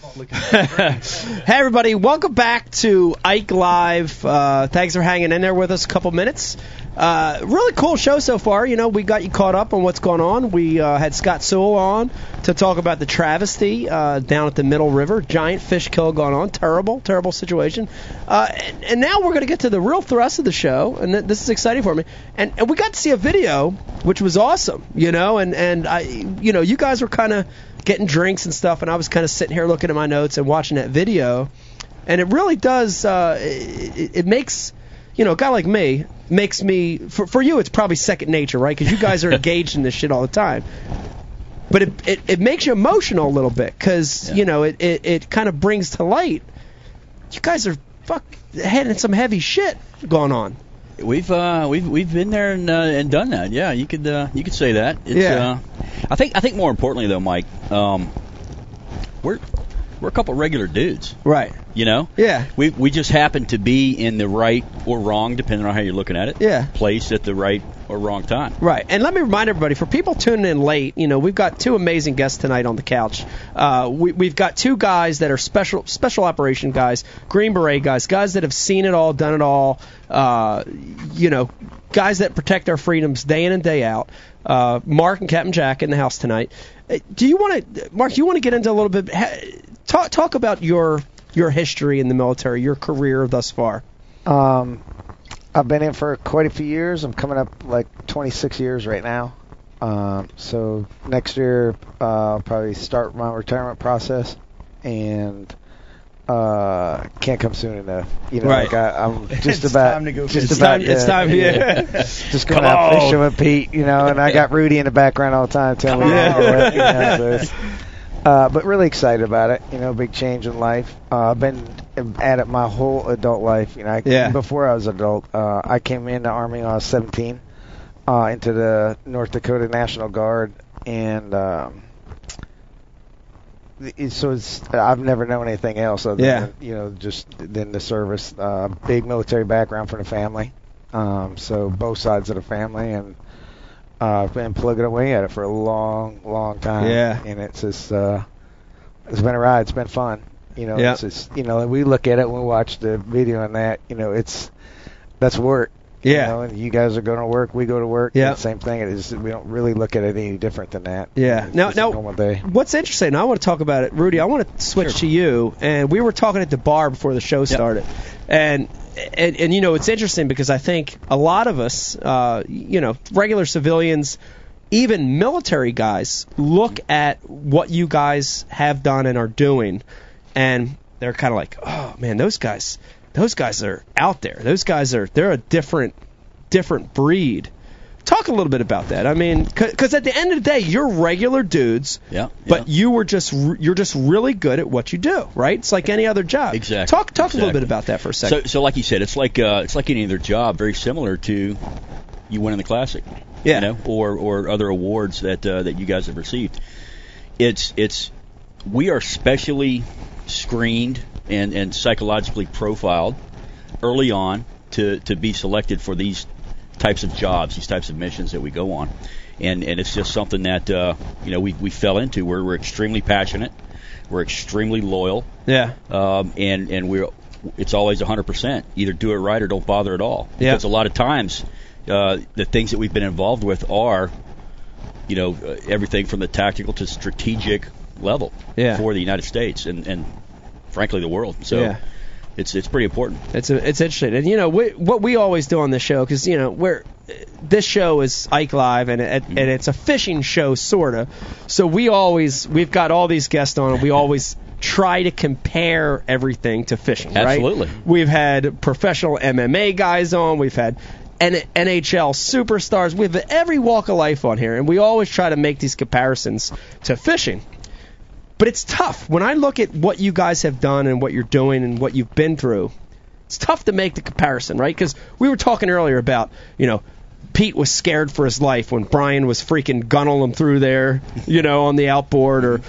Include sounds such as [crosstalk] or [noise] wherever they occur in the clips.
[laughs] hey everybody, welcome back to Ike Live. Uh, thanks for hanging in there with us a couple minutes. Uh, really cool show so far. You know, we got you caught up on what's going on. We uh, had Scott Sewell on to talk about the travesty uh, down at the Middle River. Giant fish kill going on. Terrible, terrible situation. Uh, and, and now we're going to get to the real thrust of the show, and th- this is exciting for me. And, and we got to see a video, which was awesome. You know, and and I, you know, you guys were kind of getting drinks and stuff, and I was kind of sitting here looking at my notes and watching that video, and it really does. Uh, it, it makes you know a guy like me makes me for for you it's probably second nature, right? Because you guys are [laughs] engaged in this shit all the time. But it, it, it makes you emotional a little bit because Yeah. you know it, it, it kind of brings to light you guys are fuck having some heavy shit going on. We've uh, we've we've been there and uh, and done that. Yeah, you could uh, you could say that. It's, Yeah. Uh, I think I think more importantly though, Mike, um, we're we're a couple regular dudes. Right. You know. Yeah. We we just happen to be in the right or wrong, depending on how you're looking at it. Yeah. Place at the right or wrong time. Right, and let me remind everybody for people tuning in late, you know, we've got two amazing guests tonight on the couch. Uh, we, we've got two guys that are special special operation guys, Green Beret guys, guys that have seen it all, done it all. Uh, you know, guys that protect our freedoms day in and day out. Uh, Mark and Captain Jack in the house tonight. Uh, Do you want to, Mark? You want to get into a little bit? Talk talk about your your history in the military, your career thus far. Um, I've been in for quite a few years. I'm coming up like 26 years right now. Um, so next year, uh, I'll probably start my retirement process, and uh, can't come soon enough. You know, Right. like I, I'm [laughs] just It's about time to go just It's about time. It's time. Yeah. [laughs] just going out fishing with Pete, you know, and I got Rudy in the background all the time telling me, Come you know, on. what, you know, so uh, but really excited about it. You know, big change in life. Uh, I've been at it my whole adult life. You know, I, Yeah. before I was adult, uh, I came into army when I was 17, uh, into the North Dakota National Guard, and um, so it's I've never known anything else other Yeah. than you know just than the service. Uh, big military background for the family, um, so both sides of the family, and uh, I've been plugging away at it for a long, long time. Yeah. and it's just uh, it's been a ride. It's been fun. You know, Yeah. it's just you know we look at it when we watch the video and that you know it's that's work. Yeah. You know, and you guys are going to work, we go to work. Yeah. Same thing. It is. We don't really look at it any different than that. Yeah. It's Now- now-. What's interesting, I want to talk about it, Rudy. I want to switch to you, and we were talking at the bar before the show started, and, and and you know it's interesting because I think a lot of us, uh, you know, regular civilians, even military guys, look at what you guys have done and are doing, and they're kind of like, oh man, those guys, those guys are out there. Those guys are they're a different different breed. Talk a little bit about that. I mean, because at the end of the day, you're regular dudes, Yeah. but yeah. you were just you're just really good at what you do, right? It's like any other job. Exactly, Talk talk a little bit about that for a So, second. so like you said, it's like uh, it's like any other job, very similar to you winning the classic, Yeah. you know, or or other awards that uh, that you guys have received. It's it's we are specially screened and and psychologically profiled early on to to be selected for these types of jobs, these types of missions that we go on, and and it's just something that uh, you know we we fell into. We're we're extremely passionate, we're extremely loyal yeah, um, and and we're it's always 100%. Either do it right or don't bother at all. Yeah. Because a lot of times, uh, the things that we've been involved with are, you know, uh, everything from the tactical to strategic level Yeah. for the United States and and frankly the world. So Yeah. it's it's pretty important. it's a, it's interesting, and you know we, what we always do on this show because you know we're this show is Ike Live and it, mm-hmm. and it's a fishing show sorta. So we always we've got all these guests on, and we always try to compare everything to fishing. right? Absolutely. We've had professional MMA guys on. We've had N- NHL superstars. We have every walk of life on here, and we always try to make these comparisons to fishing. But it's tough. When I look at what you guys have done and what you're doing and what you've been through, it's tough to make the comparison, right? Because we were talking earlier about, you know, Pete was scared for his life when Brian was freaking gunning him through there, you know, on the outboard, or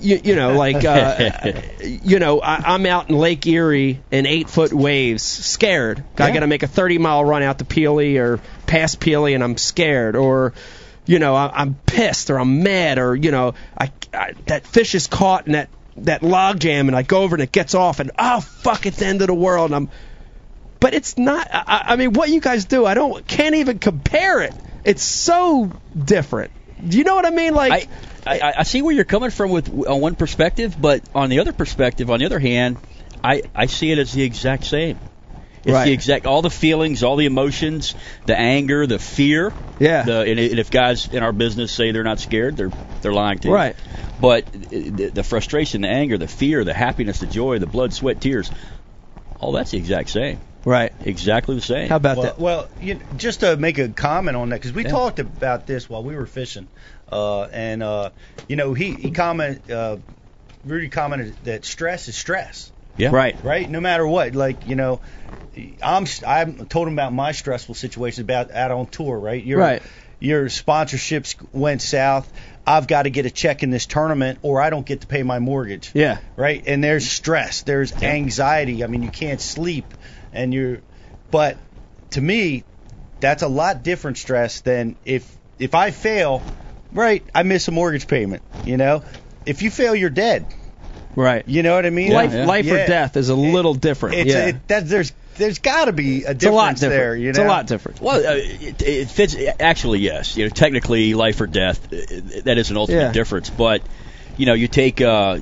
you, you know, like, uh, [laughs] you know, I, I'm out in Lake Erie in eight foot waves, scared. I Yeah. got to make a 30 mile run out to Pelee or past Pelee, and I'm scared, or you know, I, I'm pissed or I'm mad or you know, I, I that fish is caught in that that log jam, and I go over and it gets off, and oh fuck, it's the end of the world. And I'm, but it's not. I, I mean, what you guys do, I don't can't even compare it. It's so different. Do you know what I mean? Like, I, I, I see where you're coming from with on one perspective, but on the other perspective, on the other hand, I, I see it as the exact same. It's Right. the exact all the feelings, all the emotions, the anger, the fear. Yeah. The, and, and if guys in our business say they're not scared, they're they're lying to you. Right. But the, the frustration, the anger, the fear, the happiness, the joy, the blood, sweat, tears, all that's the exact same. right? Exactly the same. How about well, that? well you, just to make a comment on that, because we Yeah. talked about this while we were fishing, uh, and uh, you know he he comment uh, Rudy commented that stress is stress, yeah. Right. right? No matter what, like you know, I'm I'm told him about my stressful situation about out on tour, right? Your, Right. Your sponsorships went south. I've got to get a check in this tournament, or I don't get to pay my mortgage Yeah. right? And there's stress, there's anxiety. I mean, you can't sleep, and you're. But to me, that's a lot different stress than if if I fail, right? I miss a mortgage payment. You know, if you fail, you're dead. Right. You know what I mean? life, yeah. life or Yeah. death is a little different. It's yeah. it, that, there's there's got to be a it's a lot different. there. You know, It's a lot different. Well, uh, it, it fits. Actually, yes. You know, technically, life or death. uh, That is an ultimate Yeah. difference. But you know, you take. Uh,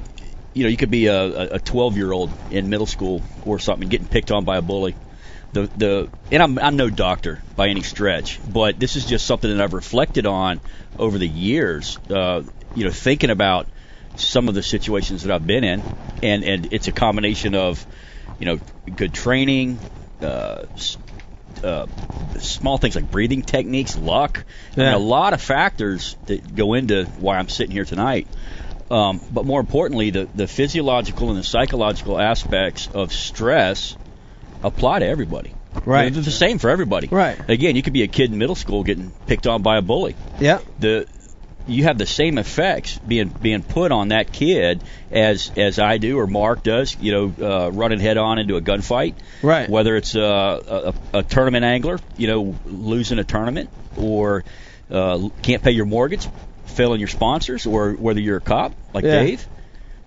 you know, you could be a, a 12 year old in middle school or something getting picked on by a bully. The the and I'm I'm no doctor by any stretch, but this is just something that I've reflected on over the years. Uh, you know, thinking about some of the situations that I've been in, and and it's a combination of, you know, good training, uh, uh, small things like breathing techniques, luck. Yeah. a lot of factors that go into why I'm sitting here tonight. Um, but more importantly, the, the physiological and the psychological aspects of stress apply to everybody. Right. They're the same for everybody. Right. Again, you could be a kid in middle school getting picked on by a bully. Yeah. The you have the same effects being being put on that kid as as I do or Mark does. You know, uh, running head on into a gunfight. Right. Whether it's uh, a, a tournament angler, you know, losing a tournament, or uh, can't pay your mortgage, failing your sponsors, or whether you're a cop like Yeah. Dave,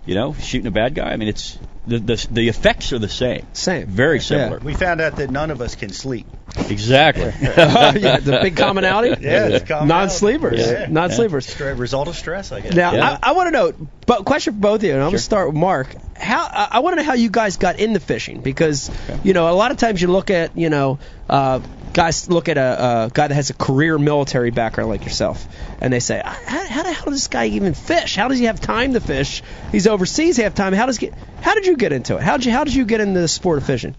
you know, shooting a bad guy. I mean, it's the the, the effects are the same. Same. Very similar. we found out that none of us can sleep. Exactly. [laughs] yeah, the big commonality. Yeah, it's commonality. Non-sleepers. Yeah. Non-sleepers. Stre- result of stress, I guess. Now, Yeah. I, I want to know, but question for both of you, and I'm going to start with Mark. How I, I want to know how you guys got into fishing because you know a lot of times you look at you know uh, guys look at a, a guy that has a career military background like yourself, and they say, how, how the hell does this guy even fish? How does he have time to fish? He's overseas half time. How does get? How did you get into it? How did you How did you get into the sport of fishing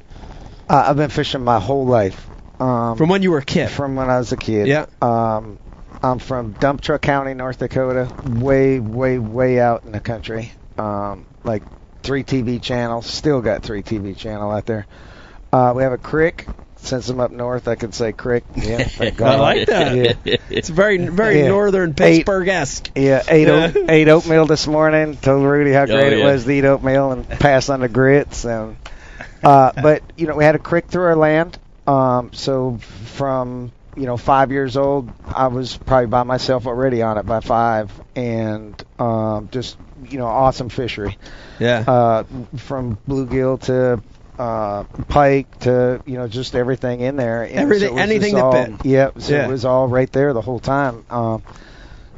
Uh, I've been fishing my whole life. Um, from when you were a kid? from when I was a kid. Yeah. Um, I'm from Dump Truck County, North Dakota, way, way, way out in the country. Um, like three TV channels. Still got three TV channel out there. Uh, we have a creek. Since I'm up north, I could say Crick. Yeah, [laughs] thank I like that. Yeah. It's very very Yeah. northern Eight- Pittsburgh esque. Yeah, ate, oat, ate oatmeal this morning. Told Rudy how great yeah. it was to eat oatmeal and pass on the grits. And uh, [laughs] but you know we had a creek through our land. Um, so from you know five years old, I was probably by myself already on it by five, and um, just you know awesome fishery. Yeah. Uh, from bluegill to uh, pike to you know just everything in there. And Everything- was anything that all- bit. Yep. So Yeah. it was all right there the whole time. Um,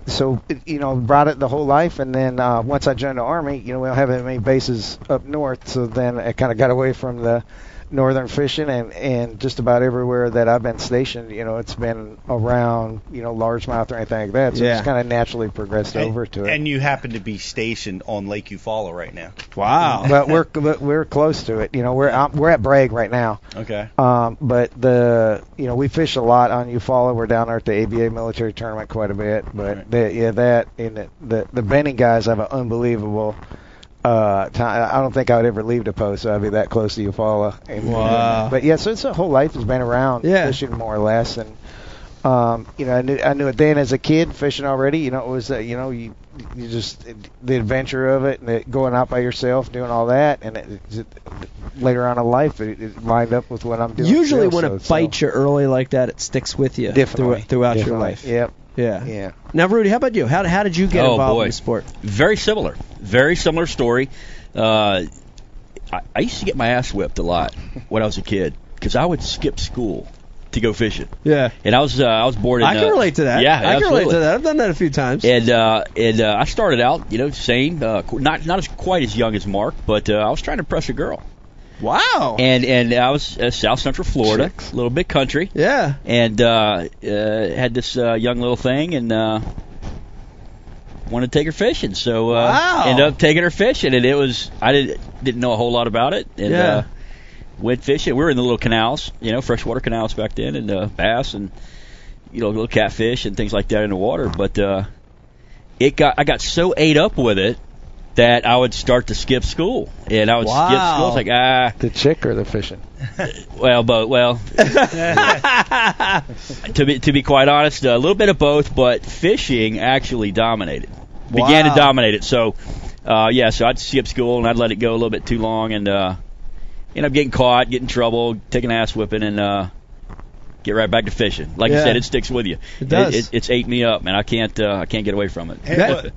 so it- you know brought it the whole life and then uh once I joined the army you know we don't have many bases up north so then I kind of got away from the northern fishing and and just about everywhere that I've been stationed you know it's been around you know largemouth or anything like that so Yeah. it's kind of naturally progressed over to it And you happen to be stationed on Lake Eufaula right now. wow. [laughs] but we're we're close to it you know we're um, we're at Bragg right now Okay. Um, but the you know we fish a lot on Eufaula. We're down there at the ABA military tournament quite a bit. But Right. the, yeah, that and the, the the Benning guys have an unbelievable uh time. I don't think I would ever leave the post. So I'd be that close to Eufaula. And, Wow. But yeah, so it's a whole life has been around Yeah. fishing more or less, and um, you know I knew I knew it then as a kid fishing already. You know it was uh, you know you you just the adventure of it and it, going out by yourself doing all that and it, it, later on in life it, it lined up with what I'm doing. Usually, still, when so- it so- bites you early like that, it sticks with you Definitely. through, throughout your life. Yep. Yeah. Yeah. Now, Rudy, how about you? How, how did you get Oh, involved boy. in the sport? Very similar. Very similar story. Uh, I, I used to get my ass whipped a lot when I was a kid because I would skip school to go fishing. Yeah. And I was uh, I was born in. I can uh, relate to that. Yeah, I can relate to that. I've done that a few times. And uh, and uh, I started out, you know, same, uh, not not as quite as young as Mark, but uh, I was trying to impress a girl. Wow. And and I was uh, South Central Florida, a little bit country, yeah. and uh, uh, had this uh, young little thing, and uh, wanted to take her fishing. So uh, Wow. ended up taking her fishing, and it was I didn't didn't know a whole lot about it, and Yeah. uh, went fishing. We were in the little canals, you know, freshwater canals back then, and uh, bass and you know little catfish and things like that in the water. But uh, it got I got so ate up with it that I would start to skip school, and I would skip school. It's like ah, The chick or the fishing? [laughs] well, but well, [laughs] to be to be quite honest, a little bit of both, but fishing actually dominated. Began to dominate it. So, uh, yeah, so I'd skip school and I'd let it go a little bit too long, and uh, end up getting caught, get in trouble, take an ass whipping, and uh, get right back to fishing. Like Yeah. you said, it sticks with you. It does. It, it's ate me up, man. I can't uh, I can't get away from it. Hey, but-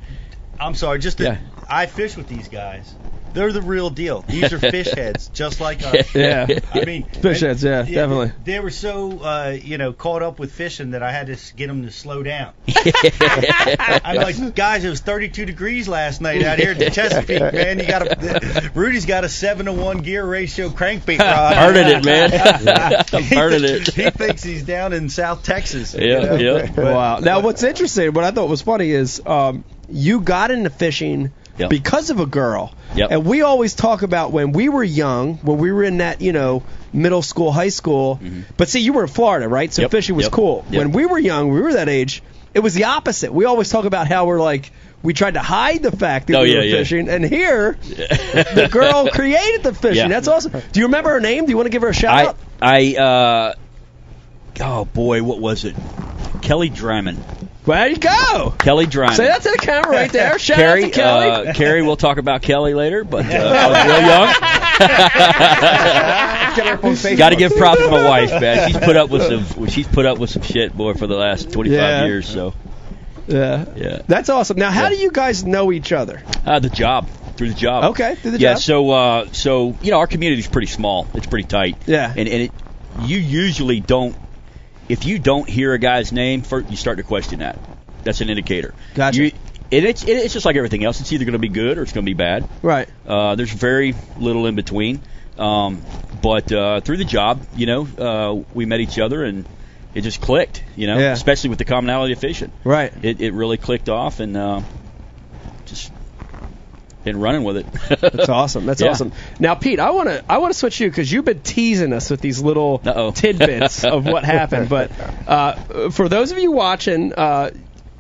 I'm sorry, just to, Yeah. I fish with these guys. They're the real deal. These are fish [laughs] heads, just like us. Yeah. I mean, Fish and- heads, yeah, definitely. They were so, uh, you know, caught up with fishing that I had to get them to slow down. [laughs] I'm like, guys, it was 32 degrees last night out here at [laughs] the Chesapeake, man. You got a, Rudy's got a seven to one gear ratio crankbait rod. Burning it, man. I'm burning it. He thinks he's down in South Texas. you Yeah, know? yeah. But- wow. Now, what's interesting, what I thought was funny is um, you got into fishing Yep. because of a girl. Yep. And we always talk about when we were young, when we were in that, you know, middle school, high school. But see, you were in Florida, right? So Mm-hmm. Yep, fishing was cool. When we were young, we were that age, it was the opposite. We always talk about how we're like, we tried to hide the fact that Oh, we yeah, were yeah. fishing, and here [laughs] the girl created the fishing. Yeah. That's awesome. Do you remember her name? Do you want to give her a shout I out? I uh oh boy, what was it? Kelly Dryman. There you go. Kelly Dryman. Say that to the camera right there. [laughs] Shout Carrie, out to Kelly. Uh, Carrie, we'll talk about Kelly later, but uh, [laughs] I was real young. Got to give props to my wife, man. She's put up with some. She's put up with some shit, boy, for the last 25 Yeah. years. So, Yeah. yeah. That's awesome. Now, how Yeah. do you guys know each other? Uh, the job through the job. Okay, through the yeah. job. Yeah. So, uh, so you know, our community's pretty small. It's pretty tight. Yeah. And and it, you usually don't. If you don't hear a guy's name, first you start to question that. That's an indicator. Gotcha. You, and it's it's just like everything else. It's either going to be good or it's going to be bad. Right. Uh, there's very little in between. Um, but uh, through the job, you know, uh, we met each other and it just clicked. You know, Yeah. especially with the commonality of fishing. Right. It it really clicked off and uh, just been running with it. [laughs] That's awesome. That's Yeah. awesome. Now, Pete, I want to I want to switch you because you've been teasing us with these little Uh-oh. [laughs] tidbits of what happened. But uh, for those of you watching, uh,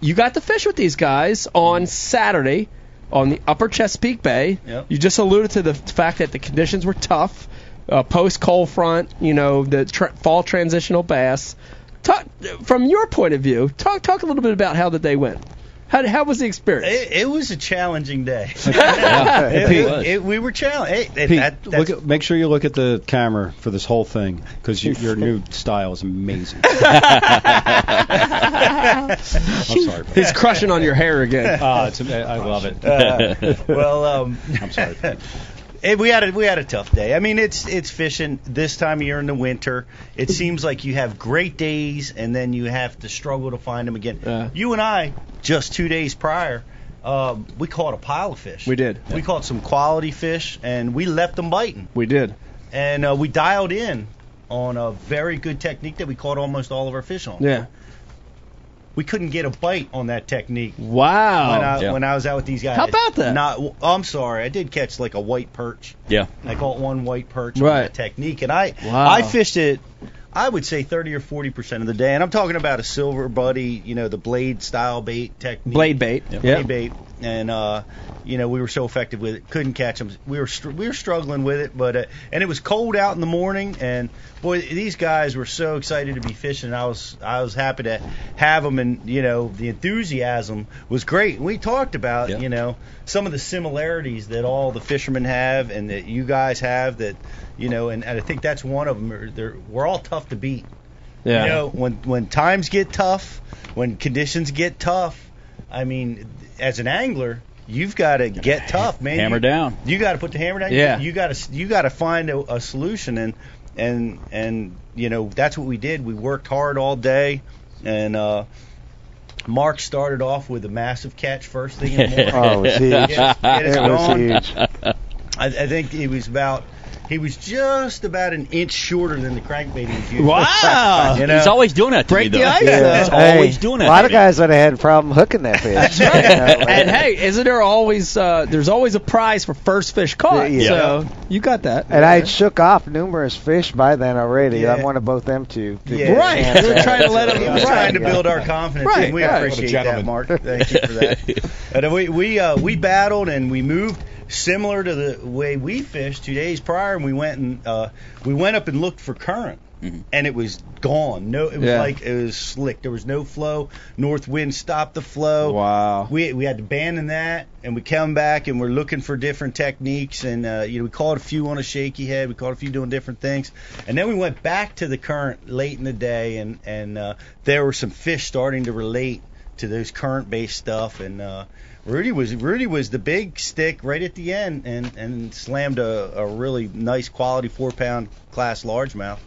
you got to fish with these guys on Saturday on the Upper Chesapeake Bay. Yep. You just alluded to the fact that the conditions were tough. Uh, Post cold front, you know, the tr fall transitional bass. Talk, from your point of view, talk talk a little bit about how the day went. How, how was the experience? It, it was a challenging day. [laughs] Yeah, [laughs] It- it- it- we were challenged. Pete, that, look that's- at, make sure you look at the camera for this whole thing because you, your new style is amazing. [laughs] I'm sorry. He's crushing on your hair again. It's, I love it. Uh, well, um, I'm sorry. It, we had a we had a tough day. I mean, it's it's fishing this time of year in the winter. It seems like you have great days and then you have to struggle to find them again. Yeah. You and I just two days prior. Um, we caught a pile of fish. We did. We caught some quality fish, and we left them biting. We did. And uh, we dialed in on a very good technique that we caught almost all of our fish on. Yeah. We couldn't get a bite on that technique Wow. when I Yeah. when I was out with these guys. How about that? Not. oh, I'm sorry. I did catch like a white perch. yeah. I caught one white perch Right. on that technique, and I Wow. I fished it. I would say 30 or 40 percent of the day, and I'm talking about a silver buddy, you know, the blade style bait technique. Blade bait. Yeah. Yeah. Blade bait, and uh, you know we were so effective with it, couldn't catch them. We were str- we were struggling with it, but uh, and it was cold out in the morning, and boy, these guys were so excited to be fishing. I was I was happy to have them, and you know the enthusiasm was great. We talked about Yeah. you know some of the similarities that all the fishermen have, and that you guys have that you know, and, and I think that's one of them. They're, we're all tough to beat. Yeah. You know, when when times get tough, when conditions get tough, I mean, as an angler, you've got to get tough, man. Hammer you, down. You got to put the hammer down. Yeah. You got to you got to find a, a solution, and and and you know that's what we did. We worked hard all day, and uh, Mark started off with a massive catch first thing in the morning. [laughs] Oh, it was huge. Get- get us It was huge. I, I think it was about he was just about an inch shorter than the crankbait he was using. Wow. [laughs] You know? He's always doing that to Break me, the though. ice, He's though. always doing that. A lot to of me. guys would have had a problem hooking that fish. That's [laughs] You know, right. and hey, isn't there always uh, there's always a prize for first fish caught? Yeah. So you got that. And I had shook off numerous fish by then already. Yeah. I wanted both them to. to Yeah. Right. a chance were trying to let He was Right. trying to build our confidence. Right, and we right. appreciate that. Mark. Thank you for that. [laughs] and we we uh, we battled and we moved similar to the way we fished two days prior, and we went and uh, we went up and looked for current. And it was gone. No, it was Yeah. like it was slick. There was no flow. North wind stopped the flow. Wow. We we had to abandon that, and we come back and we're looking for different techniques, and uh, you know we caught a few on a shaky head, we caught a few doing different things, and then we went back to the current late in the day, and and uh, there were some fish starting to relate to those current based stuff, and uh, Rudy was Rudy was the big stick right at the end, and and slammed a, a really nice quality four pound class largemouth.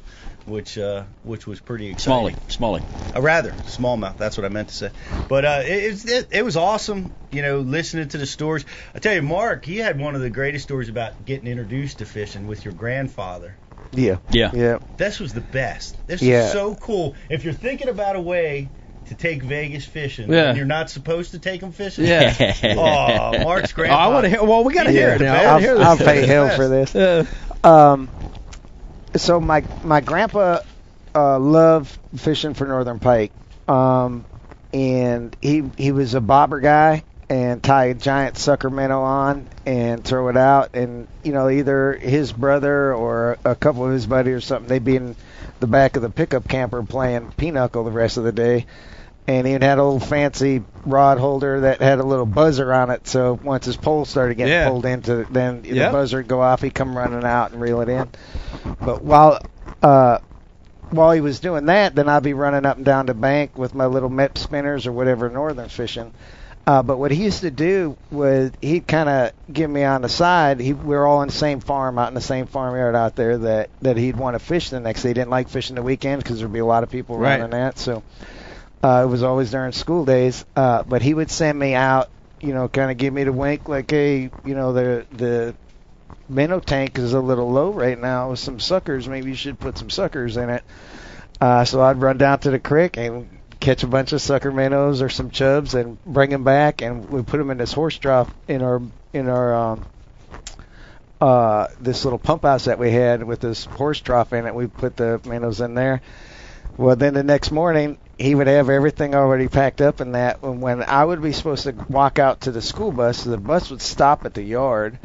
Which uh, which was pretty exciting. Smalley, Smalley. Uh, rather smallmouth. That's what I meant to say. But uh, it, it's- it, it was awesome, you know, listening to the stories. I tell you, Mark, he had one of the greatest stories about getting introduced to fishing with your grandfather. Yeah. Yeah. Yeah. This was the best. This Yeah. is so cool. If you're thinking about a way to take Vegas fishing, Yeah. and you're not supposed to take them fishing. Yeah. [laughs] Oh, Mark's [laughs] Oh, grandpa. I want to hear. Well, we got to hear Yeah. it now. I I'll, want to hear this. I'll pay hell for this. [laughs] Uh, Um, so my my grandpa uh, loved fishing for northern pike, um, and he he was a bobber guy and tie a giant sucker minnow on and throw it out, and you know either his brother or a couple of his buddies or something they'd be in the back of the pickup camper playing pinochle the rest of the day. And he had a little fancy rod holder that had a little buzzer on it. So once his pole started getting Yeah. pulled into, then the buzzer would go off. He'd come running out and reel it in. But while uh, while he was doing that, then I'd be running up and down the bank with my little Mepps spinners or whatever northern fishing. Uh, but what he used to do was he'd kind of give me on the side. He, we were all in the same farm, out in the same farmyard out there that that he'd want to fish the next day. He didn't like fishing the weekend because there'd be a lot of people Right. running that. So uh, it was always during school days. Uh, but he would send me out, you know, kind of give me the wink, like, hey, you know, the the minnow tank is a little low right now with some suckers. Maybe you should put some suckers in it. Uh, so I'd run down to the creek and catch a bunch of sucker minnows or some chubs and bring them back, and we put them in this horse trough in our in our um, uh, this little pump house that we had with this horse trough in it. We put the minnows in there. Well, then the next morning he would have everything already packed up in that. When when I would be supposed to walk out to the school bus, the bus would stop at the yard.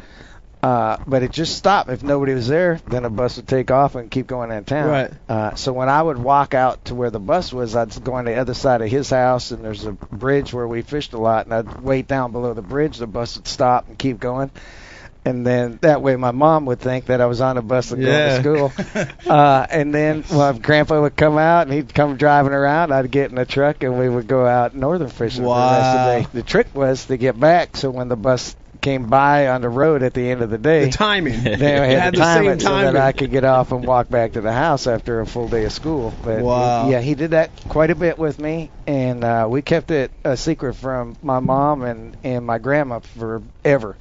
Uh, but it just stopped. If nobody was there, then a bus would take off and keep going in town. Right. Uh, so when I would walk out to where the bus was, I'd go on the other side of his house, and there's a bridge where we fished a lot, and I'd wait down below the bridge. The bus would stop and keep going. And then that way, my mom would think that I was on a bus and Yeah. going to school. [laughs] uh, and then well, Grandpa would come out, and he'd come driving around. I'd get in the truck, and we would go out northern fishing for the rest of the day. The trick was to get back, so when the bus came by on the road at the end of the day, the timing. [laughs] then I Had had to the time same it so timing. that I could get off and walk back to the house after a full day of school. But Wow. yeah, he did that quite a bit with me, and uh, we kept it a secret from my mom and and my grandma forever.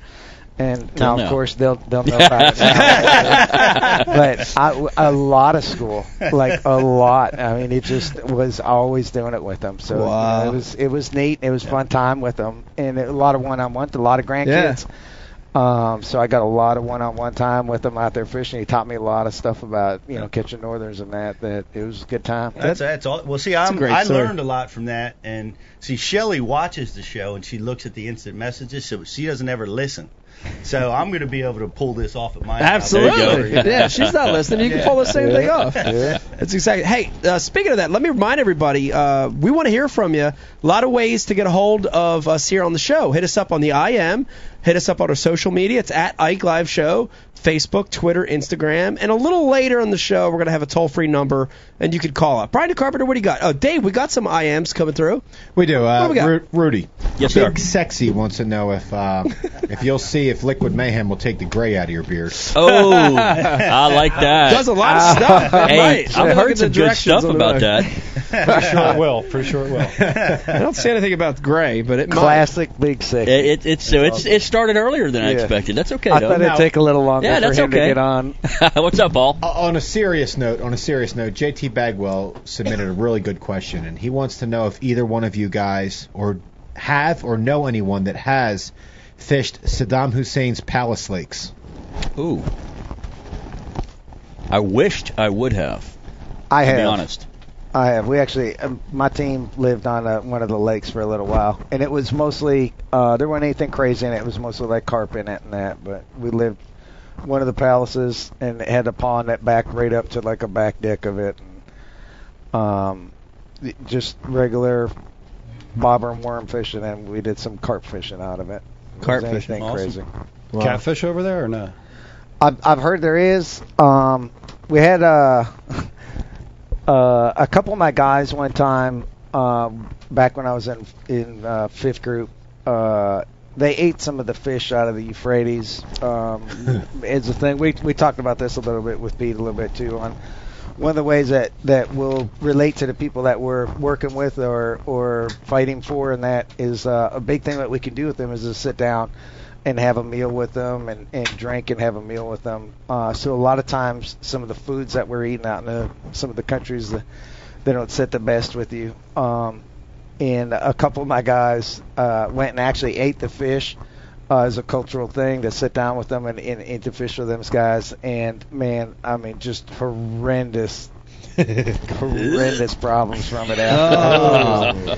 And Till now, now. of course, they'll they'll know about it now. [laughs] but I, a lot of school, like a lot. I mean, it just was always doing it with them. So you know, it was it was neat. It was fun time with them, and a lot of one-on-one, a lot of grandkids. Um, so I got a lot of one-on-one time with him out there fishing. He taught me a lot of stuff about you know catching northerns and that. That it was a good time. That's that's all. Well, see, I'm, great I story. learned a lot from that, and see, Shelly watches the show and she looks at the instant messages, so she doesn't ever listen. So I'm going to be able to pull this off at my house. Absolutely. There you go. Yeah, she's not listening. You can Yeah. pull the same thing off. Yeah. That's exactly. Hey, uh, speaking of that, let me remind everybody. Uh, we want to hear from you. A lot of ways to get a hold of us here on the show. Hit us up on the IM. hit us up on our social media. It's at Ike Live Show, Facebook, Twitter, Instagram, and a little later on the show we're gonna have a toll free number and you could call up. Brian Carpenter, what do you got? Oh, Dave, we got some IMs coming through. We do. What Uh, we got? Ru- Rudy. Yes, Big sir. Sexy wants to know if uh, if you'll see if Liquid Mayhem will take the gray out of your beard. Oh, [laughs] I like that. Does a lot of stuff. Hey, right. I've Look heard some the good stuff about back. that. [laughs] Pretty sure it will. Pretty sure it will. I don't say anything about gray, but it might. Classic Big Six. It, it, it's so it's it started earlier than I expected. That's okay I though. thought it'd take a little longer Yeah, for that's him okay. to get on. [laughs] What's up, Paul? Uh, on a serious note, on a serious note, JT Bagwell submitted a really good question, and he wants to know if either one of you guys or have or know anyone that has fished Saddam Hussein's palace lakes. Ooh, I wished I would have. I To have. be honest. I have. We actually, um, my team lived on uh one of the lakes for a little while, and it was mostly uh, there wasn't anything crazy in it. It was mostly like carp in it and that. But we lived one of the palaces, and it had a pond that backed right up to like a back deck of it. And, um, just regular bobber and worm fishing, and we did some carp fishing out of it. It Carp wasn't fishing, anything awesome. crazy. Catfish over there or no? I've, I've heard there is. Um, we had uh, [laughs] uh, a couple of my guys one time um, back when I was in in uh, fifth group. Uh, they ate some of the fish out of the Euphrates. Um, [laughs] it's a thing. We we talked about this a little bit with Pete a little bit too on one of the ways that that will relate to the people that we're working with or or fighting for, and that is uh, a big thing that we can do with them is to sit down and have a meal with them and, and drink and have a meal with them. Uh, so a lot of times, some of the foods that we're eating out in the, some of the countries, that they don't sit the best with you. Um, and a couple of my guys uh, went and actually ate the fish uh, as a cultural thing to sit down with them and, and eat the fish with them guys. And man, I mean, just horrendous. [laughs] horrendous problems from it after.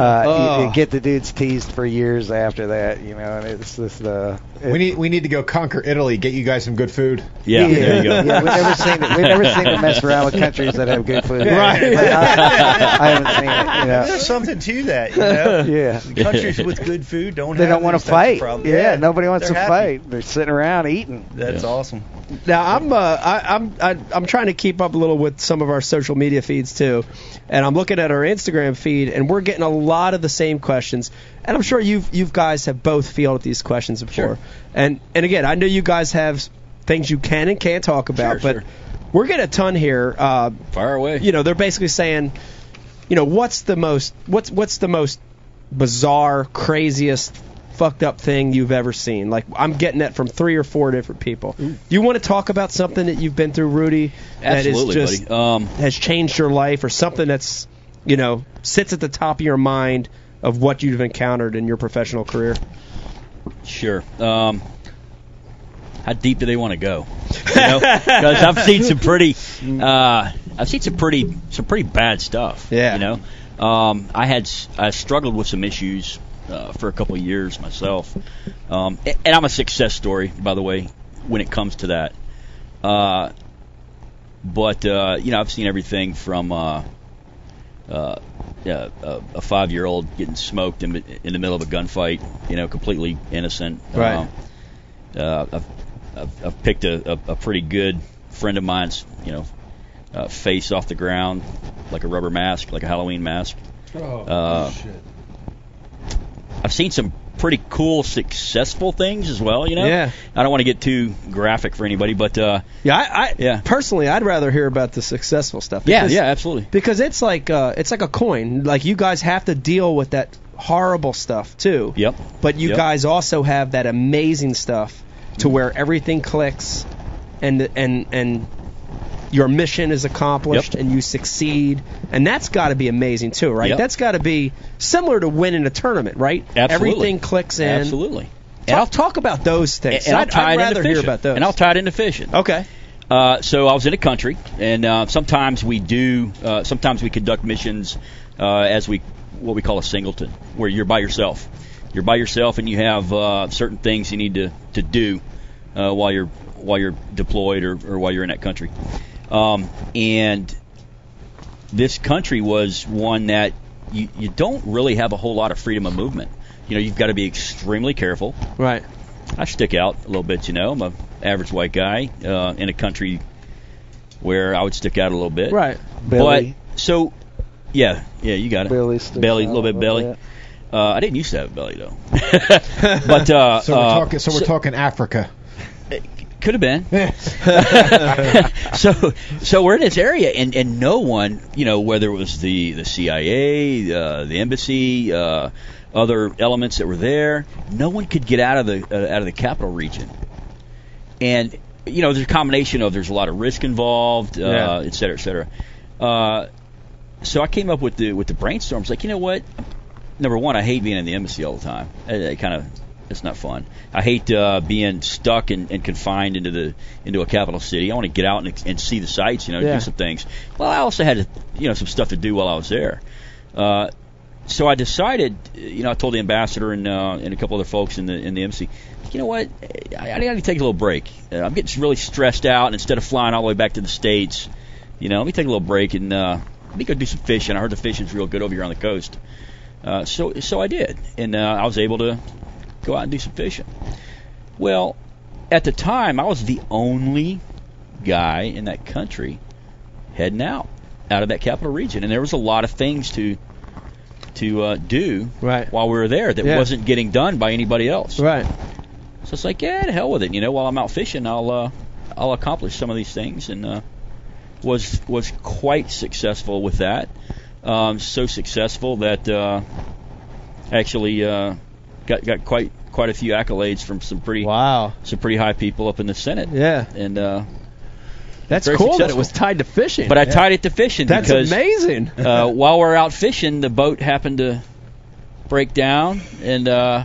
Uh, Oh. you get the dudes teased for years after that, you know, and it's just uh, it- We need we need to go conquer Italy, get you guys some good food. Yeah, there you go. Yeah, we've never seen it. We've never seen them mess around with countries that have good food. Right. I, I haven't seen it. You know. There's something to that, you know. Yeah. Countries with good food don't They have don't want to fight. problems. Yeah, nobody wants to happy. fight. They're sitting around eating. That's Yeah. awesome. Now I'm uh, I, I'm I, I'm trying to keep up a little with some of our social media feeds too, and I'm looking at our Instagram feed, and we're getting a lot of the same questions. And I'm sure you you guys have both fielded these questions before. Sure. And and again, I know you guys have things you can and can't talk about, Sure, but sure. we're getting a ton here. Uh, Fire away. you know, they're basically saying, you know, what's the most what's what's the most bizarre, craziest, fucked up thing you've ever seen? Like I'm getting that from three or four different people. Do you want to talk about something that you've been through, Rudy? Absolutely, that is just. Um, has changed your life, or something that's you know sits at the top of your mind of what you've encountered in your professional career. Sure. Um, how deep do they want to go? You know, because I've seen some pretty, uh, I've seen some pretty, some pretty bad stuff. Yeah. You know, um, I had, s- I struggled with some issues uh, for a couple of years myself, um, and I'm a success story, by the way, when it comes to that. Uh, but uh, you know, I've seen everything from. Uh, uh, yeah, a, a five-year-old getting smoked in, in the middle of a gunfight, you know, completely innocent. Right. Um, uh, I've, I've, I've picked a, a, a pretty good friend of mine's, you know, uh, face off the ground like a rubber mask, like a Halloween mask. Oh, Uh, I've seen some pretty cool, successful things as well. You know, Yeah. I don't want to get too graphic for anybody, but uh, Yeah, I, I Yeah. personally, I'd rather hear about the successful stuff. yeah, yeah, absolutely. because it's like uh, it's like a coin. Like you guys have to deal with that horrible stuff too. Yep. But you Yep. guys also have that amazing stuff to where everything clicks, and and and your mission is accomplished Yep. and you succeed, and that's got to be amazing too, right? Yep. That's got to be similar to winning a tournament, right? Absolutely. Everything clicks in. Absolutely. And talk, talk about those things. And I'll I'd, I'd rather into hear about those. And I'll tie it into fishing. okay. Uh, so I was in a country, and uh, sometimes we do. Uh, sometimes we conduct missions uh, as we what we call a singleton, where you're by yourself. You're by yourself, and you have uh, certain things you need to to do uh, while you're while you're deployed or, or while you're in that country. Um, and this country was one that you, you don't really have a whole lot of freedom of movement. You know, you've got to be extremely careful Right. I stick out a little bit. You know, I'm a average white guy uh, in a country where I would stick out a little bit. Right. Billy. But so, yeah, yeah, you got it. Belly belly, a little bit belly. bit. Uh, I didn't used to have a belly though, [laughs] but uh, So we're uh, talking. So we're talking Africa. Could have been. [laughs] [laughs] so so we're in this area and and no one you know whether it was the the CIA uh, the embassy uh, other elements that were there no one could get out of the uh, out of the capital region. And you know there's a combination of there's a lot of risk involved uh, Yeah. et cetera et cetera. Uh, so I came up with the with the brainstorms. Like you know what? Number one I hate being in the embassy all the time. It, it kind of it's not fun. I hate uh, being stuck and, and confined into the into a capital city. I want to get out and, and see the sights, you know, Yeah. do some things. Well, I also had you know some stuff to do while I was there. Uh, so I decided, you know, I told the ambassador and uh, and a couple other folks in the in the embassy, you know what, I, I got to take a little break. Uh, I'm getting really stressed out, and instead of flying all the way back to the states, you know, let me take a little break and uh, let me go do some fishing. I heard the fishing's real good over here on the coast. Uh, so so I did, and uh, I was able to go out and do some fishing. Well, at the time, I was the only guy in that country heading out out of that capital region, and there was a lot of things to to uh, do Right. while we were there that Yeah. wasn't getting done by anybody else. Right. So it's like, yeah, to hell with it. You know, while I'm out fishing, I'll uh, I'll accomplish some of these things, and uh, was was quite successful with that. Um, so successful that uh, actually uh, got got quite quite a few accolades from some pretty Wow. some pretty high people up in the Senate. Yeah. And uh, That's cool that it was tied to fishing. but I tied it to fishing That's because amazing. uh, [laughs] while we're out fishing, the boat happened to break down and. Uh,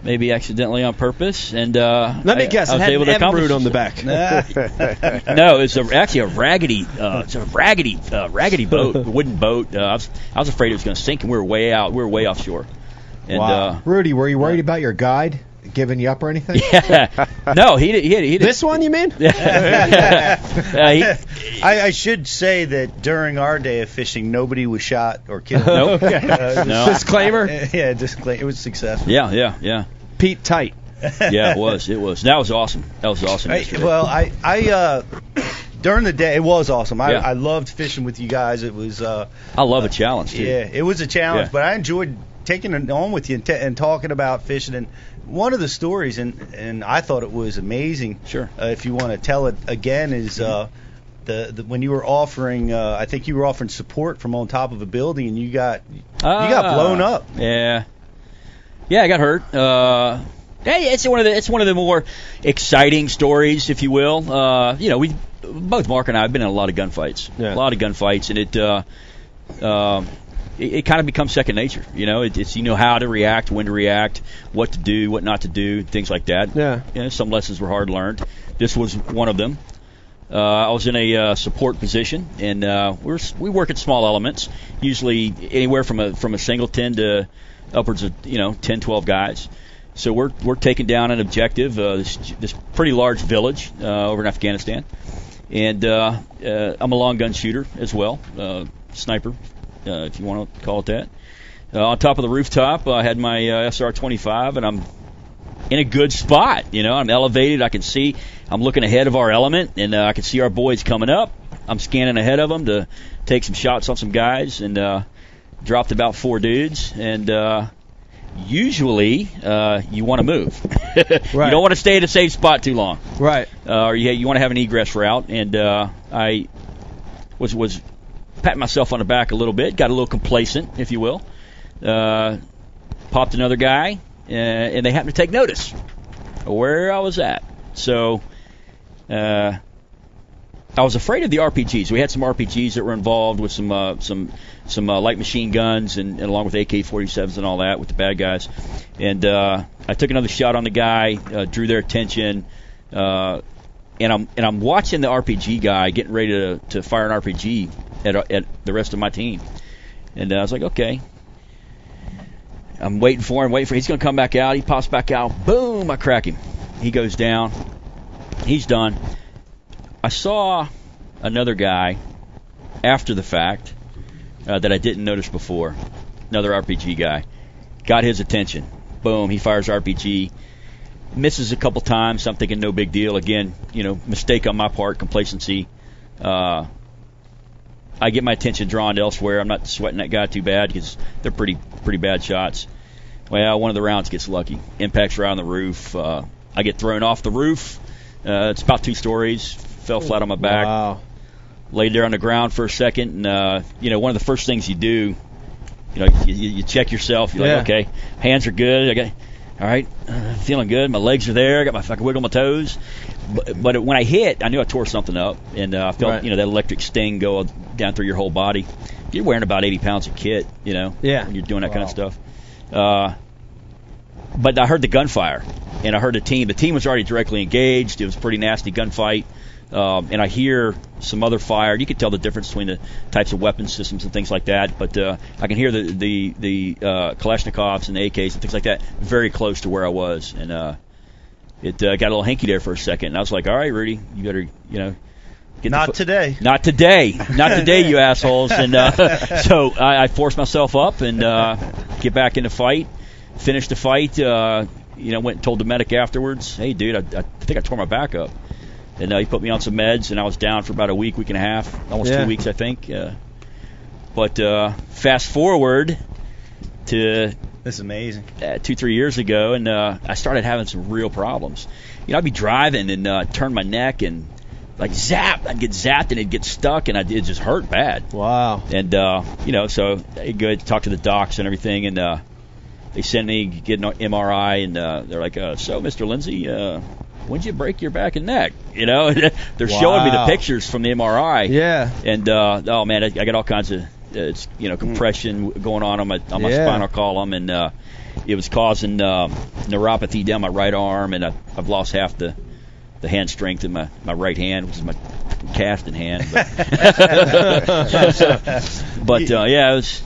Maybe accidentally on purpose, and uh, Let me I- guess, I it was had able an to root on the back. [laughs] no, it's a, actually a raggedy, uh, it's a raggedy, uh, raggedy boat, a [laughs] wooden boat. Uh, I was, I was afraid it was going to sink, and we were way out, we were way offshore. And Wow. Rudy, were you worried about your guide giving you up or anything? uh, [laughs] yeah, no, he did, he did, he did. This one, you mean? [laughs] uh, [laughs] he, I, I should say that during our day of fishing, nobody was shot or killed. Nope. Uh, No. Disclaimer. Yeah, disclaimer. It was successful. yeah, yeah, yeah, Pete tight. yeah. It was, it was. That was awesome. That was awesome. I, well, I, I, uh, during the day, it was awesome. I, Yeah. I loved fishing with you guys. It was, uh, I love a challenge too. yeah, it was a challenge, Yeah. but I enjoyed taking it on with you and, t- and talking about fishing. And one of the stories, and and I thought it was amazing. Sure. Uh, if you want to tell it again, is uh, the, the when you were offering, uh, I think you were offering support from on top of a building, and you got you got Ah, blown up. Yeah, yeah, I got hurt. Uh, hey, it's one of the it's one of the more exciting stories, if you will. Uh, you know, we both Mark and I have been in a lot of gunfights, Yeah. a lot of gunfights, and it. Uh, um, it, it kind of becomes second nature, you know. It, it's you know how to react, when to react, what to do, what not to do, things like that. Yeah. You know, some lessons were hard learned. This was one of them. Uh, I was in a uh, support position, and uh, we're we work at small elements, usually anywhere from a from a singleton to upwards of you know 10, 12 guys. So we're we're taking down an objective, uh, this this pretty large village uh, over in Afghanistan, and uh, uh, I'm a long gun shooter as well, uh, sniper, uh, if you want to call it that. Uh, on top of the rooftop, I had my uh, SR-25, and I'm in a good spot. You know, I'm elevated. I can see. I'm looking ahead of our element, and uh, I can see our boys coming up. I'm scanning ahead of them to take some shots on some guys, and uh, dropped about four dudes. And uh, usually, uh, you want to move. [laughs] You don't want to stay at a safe spot too long, Right. uh, or you, you want to have an egress route. And uh, I was was patting myself on the back a little bit, got a little complacent, if you will. Uh, popped another guy, uh, and they happened to take notice of where I was at. So uh, I was afraid of the RPGs. We had some RPGs that were involved with some uh, some some uh, light machine guns and, and along with AK-47s and all that with the bad guys. And uh, I took another shot on the guy, uh, drew their attention. Uh, and I'm and I'm watching the RPG guy getting ready to, to fire an RPG at, at the rest of my team, and uh, I was like, okay. I'm waiting for him, waiting for. him. He's going to come back out. He pops back out. Boom! I crack him. He goes down. He's done. I saw another guy after the fact uh, that I didn't notice before. Another RPG guy got his attention. Boom! He fires RPG. Misses a couple times. I'm thinking no big deal. Again, you know, mistake on my part, complacency. Uh, I get my attention drawn elsewhere. I'm not sweating that guy too bad because they're pretty pretty bad shots. Well, one of the rounds gets lucky, impacts right on the roof. Uh, I get thrown off the roof. Uh, it's about two stories. Fell flat on my back. Wow. Laid there on the ground for a second, and uh, you know, one of the first things you do, you know, you, you check yourself. You're Yeah. like, okay, hands are good. I got, all right, uh, feeling good. My legs are there. I got my fucking wiggle my toes. But, but when I hit, I knew I tore something up, and uh, I felt Right. you know that electric sting go down through your whole body. You're wearing about 80 pounds of kit, you know, Yeah. when you're doing that kind of stuff. Uh, but I heard the gunfire, and I heard the team. The team was already directly engaged. It was a pretty nasty gunfight. Um, and I hear some other fire. You could tell the difference between the types of weapon systems and things like that. But uh, I can hear the the the uh, Kalashnikovs and the AKs and things like that very close to where I was, and uh, it uh, got a little hanky there for a second. And I was like, "All right, Rudy, you better, you know." Get Not fo- today. not today. Not today, you [laughs] assholes. And uh, so I, I forced myself up and uh, get back in the fight. Finished the fight. Uh, you know, went and told the medic afterwards, "Hey, dude, I, I think I tore my back up." And uh, he put me on some meds, and I was down for about a week, week and a half, almost Yeah. two weeks, I think. Uh, but uh, fast forward to This is amazing. uh, two, three years ago, and uh, I started having some real problems. You know, I'd be driving and uh, turn my neck and like zap, I'd get zapped and it'd get stuck, and I'd, it just hurt bad. Wow. And uh, you know, so I go talk to the docs and everything, and uh, they send me get an MRI, and uh, they're like, uh, "So, Mr. Lindsay, uh, when'd you break your back and neck?" You know, [laughs] they're showing me the pictures from the MRI, Yeah. and uh, oh man, I, I got all kinds of uh, it's you know compression going on on my on my Yeah. spinal column, and uh, it was causing um, neuropathy down my right arm, and I, I've lost half the the hand strength in my my right hand, which is my casting hand. But, [laughs] [laughs] but uh, yeah, it was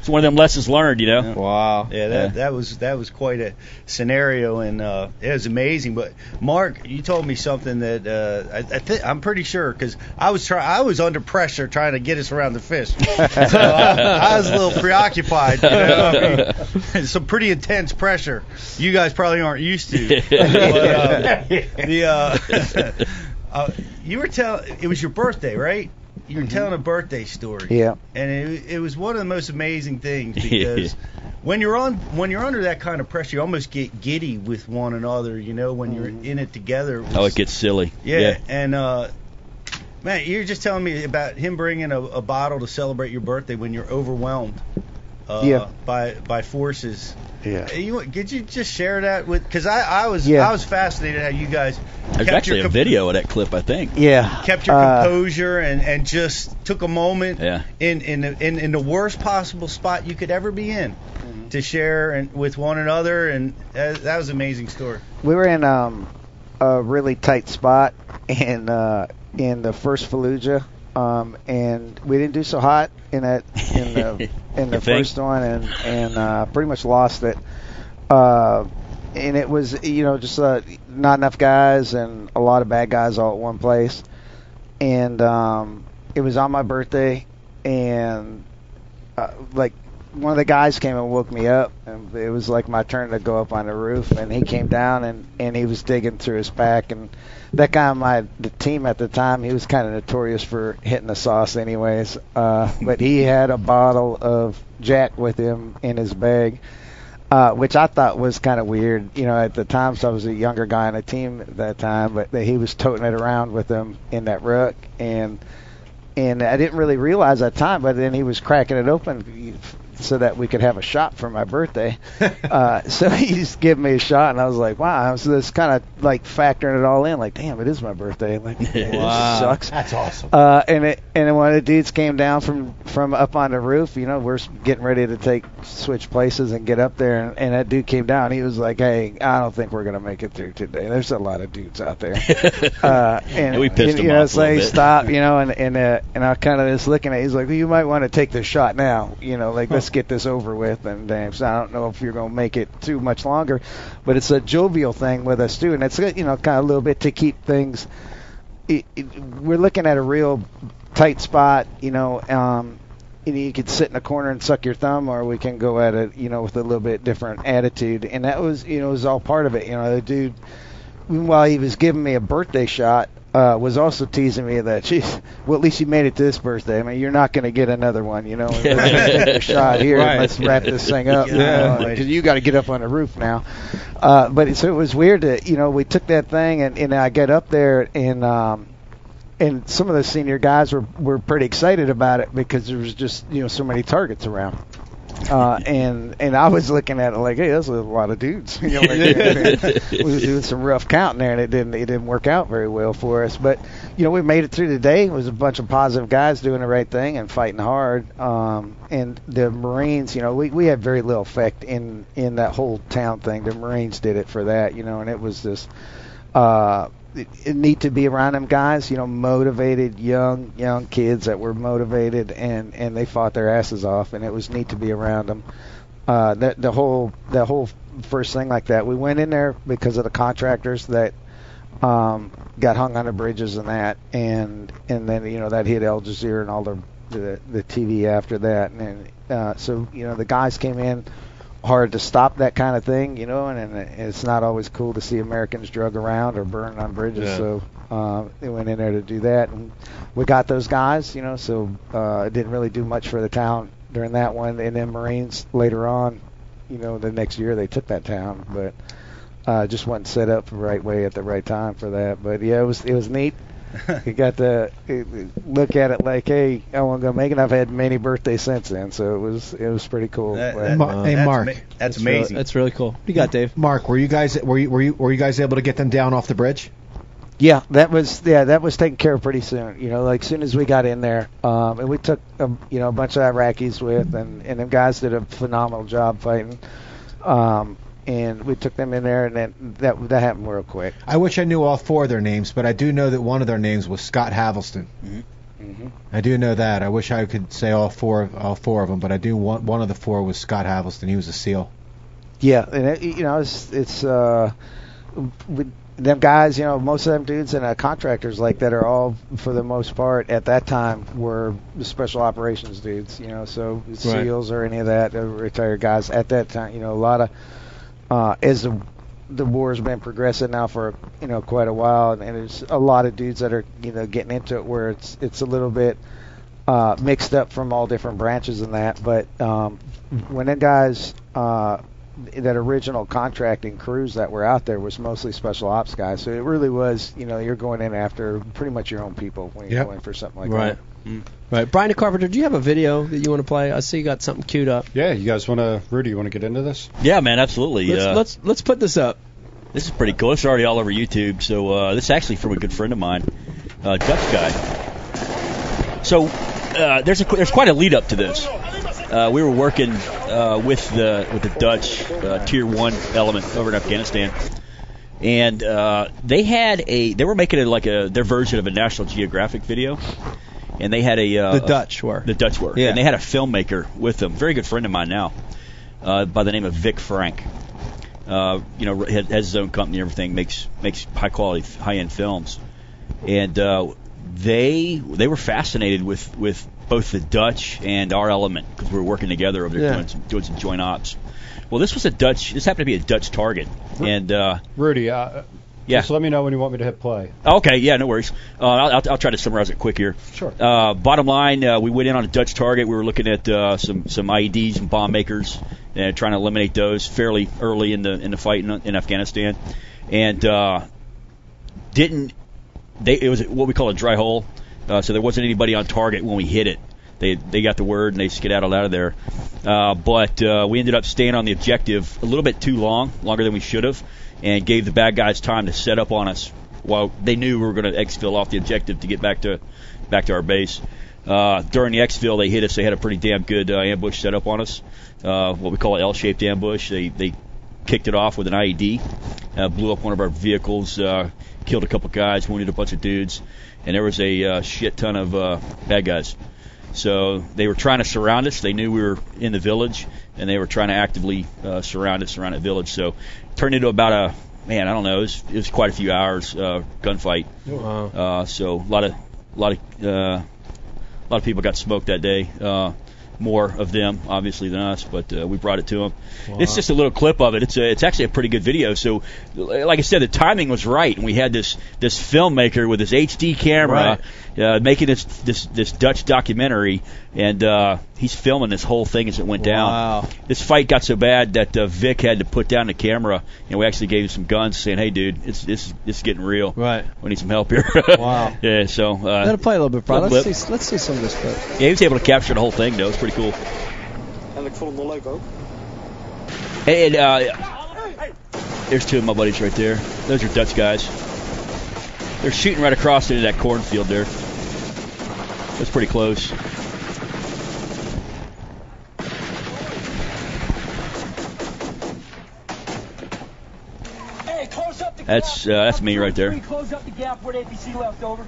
it's one of them lessons learned, you know. Wow. Yeah, that Yeah. that was that was quite a scenario, and uh, it was amazing. But Mark, you told me something that uh, I, I th- I'm pretty sure because I was try- I was under pressure trying to get us around the fish, [laughs] so I, I was a little preoccupied. You know? I mean, [laughs] some pretty intense pressure. You guys probably aren't used to. [laughs] But, uh, the uh, uh, you were telling it was your birthday, right? You were telling a birthday story Yeah. and it, it was one of the most amazing things [laughs] because when you're on when you're under that kind of pressure, you almost get giddy with one another. You know, when you're in it together. Oh, it gets silly. yeah, and uh, man, you're just telling me about him bringing a, a bottle to celebrate your birthday when you're overwhelmed. Uh, Yeah. By by forces. Yeah. You, could you just share that with? Because I, I was Yeah. I was fascinated how you guys There's actually your a video of that clip, I think. Yeah. kept your Uh, composure and, and just took a moment Yeah. in in the, in in the worst possible spot you could ever be in to share and with one another and that, that was an amazing story. we were in um, a really tight spot in uh, in the first Fallujah, um, and we didn't do so hot in that in the [laughs] in the first one, and and uh, pretty much lost it. Uh, and it was you know just uh, not enough guys and a lot of bad guys all at one place, and um, it was on my birthday, and uh, like one of the guys came and woke me up, and it was like my turn to go up on the roof, and he came down and and he was digging through his back, and that guy on my the team at the time, he was kind of notorious for hitting the sauce, anyways. Uh, [laughs] but he had a bottle of Jack with him in his bag. Uh, which I thought was kind of weird, you know, at the time. So I was a younger guy on the team at that time, but that he was toting it around with him in that ruck, and and I didn't really realize at the time, but then he was cracking it open so that we could have a shot for my birthday. [laughs] uh, so [laughs] he just gave me a shot, and I was like, wow. So this kind of like factoring it all in, like, damn, it is my birthday. Like, [laughs] this Wow. sucks. That's awesome. Uh, and it, and then one of the dudes came down from from up on the roof. You know, we're getting ready to take switch places and get up there, and, and that dude came down. He was like, "Hey, I don't think we're gonna make it through today. There's a lot of dudes out there." Uh, and And we pissed you, him you know, off a say little bit. stop, you know, and and uh, and I kind of just looking at. it, He's like, well, "You might want to take this shot now, you know, like let's get this over with." And damn, so I don't know if you're gonna make it too much longer, but it's a jovial thing with us too, and it's you know kind of a little bit to keep things it, it, we're looking at a real tight spot, you know, um, you, know, you could sit in a corner and suck your thumb, or we can go at it, you know, with a little bit different attitude. And that was, you know, it was all part of it. You know, the dude, while he was giving me a birthday shot, uh, was also teasing me that, geez, [laughs] well, at least you made it to this birthday. I mean, you're not going to get another one, you know. [laughs] We're gonna take a shot here. Right. Let's wrap this thing up, Yeah. because you got to get up on the roof now. Uh, but it, so it was weird that you know we took that thing and, and I get up there and um, and some of the senior guys were were pretty excited about it because there was just you know so many targets around. Uh, and and I was looking at it like, hey, that's a lot of dudes. [laughs] You know, like, [laughs] we were doing some rough counting there, and it didn't it didn't work out very well for us. But you know, we made it through the day. It was a bunch of positive guys doing the right thing and fighting hard. Um, and the Marines, you know, we we had very little effect in in that whole town thing. The Marines did it for that, you know, and it was just uh, it, it to be around them guys, you know, motivated young young kids that were motivated and and they fought their asses off, and it was neat to be around them. Uh, the the whole the whole first thing like that, we went in there because of the contractors that um, got hung on the bridges and that, and and then you know that hit Al Jazeera and all the the, the TV after that, and then, uh, so you know the guys came in hard to stop that kind of thing, you know, and, and it's not always cool to see Americans drug around or burned on bridges. Yeah. So uh, they went in there to do that, and we got those guys, you know. So uh, it didn't really do much for the town during that one, and then Marines later on, you know, the next year they took that town, but uh, just wasn't set up the right way at the right time for that. But yeah, it was it was neat. [laughs] you got to uh, look at it like, hey, I want to go make it. I've had many birthdays since then, so it was it was pretty cool. That- But- that- Ma- hey, Mark. ama- that's That's amazing. Really, that's really cool. What you got, Dave? Mark, were you guys were you were you were you guys able to get them down off the bridge? Yeah, that was yeah, that was taken care of pretty soon. You know, like soon as we got in there, um, and we took um, you know a bunch of Iraqis with, and and them guys did a phenomenal job fighting. Um, and we took them in there, and then that that happened real quick. I wish I knew all four of their names, but I do know that one of their names was Scott Helvenston. hmm I do know that. I wish I could say all four all four of them, but I do want one of the four was Scott Helvenston. He was a SEAL. Yeah, and it, you know it's it's uh, with them guys. You know, most of them dudes and uh, contractors like that are all for the most part at that time were special operations dudes. You know, so SEALs or any of that uh, retired guys at that time. You know, a lot of uh, as the the war's been progressing now for you know quite a while, and, and there's a lot of dudes that are you know getting into it where it's it's a little bit uh, mixed up from all different branches and that. But um, when the guys uh, that original contracting crews that were out there was mostly special ops guys, so it really was you know you're going in after pretty much your own people when you're Yep. going for something like Right. that. Right. Brian Carpenter, do you have a video that you want to play? I see you got something queued up. Yeah, you guys want to, Rudy, you want to get into this? Yeah, man, absolutely. Let's uh, let's let's put this up. This is pretty cool. It's already all over YouTube. So uh, this is actually from a good friend of mine, uh, Dutch guy. So uh, there's a there's quite a lead up to this. Uh, we were working uh, with the with the Dutch uh, Tier One element over in Afghanistan, and uh, they had a they were making it like a their version of a National Geographic video, and they had a uh, The Dutch were. the Dutch were, Yeah. and they had a filmmaker with them, very good friend of mine now, uh, by the name of Vic Frank. Uh, you know, has, has his own company and everything, makes makes high quality, high end films, and uh, they they were fascinated with with both the Dutch and our element because we were working together over there Yeah. doing, some, doing some joint ops. Well, this was a Dutch. This happened to be a Dutch target, and uh, Rudy, uh, yeah. just let me know when you want me to hit play. Okay, yeah, no worries. Uh, I'll, I'll, try to summarize it quick here. Sure. Uh, bottom line, uh, we went in on a Dutch target. We were looking at uh, some some IEDs and bomb makers and trying to eliminate those fairly early in the in the fight in, in Afghanistan, and uh, didn't they? It was what we call a dry hole, uh, so there wasn't anybody on target when we hit it. They they got the word and they skedaddled out of there. Uh, but uh, we ended up staying on the objective a little bit too long, longer than we should have, and gave the bad guys time to set up on us while they knew we were going to exfil off the objective to get back to back to our base. Uh, during the exfil, they hit us. They had a pretty damn good uh, ambush set up on us, uh, what we call an L-shaped ambush. They they kicked it off with an IED, uh, blew up one of our vehicles, uh, killed a couple guys, wounded a bunch of dudes, and there was a uh, shit ton of uh, bad guys. So they were trying to surround us. They knew we were in the village, and they were trying to actively uh, surround us around that village. So turned into about a man. I don't know. It was, it was quite a few hours uh, gunfight. Wow. Uh, so a lot of a lot of uh, a lot of people got smoked that day. Uh, more of them, obviously, than us, but uh, we brought it to them. It's just a little clip of it. It's a, it's actually a pretty good video. So, like I said, the timing was right, and we had this this filmmaker with his HD camera uh, making this this this Dutch documentary, and uh, he's filming this whole thing as it went down. Wow. This fight got so bad that uh, Vic had to put down the camera, and we actually gave him some guns, saying, "Hey, dude, it's this this is getting real. Right. We need some help here." [laughs] Wow. yeah. So. Uh, Let it play a little bit, bro. Little Let's blip. see, let's see some of this clip. yeah, he was able to capture the whole thing, though. It's pretty cool. En ik vond het wel leuk ook. And uh, there's two of my buddies right there. Those are Dutch guys. They're shooting right across into that cornfield there. That's pretty close. Hey, close up the That's gap. uh, that's me right there. Close up the gap where the APC left over.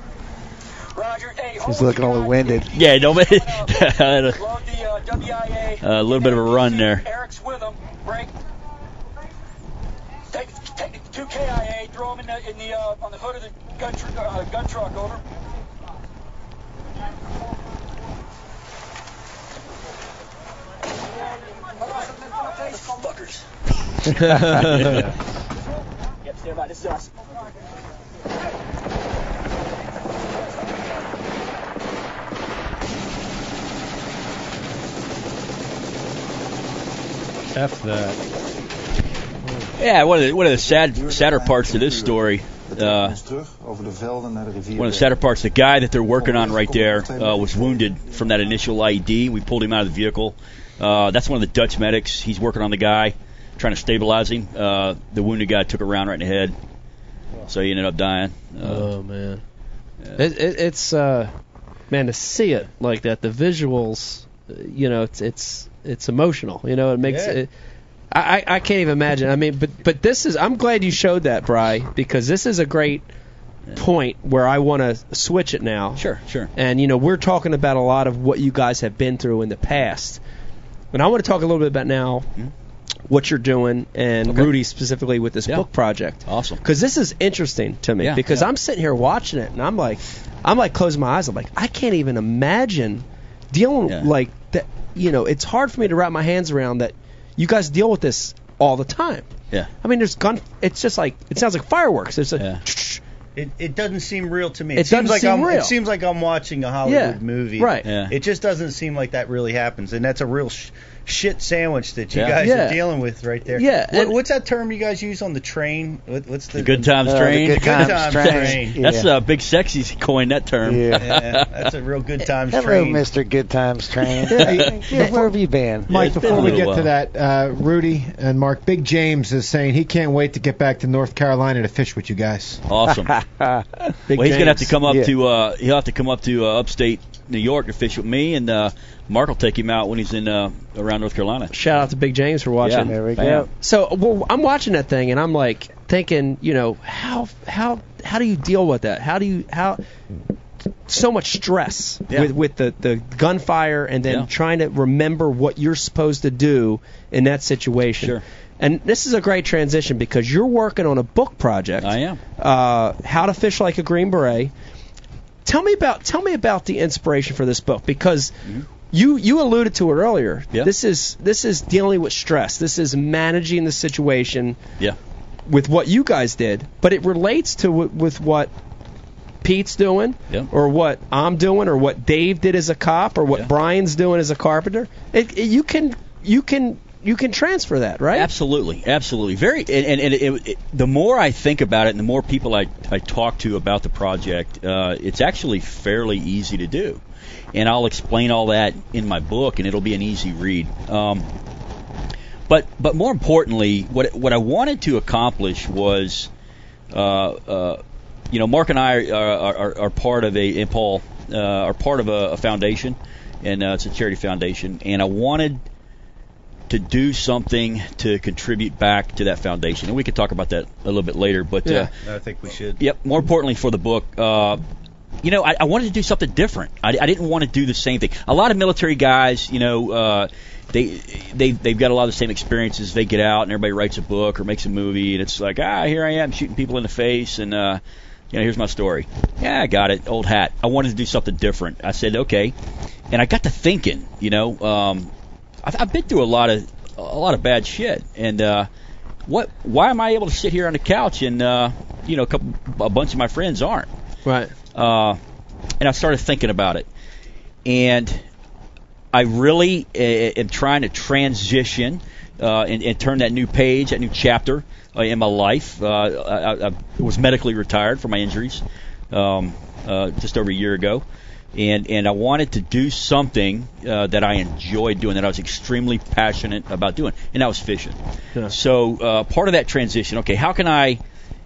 Roger. Hey, He's looking all winded. Yeah, no, but Load the uh, [laughs] A little bit of a run there. Eric's with him. Break. Take, take the two KIA. Throw them in the in the uh, on the hood of the gun, tr- uh, gun truck. Over. Fuckers. [laughs] Yep, stand by. This is us. F that. Yeah. One of the one of the sad sadder parts of this story. Uh, over de velden naar de rivier. one of the sadder parts, the guy that they're working on right there uh, was wounded from that initial IED. We pulled him out of the vehicle. Uh, that's one of the Dutch medics. He's working on the guy, trying to stabilize him. Uh, the wounded guy took a round right in the head, so he ended up dying. Uh, Oh man, it, it, it's uh, man to see it like that. The visuals, uh, you know, it's it's it's emotional. You know, it makes Yeah. it. I, I can't even imagine. I mean, but but this is. I'm glad you showed that, Bry, because this is a great point where I want to switch it now. sure, sure. And you know, we're talking about a lot of what you guys have been through in the past. And I want to talk a little bit about now hmm? what you're doing and Okay. Rudy specifically with this Yeah. book project. Awesome. Because this is interesting to me Yeah, because yeah. I'm sitting here watching it and I'm like, I'm like closing my eyes. I'm like, I can't even imagine dealing like that. You know, it's hard for me to wrap my hands around that. You guys deal with this all the time. Yeah. I mean, there's gun. It's just like it sounds like fireworks. There's a Yeah. [laughs] It, it doesn't seem real to me. It It, seems doesn't like seem I'm. real. It seems like I'm watching a Hollywood Yeah, movie. right. Yeah. It just doesn't seem like that really happens, and that's a real sh- shit sandwich that you Yeah. guys Yeah. are dealing with right there. Yeah, What, what's that term you guys use on the train? What, what's the, The good times Uh, the train. good times times train. train. That's yeah. uh, Big Sexy coined that term. Yeah. Yeah, that's a real good times Hello, train. Mr. Good Times Train. Hey, yeah, where have you been? Mike, it's been before we get while. to that, uh, Rudy and Mark, Big James is saying he can't wait to get back to North Carolina to fish with you guys. Awesome. big [laughs] well, he's gonna have to come up Yeah. to uh, he'll have to come up to uh, upstate New York to fish with me, and uh, Mark will take him out when he's in uh, around North Carolina. Shout out to Big James for watching. Yeah. There we Bam. go. So well, I'm watching that thing and I'm like thinking, you know, how how how do you deal with that? How do you how so much stress Yeah. with with the the gunfire and then Yeah. trying to remember what you're supposed to do in that situation. Sure. And this is a great transition because you're working on a book project. I am. Uh, How to Fish Like a Green Beret. Tell me about tell me about the inspiration for this book because you you alluded to it earlier. Mm-hmm. Yeah. This is this is dealing with stress. This is managing the situation Yeah. with what you guys did, but it relates to w- with what Pete's doing, Yeah. or what I'm doing, or what Dave did as a cop, or what Yeah. Brian's doing as a carpenter. It, it- you can you can you can transfer that, right? Absolutely, absolutely. Very, and, and, it, it, the more I think about it, and the more people I, I talk to about the project, uh, it's actually fairly easy to do. And I'll explain all that in my book, and it'll be an easy read. Um, but but more importantly, what what I wanted to accomplish was, uh, uh, you know, Mark and I are, are, are part of a and Paul uh, are part of a, a foundation, and uh, it's a charity foundation, and I wanted to do something to contribute back to that foundation. And we could talk about that a little bit later. But uh, I think we should. yep, more importantly for the book, uh, you know, I, I wanted to do something different. I, I didn't want to do the same thing. A lot of military guys, you know, uh, they they they've got a lot of the same experiences. They get out and everybody writes a book or makes a movie, and it's like, ah, here I am shooting people in the face and. uh You know, here's my story. Yeah, I got it. Old hat. I wanted to do something different. I said, okay, and I got to thinking. You know, um, I've, I've been through a lot of a lot of bad shit, and uh, what? Why am I able to sit here on the couch and uh, you know, a, couple, a bunch of my friends aren't? Right. Uh, and I started thinking about it, and I really uh, am trying to transition uh, and, and turn that new page, that new chapter uh, in my life. Uh, I, I was medically retired from my injuries um, uh, just over a year ago, and and I wanted to do something uh, that I enjoyed doing, that I was extremely passionate about doing, and that was fishing. Yeah. So uh, part of that transition, okay, how can I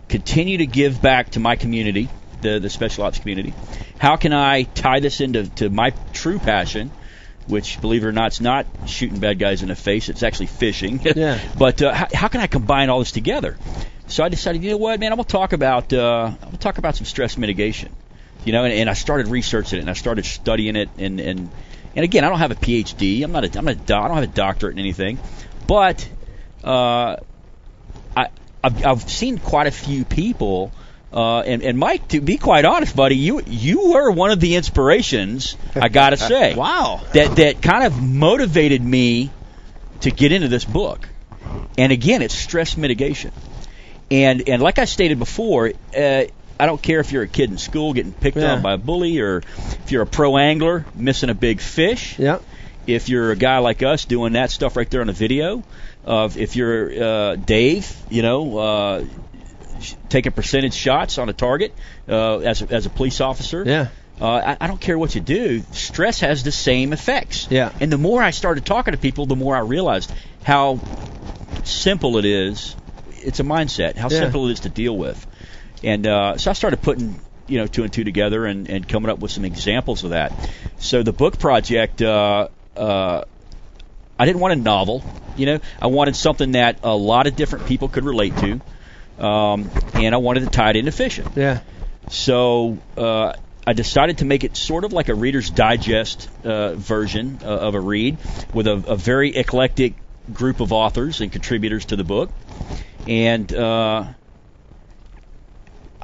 continue to give back to my community, the the special ops community? How can I tie this into to my true passion? Which, believe it or not, it's not shooting bad guys in the face. It's actually fishing. [laughs] Yeah. but uh, how, how can I combine all this together? So I decided, you know what, man, I'm gonna talk about uh, I'm gonna talk about some stress mitigation. You know, and, and I started researching it and I started studying it and and and again, I don't have a PhD. I'm not a I'm not a doc, I don't have a doctorate in anything, but uh, I I've, I've seen quite a few people. Uh, and, and Mike, to be quite honest, buddy, you you were one of the inspirations. I gotta [laughs] say, Wow. that that kind of motivated me to get into this book. And again, it's stress mitigation. And and like I stated before, uh, I don't care if you're a kid in school getting picked Yeah. on by a bully, or if you're a pro angler missing a big fish. Yep. If you're a guy like us doing that stuff right there on the video, of if you're uh, Dave, you know, uh, taking percentage shots on a target uh, as a, as a police officer. Yeah. Uh, I, I don't care what you do. Stress has the same effects. Yeah. And the more I started talking to people, the more I realized how simple it is. It's a mindset. How Yeah. simple it is to deal with. And uh, so I started putting you know two and two together and, and coming up with some examples of that. So the book project. Uh, uh, I didn't want a novel, you know. I wanted something that a lot of different people could relate to, um, and I wanted to tie it into fishing. Yeah. So uh, I decided to make it sort of like a Reader's Digest uh, version uh, of a read with a, a very eclectic group of authors and contributors to the book. And uh,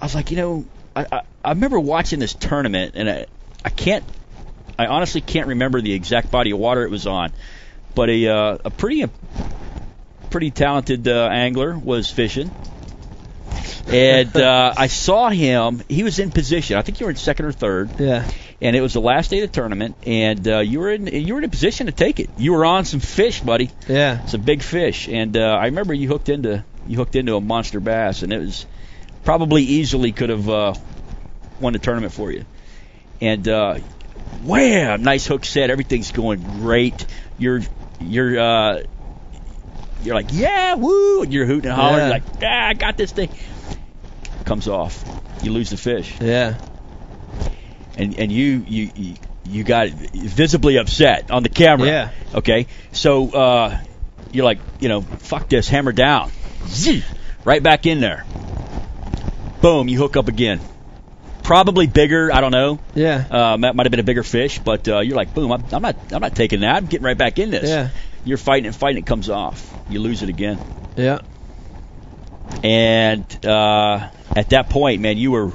I was like, you know, I, I, I remember watching this tournament, and I, I can't, I honestly can't remember the exact body of water it was on, but a uh, a pretty pretty talented uh, angler was fishing and [laughs] uh, I saw him. He was in position. I think you were in second or third, Yeah. and it was the last day of the tournament. And uh, you were in you were in a position to take it. You were on some fish, buddy. Yeah. Some big fish. And uh, I remember you hooked into you hooked into a monster bass, and it was probably easily could have uh, won the tournament for you. And uh, wham, nice hook set. Everything's going great. You're you're uh, you're like yeah, woo, and you're hooting and hollering Yeah. like ah, I got this thing. Comes off. You lose the fish, Yeah. and and you you you, you got visibly upset on the camera. Yeah. Okay. So uh, you're like, you know, fuck this, hammer down, Zzz, right back in there. Boom, you hook up again. Probably bigger, I don't know. Yeah. Um, that might have been a bigger fish, but uh, you're like, boom, I'm, I'm not, I'm not taking that. I'm getting right back in this. Yeah. You're fighting and fighting. It comes off. You lose it again. Yeah. And uh, at that point, man, you were,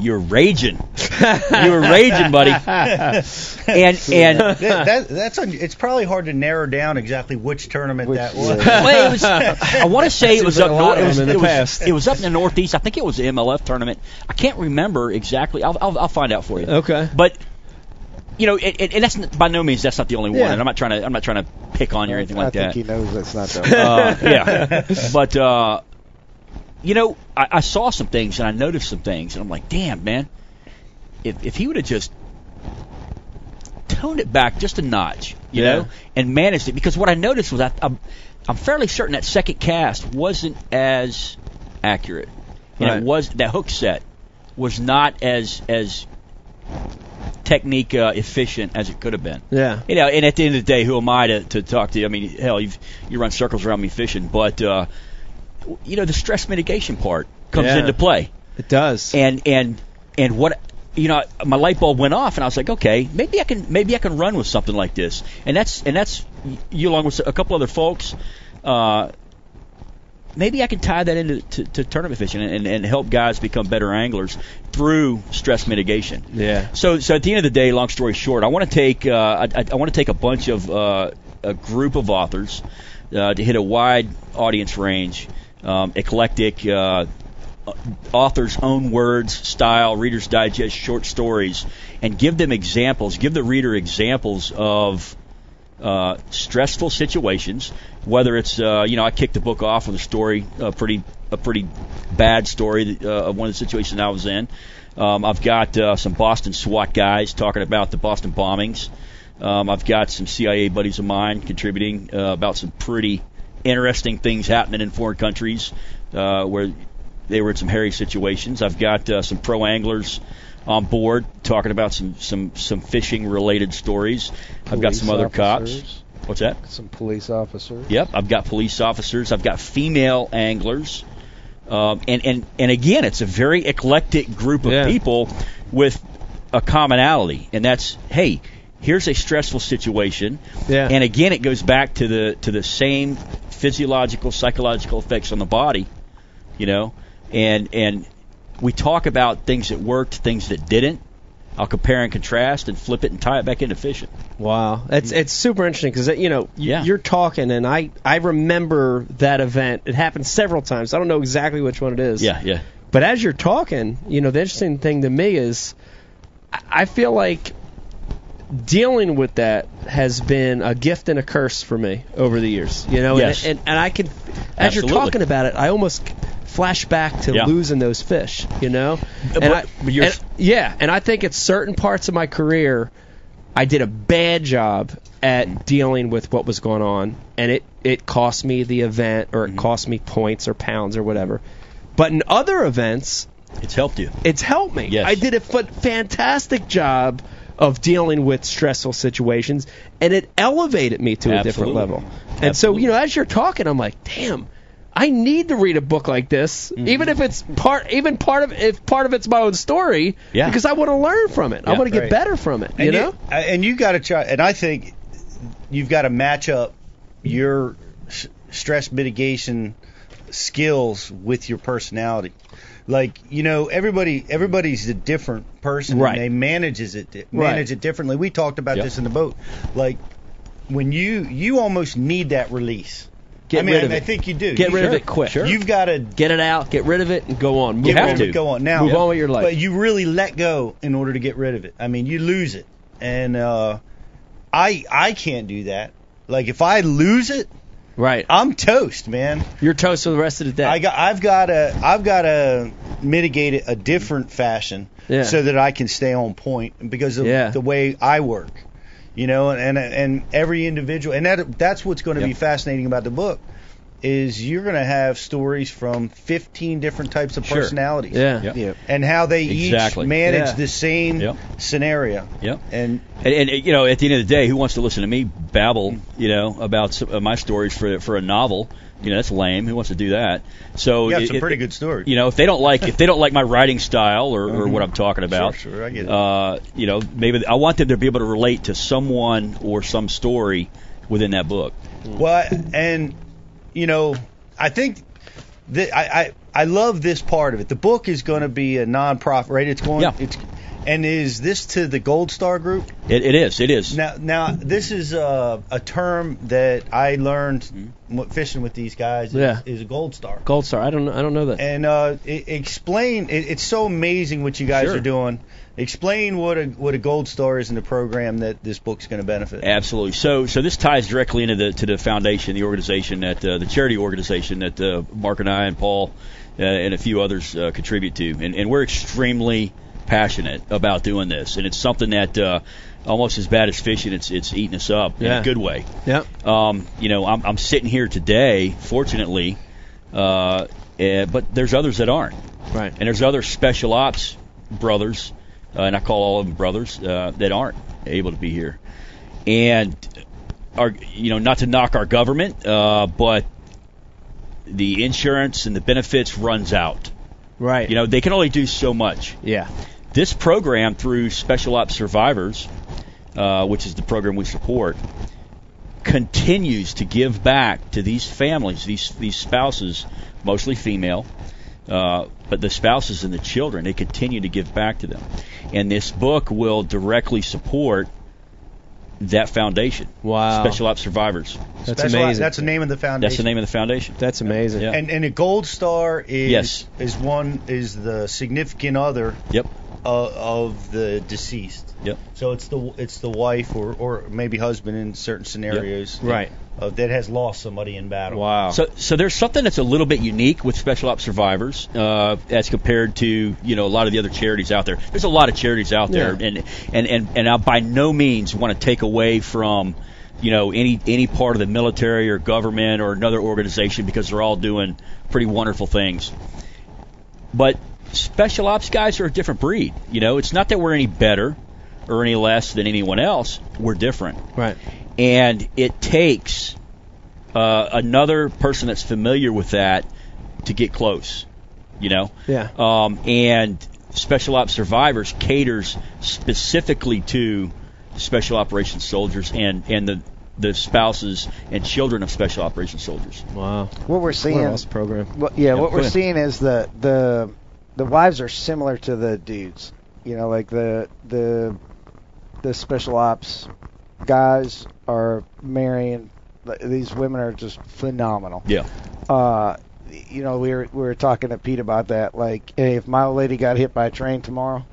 you were raging. you were raging, buddy. [laughs] And and that, that, that's un, it's probably hard to narrow down exactly which tournament Which- that was. well, it was. I want to say it was up like a lot north. It was, them in it, the was, it was up in the northeast. I think it was the MLF tournament. I can't remember exactly. I'll, I'll, I'll find out for you. Okay. But you know, it, it, and that's by no means that's not the only one. Yeah. And I'm not trying to I'm not trying to pick on you or anything I like think that. he knows that's not the. Uh, yeah, [laughs] but uh, you know, I, I saw some things and I noticed some things, and I'm like, damn, man, if if he would have just toned it back just a notch, you Yeah. know, and managed it, because what I noticed was I, I'm, I'm fairly certain that second cast wasn't as accurate, and Right. it was that hook set was not as as technique uh, efficient as it could have been. Yeah. You know, and at the end of the day, who am I to, to talk to you? I mean, hell, you've, you run circles around me fishing, but uh, you know, the stress mitigation part comes Yeah. into play, It does. and and and what you know, my light bulb went off, and I was like, okay, maybe I can maybe I can run with something like this, and that's and that's you along with a couple other folks. Uh, maybe I can tie that into to, to tournament fishing and, and help guys become better anglers through stress mitigation. Yeah. So, so at the end of the day, long story short, I want to take uh, I, I want to take a bunch of uh, a group of authors uh, to hit a wide audience range, um, eclectic. Uh, author's own words, style, Reader's Digest, short stories, and give them examples. Give the reader examples of uh, stressful situations. Whether it's uh, you know I kicked the book off with a story, a pretty a pretty bad story uh, of one of the situations I was in. Um, I've got uh, some Boston SWAT guys talking about the Boston bombings. Um, I've got some CIA buddies of mine contributing uh, about some pretty interesting things happening in foreign countries uh, where they were in some hairy situations. I've got uh, some pro anglers on board talking about some some some fishing related stories. I've got Police some other officers. cops. What's that? Some police officers. Yep, I've got police officers. I've got female anglers. Um, and, and, and again, it's a very eclectic group of Yeah. people with a commonality, and that's hey, here's a stressful situation. Yeah. And again, it goes back to the to the same physiological, psychological effects on the body, you know, and and we talk about things that worked, things that didn't. I'll compare and contrast and flip it and tie it back into fishing. Wow, it's it's super interesting because you know Yeah. you're talking and I I remember that event. It happened several times. I don't know exactly which one it is. Yeah, yeah. But as you're talking, you know the interesting thing to me is I- I feel like dealing with that has been a gift and a curse for me over the years. You know, Yes. and, and and I can as Absolutely. you're talking about it, I almost flash back to Yeah. losing those fish. You know, But- and I, but you're- and- yeah, and I think at certain parts of my career, I did a bad job at dealing with what was going on, and it it cost me the event, or it Mm-hmm. cost me points or pounds or whatever. But in other events, It's helped you. it's helped me. Yes. I did a fantastic job of dealing with stressful situations, and it elevated me to a different Absolutely. level. And so, you know, as you're talking, I'm like, damn. I need to read a book like this, Mm-hmm. even if it's part, even part of, if part of it's my own story, Yeah. because I want to learn from it. I want to get Right. better from it. You and know, uh, and you got to try. And I think you've got to match up your stress mitigation skills with your personality. Like you know, everybody everybody's a different person. Right. And they manages it di- Right. manage it differently. We talked about Yep. this in the boat. Like when you you almost need that release. Get I mean, rid of I, I think you do. Get You- rid of it quick. Sure. You've got to get it out, get rid of it, and go on. Move get have on. to. go on now. Move on with your life. But you really let go in order to get rid of it. I mean, you lose it, and uh, I I can't do that. Like if I lose it, Right. I'm toast, man. You're toast for the rest of the day. I got I've got to I've got to mitigate it a different fashion Yeah. so that I can stay on point because of Yeah. the way I work. You know, and and every individual, and that that's what's going to be fascinating about the book is you're going to have stories from 15 different types of Sure. personalities yeah. Yep. Yeah. and how they Exactly. each manage Yeah. the same Yep. scenario. Yep. And And, and you know, at the end of the day, who wants to listen to me babble, you know, about some, uh, my stories for for a novel? You know, that's lame. Who wants to do that? So you got it- some it- pretty good stories. You know, if they don't like if they don't like my writing style or, or what I'm talking about, Sure, sure, I get it. uh, you know, maybe I want them to be able to relate to someone or some story within that book. Well, and you know, I think that I, I I love this part of it. The book is going to be a nonprofit, right? It's going. Yeah. It's and is this to the Gold Star Group? It, it is. It is. Now, now this is a, a term that I learned w fishing with these guys. Is, Yeah. is a Gold Star. Gold star. I don't. I don't know that. And uh, e- explain. It, it's so amazing what you guys Sure. are doing. Explain what a what a Gold Star is in the program that this book's going to benefit. Absolutely. So, so this ties directly into the to the foundation, the organization that uh, the charity organization that uh, Mark and I and Paul uh, and a few others uh, contribute to, and, and we're extremely passionate about doing this, and it's something that uh, almost as bad as fishing, it's it's eating us up in a good way. Yep. Um, you know, I'm, I'm sitting here today, fortunately, uh, eh, but there's others that aren't. Right. And there's other special ops brothers, uh, and I call all of them brothers, uh, that aren't able to be here. And our, you know, not to knock our government, uh, but the insurance and the benefits runs out. Right. You know, they can only do so much. Yeah. This program through Special Ops Survivors, uh, which is the program we support, continues to give back to these families, these these spouses, mostly female, uh, but the spouses and the children, they continue to give back to them. And this book will directly support that foundation. Wow. Special Ops Survivors. That's Special- amazing. That's the name of the foundation. That's the name of the foundation. That's amazing. Yeah. And and a gold star is Yes. is one is the significant other Yep. Of, of the deceased. Yep. So it's the it's the wife or or maybe husband in certain scenarios. Right. Uh, that has lost somebody in battle. Wow. So, so there's something that's a little bit unique with Special Ops Survivors uh, as compared to you know a lot of the other charities out there. There's a lot of charities out there, Yeah. and and and and I by no means want to take away from you know any any part of the military or government or another organization because they're all doing pretty wonderful things. But special ops guys are a different breed. You know, it's not that we're any better or any less than anyone else. We're different right. and it takes uh, another person that's familiar with that to get close. You know, Yeah. um, and Special Ops Survivors caters specifically to Special Operations soldiers and and the the spouses and children of Special Operations soldiers. Wow. What we're seeing, What an awesome program. What, yeah, Yeah, what we're ahead. seeing is the the the wives are similar to the dudes. You know, like the the the special ops guys are marrying. These women are just phenomenal. Yeah, Uh, you know, we were we were talking to Pete about that. Like, hey, if my old lady got hit by a train tomorrow,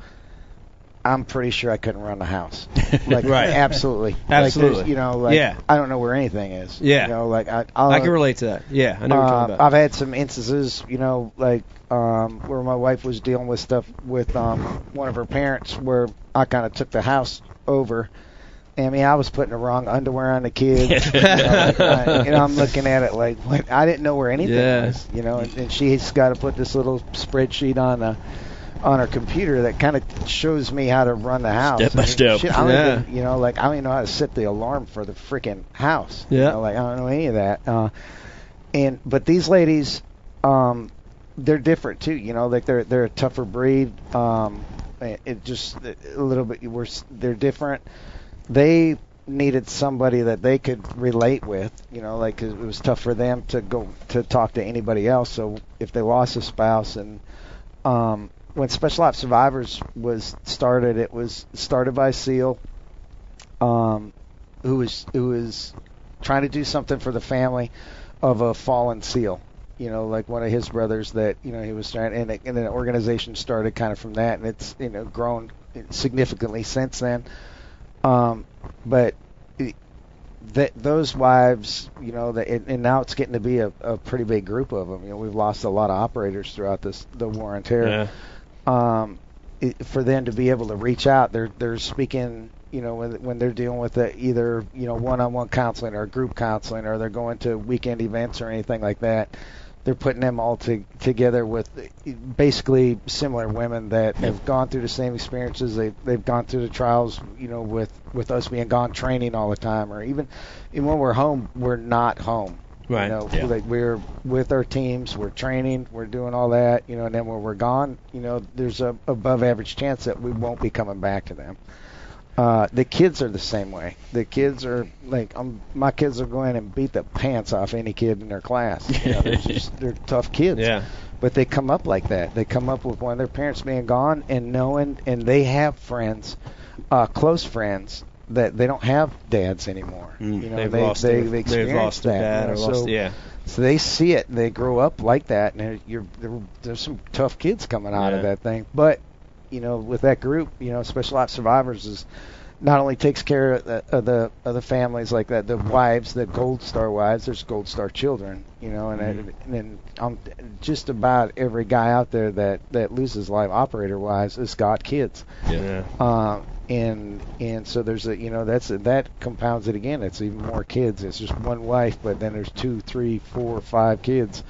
I'm pretty sure I couldn't run the house. [laughs] Like, Right. absolutely, Like, Absolutely. there's, you know, like Yeah. I don't know where anything is. Yeah. You know, like I I'll, I can relate to that. Yeah, I know what you're uh, talking about. I've had some instances, you know, like um, where my wife was dealing with stuff with um, one of her parents, where I kind of took the house over. I mean, I was putting the wrong underwear on the kids. [laughs] you, know, like, I, you know, I'm looking at it like, what? I didn't know where anything Yeah. was. You know, and, and she's got to put this little spreadsheet on the on her computer that kind of shows me how to run the house. Step by I mean, step. Shit, I Yeah. even, you know, like I don't even know how to set the alarm for the freaking house. You Yeah. know, like I don't know any of that. Uh, and but these ladies, um, they're different too. You know, like they're they're a tougher breed. Um, it, it just a little bit. We're they're different. They needed somebody that they could relate with. You know, like 'cause it was tough for them to go to talk to anybody else. So if they lost a spouse and um, when Special Ops Survivors was started, it was started by SEAL, um, who was who was trying to do something for the family of a fallen SEAL. You know, like one of his brothers that you know he was trying, and, and the organization started kind of from that, and it's you know grown significantly since then. Um, but that those wives, you know, that and, and now it's getting to be a, a pretty big group of them. You know, we've lost a lot of operators throughout this the war on terror yeah. Um, it, for them to be able to reach out, they're they're speaking, you know, when when they're dealing with the, either you know one-on-one counseling or group counseling, or they're going to weekend events or anything like that. They're putting them all to, together with basically similar women that have gone through the same experiences. They they've gone through the trials, you know, with with us being gone training all the time, or even even when we're home, we're not home. Right. You know, Yeah. like we're with our teams, we're training, we're doing all that, you know, and then when we're gone, you know, there's a above average chance that we won't be coming back to them. Uh, the kids are the same way. The kids are like, um, my kids will go in and beat the pants off any kid in their class. You know, they're just [laughs] they're tough kids. Yeah. But they come up like that. They come up with one of their parents being gone and knowing, and they have friends, uh, close friends that they don't have dads anymore. Mm. You know, They've they lost they, their, they they've experienced lost their that. dad you or know, lost so, yeah. so they see it. and They grow up like that, and you're there, there's some tough kids coming out of that thing. But you know, with that group, you know, Special Ops Survivors is not only takes care of the of the, of the families like that, the wives, the Gold Star wives. There's Gold Star children, you know, and Mm-hmm. and, and um, just about every guy out there that that loses life operator wise has got kids. Yeah. Um, and and so there's a you know that's that compounds it again. It's even more kids. It's just one wife, but then there's two, three, four, five kids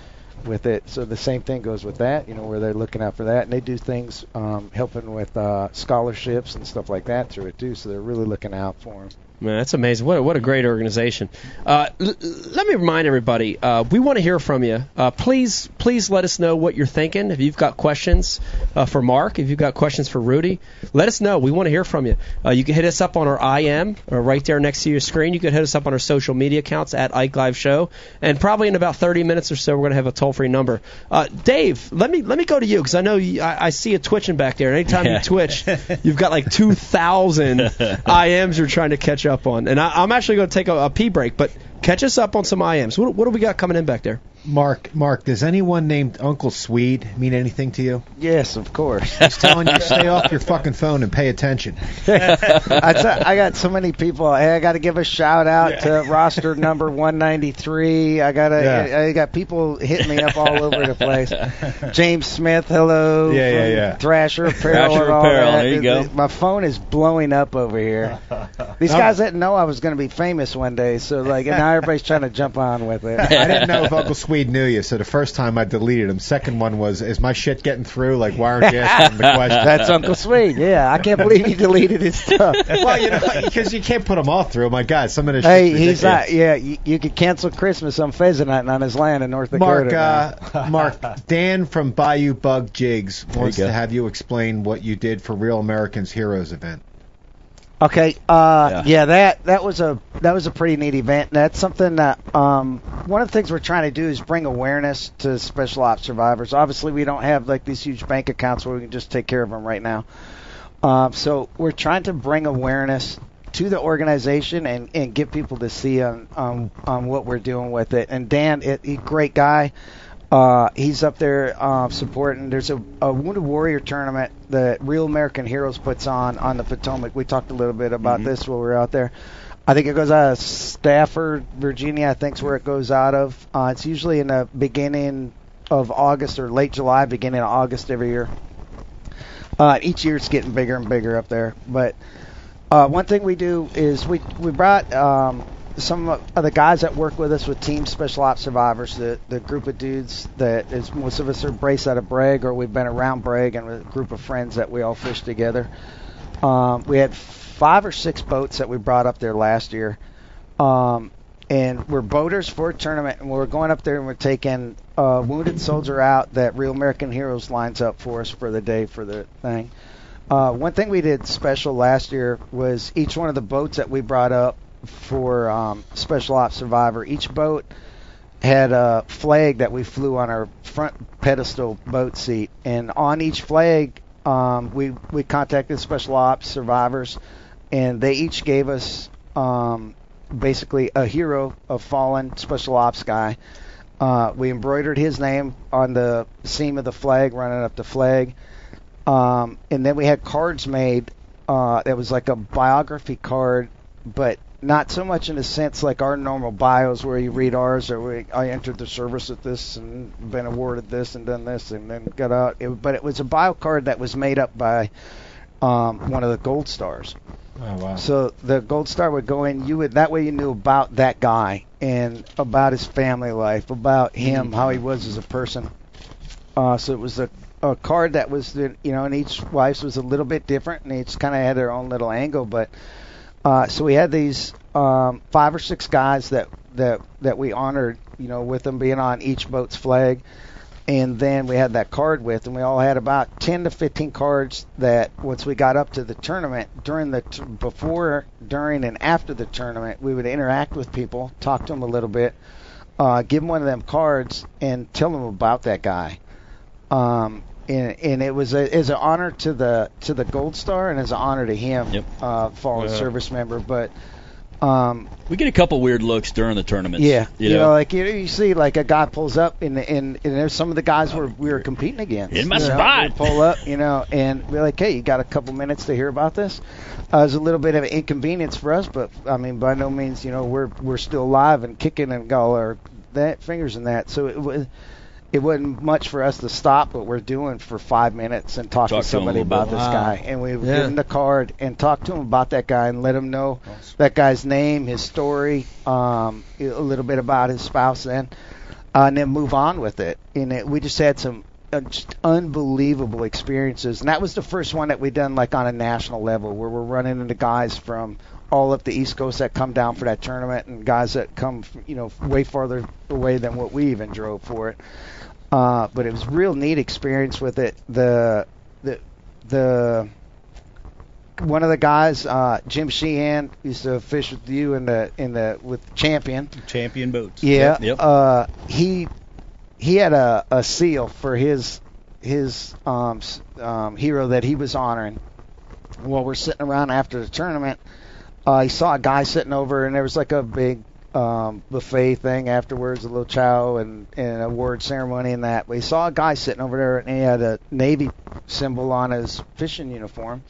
with it. So the same thing goes with that. You know where they're looking out for that, and they do things um, helping with uh, scholarships and stuff like that through it too. So they're really looking out for them. Man, that's amazing. What a, what a great organization. Uh, l- let me remind everybody, uh, we want to hear from you. Uh, please, please let us know what you're thinking. If you've got questions uh, for Mark, if you've got questions for Rudy, let us know. We want to hear from you. Uh, you can hit us up on our IM, or right there next to your screen. You can hit us up on our social media accounts at Ike Live Show. And probably in about 30 minutes or so, we're going to have a toll-free number. Uh, Dave, let me let me go to you because I know you, I, I see you twitching back there. Anytime Yeah. you twitch, [laughs] you've got like 2,000 [laughs] IMs you're trying to catch up on. And I, I'm actually going to take a, a pee break, but catch us up on some IMs. What, what do we got coming in back there? Mark, Mark, does anyone named Uncle Swede mean anything to you? Yes, of course. [laughs] Just telling you, stay off your fucking phone and pay attention. [laughs] I, t- I got so many people. Hey, I got to give a shout out to roster number 193. I got to. Yeah. I got people hitting me up all over the place. James Smith, hello. Yeah, yeah, from yeah. Thrasher [laughs] Apparel. Thrasher and all Apparel, that. there you go. My phone is blowing up over here. These guys didn't know I was going to be famous one day, so like, and now everybody's trying to jump on with it. I didn't know if Uncle Swede knew you, so the first time I deleted him. Second one was, is my shit getting through? Like, why aren't you asking him the [laughs] question? That's Uncle Swede. Yeah, I can't believe he deleted his stuff. well, you know, because you can't put them all through. My God, some of this. Hey, he's ridiculous. not. Yeah, you, you could cancel Christmas on pheasant hunting on his land in North Dakota. now. uh, Mark, Dan from Bayou Bug Jigs wants to have you explain what you did for Real Americans Heroes event. Okay, uh, Yeah. yeah. that that was a that was a pretty neat event. And That's something that um, one of the things we're trying to do is bring awareness to special ops survivors. Obviously, we don't have like these huge bank accounts where we can just take care of them right now. Um, so we're trying to bring awareness to the organization and, and get people to see on, on on what we're doing with it. And Dan, it, he great guy. Uh, he's up there uh, supporting. There's a, a Wounded Warrior tournament that Real American Heroes puts on on the Potomac. We talked a little bit about this while we were out there. I think it goes out of Stafford, Virginia. I think's where it goes out of. Uh, it's usually in the beginning of August or late July, beginning of August every year. Uh, each year it's getting bigger and bigger up there. But uh, one thing we do is we we brought um, some of the guys that work with us with Team Special Ops Survivors, the the group of dudes that is most of us are braced out of Bragg or we've been around Bragg and a group of friends that we all fish together. Um, we had five or six boats that we brought up there last year. Um, and we're boaters for a tournament, and we're going up there and we're taking a wounded soldier out that Real American Heroes lines up for us for the day for the thing. Uh, one thing we did special last year was each one of the boats that we brought up for um, Special Ops Survivor, each boat had a flag that we flew on our front pedestal boat seat, and on each flag, um, we we contacted Special Ops survivors, and they each gave us um, basically a hero, a fallen Special Ops guy. Uh, we embroidered his name on the seam of the flag, running up the flag, um, and then we had cards made. Uh, that was like a biography card, but not so much in the sense like our normal bios where you read ours or we, I entered the service at this and been awarded this and done this and then got out. It, but it was a bio card that was made up by um, one of the gold stars. Oh wow. So the gold star would go in. You would that way you knew about that guy and about his family life, about him, how he was as a person. Uh, so it was a, a card that was the, you know, and each wife's was a little bit different, and each kind of had their own little angle. But uh, so we had these um, five or six guys that that that we honored, you know, with them being on each boat's flag. And then we had that card with, and we all had about 10 to 15 cards that once we got up to the tournament, during the t- before, during, and after the tournament, we would interact with people, talk to them a little bit, uh, give them one of them cards, and tell them about that guy. Um, and, and it was a, is an honor to the to the Gold Star, and it's an honor to him, Yep. uh, fallen Yeah. service member. But um, We get a couple weird looks during the tournament. yeah, you, you know, know, like you, you see, like a guy pulls up, and and, and there's some of the guys were we were competing against. In my you know, spot. pull up, you know, and we're like, hey, you got a couple minutes to hear about this? Uh, it was a little bit of an inconvenience for us, but I mean, by no means, you know, we're we're still alive and kicking and got all our that fingers in that. So it was. It wasn't much for us to stop what we're doing for five minutes and talk, Talk to to 'em a somebody little about bit. this Wow. guy, and we would Yeah. give him the card and talk to him about that guy and let him know that guy's name, his story, um, a little bit about his spouse, then, uh, and then move on with it. And it, we just had some uh, just unbelievable experiences, and that was the first one that we done like on a national level, where we're running into guys from all up the East Coast that come down for that tournament, and guys that come, from, you know, way farther away than what we even drove for it. Uh, but it was a real neat experience with it. The the the one of the guys, uh, Jim Sheehan, used to fish with you in the in the with Champion. Champion boats. Yeah. Yep. Uh, he he had a, a seal for his his um, um, hero that he was honoring. While we're sitting around after the tournament, uh, he saw a guy sitting over, and there was like a big um, buffet thing afterwards, a little chow and, and award ceremony and that. He saw a guy sitting over there, and he had a Navy symbol on his fishing uniform.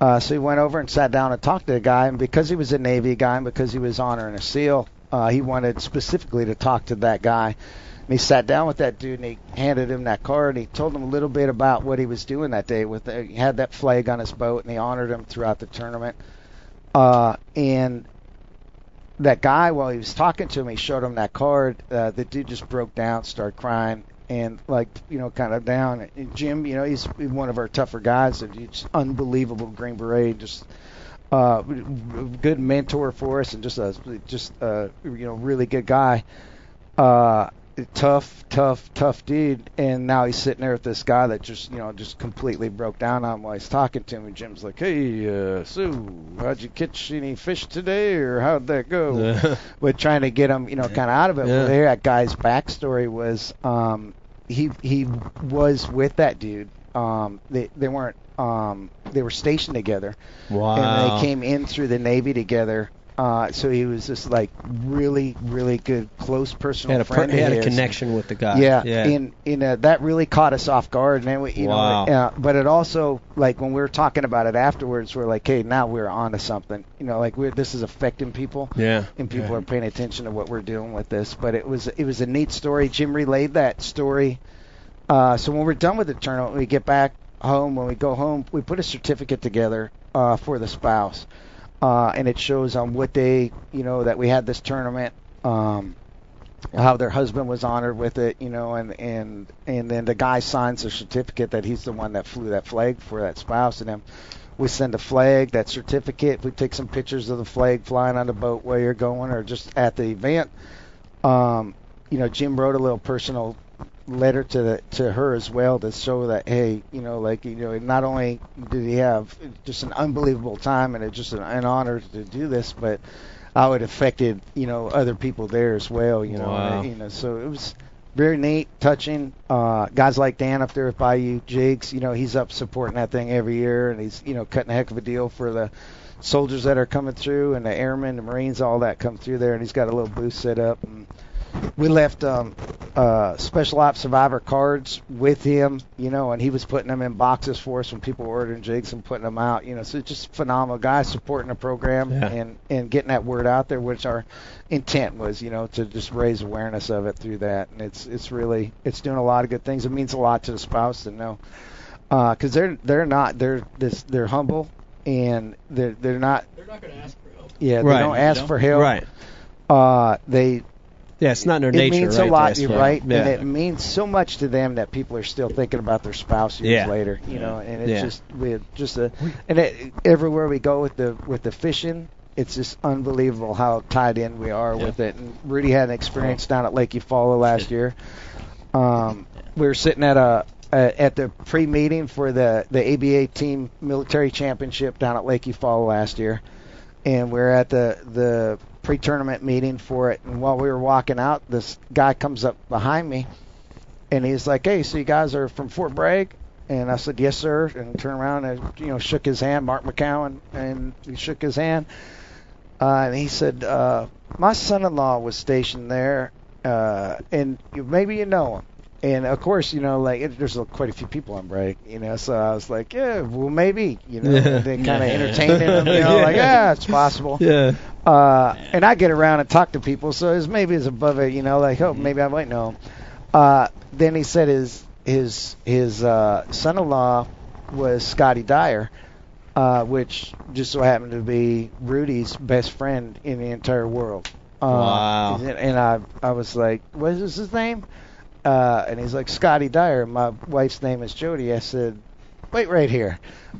Uh, so he went over and sat down and talked to the guy, and because he was a Navy guy and because he was honoring a SEAL, uh, he wanted specifically to talk to that guy. And he sat down with that dude and he handed him that card. And he told him a little bit about what he was doing that day. With the, he had that flag on his boat and he honored him throughout the tournament. Uh, and that guy, while he was talking to him, he showed him that card. Uh, the dude just broke down, started crying, and like you know, kind of down. And Jim, you know, he's one of our tougher guys. And he's unbelievable Green Beret, just uh, good mentor for us, and just a just a you know really good guy. Uh, tough, tough, tough dude. And now he's sitting there with this guy that just you know just completely broke down on him while he's talking to him. And Jim's like, "Hey, uh, Sue, how'd you catch any fish today, or how'd that go?" [laughs] But trying to get him, you know, kind of out of it. Yeah. Well, there, that guy's backstory was um, he he was with that dude. Um, they they weren't um, they were stationed together, Wow. and they came in through the Navy together. Uh, so he was just like really, really good, close personal had a, per- friend. he of had a connection with the guy. Yeah, Yeah. and and uh, that really caught us off guard. Then we, you Wow. know, uh, but it also like when we were talking about it afterwards, we're like, hey, now we're on to something. You know, like we're this is affecting people, yeah. and people are paying attention to what we're doing with this. But it was it was a neat story. Jim relayed that story. Uh, so when we're done with the tournament, we get back home. When we go home, we put a certificate together uh, for the spouse, uh, and it shows on what day you know that we had this tournament. Um, how their husband was honored with it, you know, and and and then the guy signs a certificate that he's the one that flew that flag for that spouse, and then we send a flag, that certificate. We take some pictures of the flag flying on the boat while you're going, or just at the event. Um, you know, Jim wrote a little personal letter to the to her as well to show that hey, you know, like you know, not only did he have just an unbelievable time and it's just an, an honor to do this, but how it affected you know other people there as well. You know, Wow. you know, so it was very neat, touching. Uh, guys like Dan up there with Bayou Jigs, you know, he's up supporting that thing every year, and he's you know cutting a heck of a deal for the soldiers that are coming through and the airmen, the Marines, all that come through there, and he's got a little booth set up. And we left um, uh, special ops survivor cards with him, you know, and he was putting them in boxes for us when people were ordering jigs and putting them out, you know. So it's just phenomenal guy supporting the program Yeah. and and getting that word out there, which our intent was, you know, to just raise awareness of it through that. And it's it's really it's doing a lot of good things. It means a lot to the spouse to know, because they're they're not they're this they're humble and they're they're not They're not going to ask for help. yeah they Right. don't ask for help. Right. Uh, they Yeah, it's not in their it nature. means right, a lot, you're right, Yeah. and it means so much to them that people are still thinking about their spouse years Yeah. later. You know, and it's Yeah. just we just a and it, everywhere we go with the with the fishing, it's just unbelievable how tied in we are with it. And Rudy had an experience down at Lake Eufaula last year. Um, we were sitting at a uh, at the pre-meeting for the the ABA team military championship down at Lake Eufaula last year, and we are at the the pre-tournament meeting for it. And while we were walking out, this guy comes up behind me, and he's like, "Hey, so you guys are from Fort Bragg?" And I said, "Yes, sir." And turned around and you know shook his hand, Mark McCowan, and he shook his hand. Uh, and he said, uh, "My son-in-law was stationed there, uh, and you, maybe you know him." And of course, you know, like it, there's quite a few people on break, you know. So I was like, "Yeah, well, maybe," you know. [laughs] Yeah. They kind of entertaining him, you know, [laughs] like, "Yeah, it's possible." Yeah. Uh, and I get around and talk to people, so it's maybe it's above it, you know, like oh maybe I might know him. Uh, then he said his his his uh, son-in-law was Scotty Dyer, uh, which just so happened to be Rudy's best friend in the entire world. Uh, Wow. And I I was like, what is his name? Uh, and he's like Scotty Dyer. My wife's name is Jody. I said, wait right here.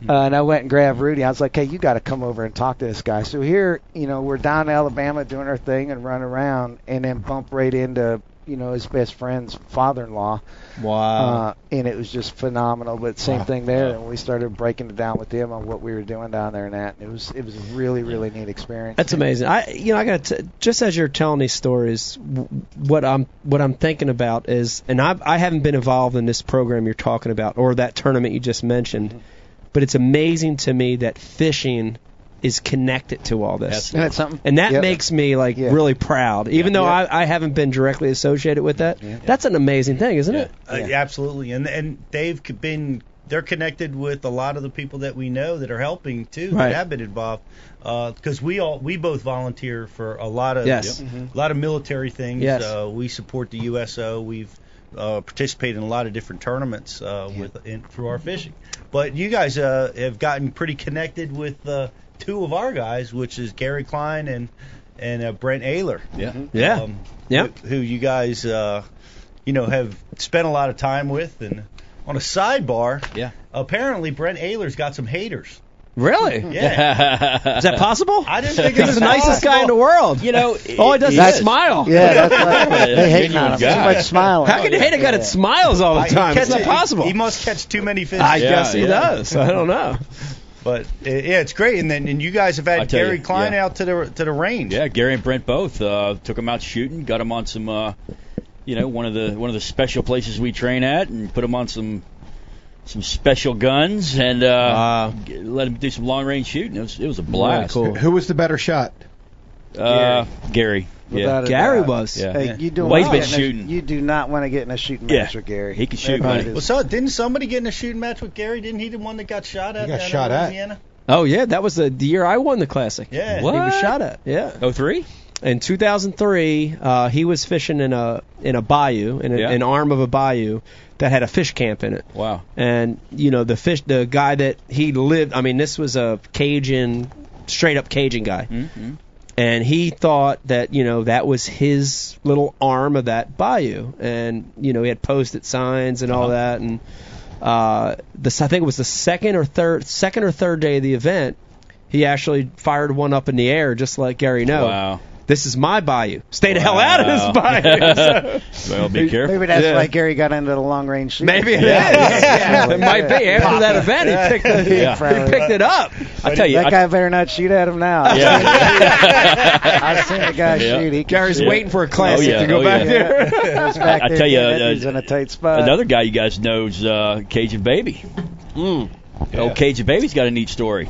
Uh, and I went and grabbed Rudy. I was like, hey, you got to come over and talk to this guy. So here, you know, we're down in Alabama doing our thing and run around, and then bump right into, you know, his best friend's father-in-law. Wow. Uh, and it was just phenomenal. But same thing there, and we started breaking it down with him on what we were doing down there and that. And it was it was a really really neat experience. That's amazing. I, you know, I got just as you're telling these stories, what I'm what I'm thinking about is, and I I haven't been involved in this program you're talking about or that tournament you just mentioned, but it's amazing to me that fishing is connected to all this. That's- Isn't that something? And that Yep. makes me like Yeah. really proud, even though Yeah. I, I haven't been directly associated with that. That's an amazing thing, isn't it? Uh, absolutely, and and they've been they're connected with a lot of the people that we know that are helping too Right. that have been involved because we all we both volunteer for a lot of Yes. a lot of military things. Yes. Uh, we support the USO. We've uh, participated in a lot of different tournaments uh, with in, through our fishing. But you guys uh, have gotten pretty connected with uh, two of our guys, which is Gary Klein and and uh, Brent Ehrler. Yeah. Yeah. Um, Yeah. Who, who you guys, uh, you know, have spent a lot of time with. And on a sidebar, Yeah. apparently Brent Ehrler's got some haters. Really? Yeah. [laughs] Is that possible? I didn't think it He's was the nicest guy in the world. You know, [laughs] All he does is That's- smile. Yeah, that's like, [laughs] Yeah, they hate on him. Too much smiling. How can you hate a guy that smiles all the I- time? It's not possible. He, he must catch too many fish. I Yeah, guess he yeah. does. I don't know. But uh, yeah, it's great. And then and you guys have had Gary you, Klein yeah. out to the to the range. Yeah, Gary and Brent both uh, took him out shooting, got him on some, uh, you know, one of the one of the special places we train at, and put him on some some special guns, and uh, Wow. g- let him do some long range shooting. It was it was a blast. cool. Who was the better shot? Uh, Gary. Yeah. Without a Gary doubt. was. Yeah. Hey, you do Well, he's not been get in a- shooting. you do not want to get in a shooting Yeah. match with Gary. He can shoot, That buddy. is- Well, so didn't somebody get in a shooting match with Gary? Didn't he the one that got shot at? got shot at. Louisiana? Oh yeah, that was the, the year I won the classic. Yeah. He was shot at. Yeah. Oh three? In 2003, uh, he was fishing in a in a bayou, in a, Yeah. an arm of a bayou that had a fish camp in it. Wow. And you know the fish, the guy that he lived. I mean, this was a Cajun, straight up Cajun guy, Mm-hmm. And he thought that you know that was his little arm of that bayou, and you know he had posted signs and all Uh-huh. that, and uh, this I think it was the second or third second or third day of the event. He actually fired one up in the air, just like Gary know. Wow. This is my bayou. Stay the hell out of this bayou. So- [laughs] Well, be careful. Maybe that's Yeah. why Gary got into the long range shooting. Maybe it is. Yeah, it might be. After that event, he picked, the, [laughs] Yeah. he picked it up. I tell you, that I, guy better not shoot at him now. Yeah. [laughs] I've seen the guy Yeah. shoot. He Gary's shoot. waiting for a classic Oh, yeah. to go Oh, back yeah. there. Goes back I there, tell you, uh, he's in a tight spot. another guy you guys knows uh, Cajun Baby. Mm. Oh, Cajun Baby's got a neat story.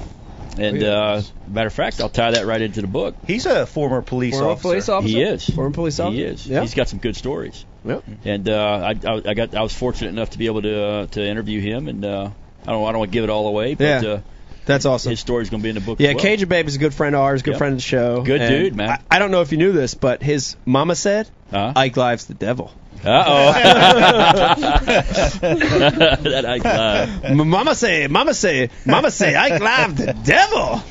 And Oh, uh, matter of fact, I'll tie that right into the book. He's a former police Former officer. police officer. He is. Former police officer. He is. Yeah. He's got some good stories. Yep. And uh, I, I, I got I was fortunate enough to be able to uh, to interview him, and uh, I don't I don't want to give it all away, but Yeah. uh, That's awesome. his story's going to be in the book. yeah, as well. Cajun Babe is a good friend of ours, good Yep. friend of the show. Good And dude, man. I, I don't know if you knew this, but his mama said Huh? Ike Live's the devil. Uh oh. [laughs] that Ike Live. Mama say, mama say, mama say, Ike Live the devil.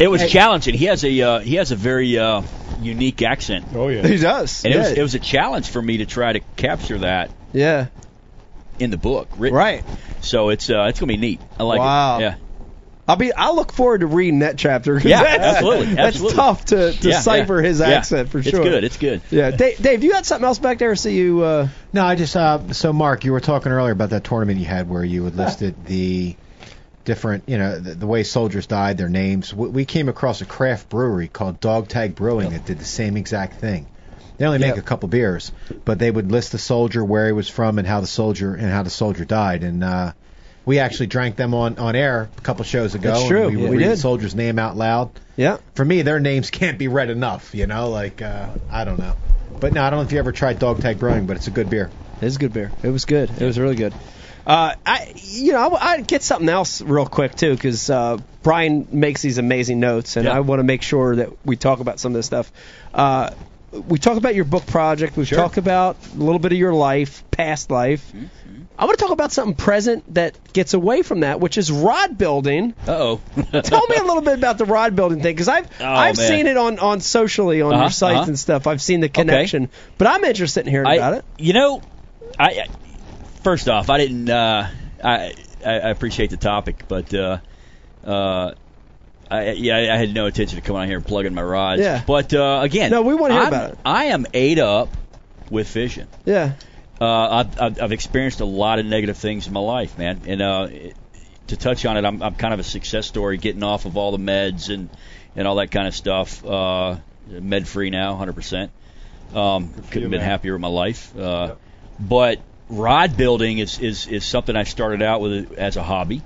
It was challenging. He has a uh, he has a very uh, unique accent, Oh yeah. He does. and yeah. it was it was a challenge for me to try to capture that yeah. in the book. Written. Right. So it's uh, it's gonna be neat. I like Wow. it. Yeah. I'll be. I'll look forward to reading that chapter. [laughs] Yeah, that's, absolutely, That's absolutely. tough to Yeah, decipher yeah, his yeah. accent for sure. It's good. It's good. Yeah, Dave, Dave, you got something else back there? So you, uh, No, I just uh, so Mark, you were talking earlier about that tournament you had where you had listed the different, you know, the, the way soldiers died, their names. We, we came across a craft brewery called Dog Tag Brewing that did the same exact thing. They only make Yep. a couple beers, but they would list the soldier, where he was from, and how the soldier and how the soldier died. And uh, we actually drank them on on air a couple shows ago. That's true. we would We read did. the soldier's name out loud. yeah. For me, their names can't be read enough. You know, like uh, I don't know. But no, I don't know if you ever tried Dog Tag Brewing, but it's a good beer. It is was good beer. It was good. It was really good. Uh, I, you know, I, I get something else real quick too, because uh, Brian makes these amazing notes, and Yeah. I want to make sure that we talk about some of this stuff. Uh, we talk about your book project. We've Sure. talked about a little bit of your life, past life. I want to talk about something present that gets away from that, which is rod building. Uh oh. [laughs] Tell me a little bit about the rod building thing, because I've Oh, I've man. seen it on on socially on Uh-huh, your sites uh-huh. and stuff. I've seen the connection, but I'm interested in hearing I, about it. You know, I I- first off, I didn't. Uh, I I, appreciate the topic, but uh, uh, I, yeah, I had no intention of coming out here and plugging my rods. Yeah. But uh, again, No, we wanna hear I'm- about it. I am ate up with fishing. Yeah. Uh, I've, I've, experienced a lot of negative things in my life, man. And uh, to touch on it, I'm, I'm kind of a success story, getting off of all the meds and and all that kind of stuff. Uh, med free now, 100%. Um, couldn't have been happier with my life. Uh, But rod building is, is is something I started out with as a hobby,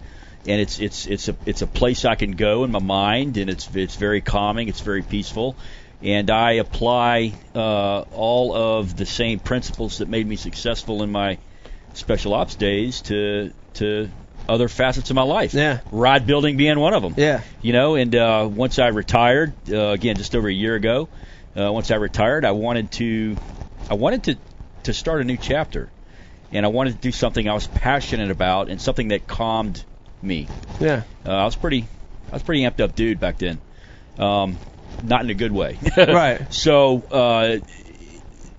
and it's it's it's a it's a place I can go in my mind, and it's it's very calming, it's very peaceful, and I apply uh, all of the same principles that made me successful in my special ops days to to other facets of my life. Yeah. Rod building being one of them. Yeah. You know, and uh, once I retired, uh, again, just over a year ago, uh, once I retired, I wanted to, I wanted to, to start a new chapter, and I wanted to do something I was passionate about and something that calmed me. Yeah. Uh, I was pretty, I was pretty amped up dude back then, um, not in a good way. [laughs] Right. So uh,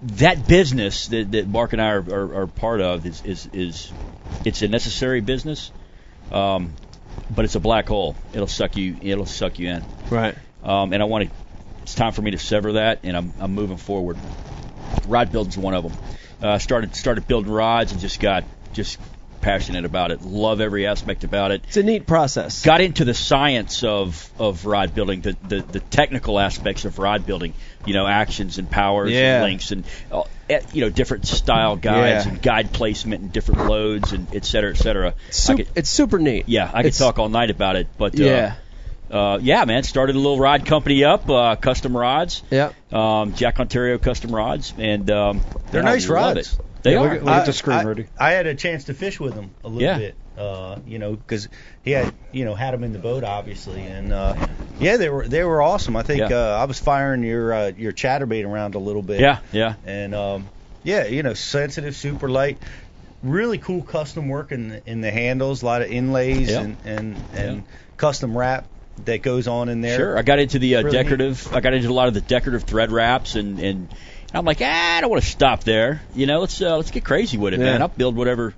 that business that, that Mark and I are, are, are part of is, is is it's a necessary business, um, but it's a black hole. It'll suck you. It'll suck you in. Right. Um, and I want to. It's time for me to sever that, and I'm I'm moving forward. Rod building's one of them. Uh, started started building rods and just got just passionate about it. Love every aspect about it It's a neat process. got into the science of of rod building, the the, the technical aspects of rod building. You know, actions and powers Yeah. and links and uh, eh, you know different style guides Yeah. and guide placement and different loads and et cetera, et cetera. Sup- could- it's super neat. yeah, I could It's- talk all night about it, but uh, Yeah. uh, yeah, man, started a little rod company up, uh, custom rods, Yeah. um, Jack Ontario Custom Rods, and um, They're nice rods. It. They Yeah, are. look at- look at the screen, I, Rudy. I had a chance to fish with him a little Yeah. bit, uh, you know, because he had, you know, had him in the boat obviously, and uh, yeah, they were they were awesome. I think Yeah. uh, I was firing your uh, your chatterbait around a little bit. yeah, yeah. and um, yeah, you know, sensitive, super light, really cool custom work in the, in the handles, a lot of inlays Yeah. and and and custom wrap that goes on in there. Sure, I got into the uh, Really neat. decorative. I got into a lot of the decorative thread wraps, and and I'm like, ah, I don't want to stop there. You know, let's uh, let's get crazy with it, Yeah. man. I'll build whatever.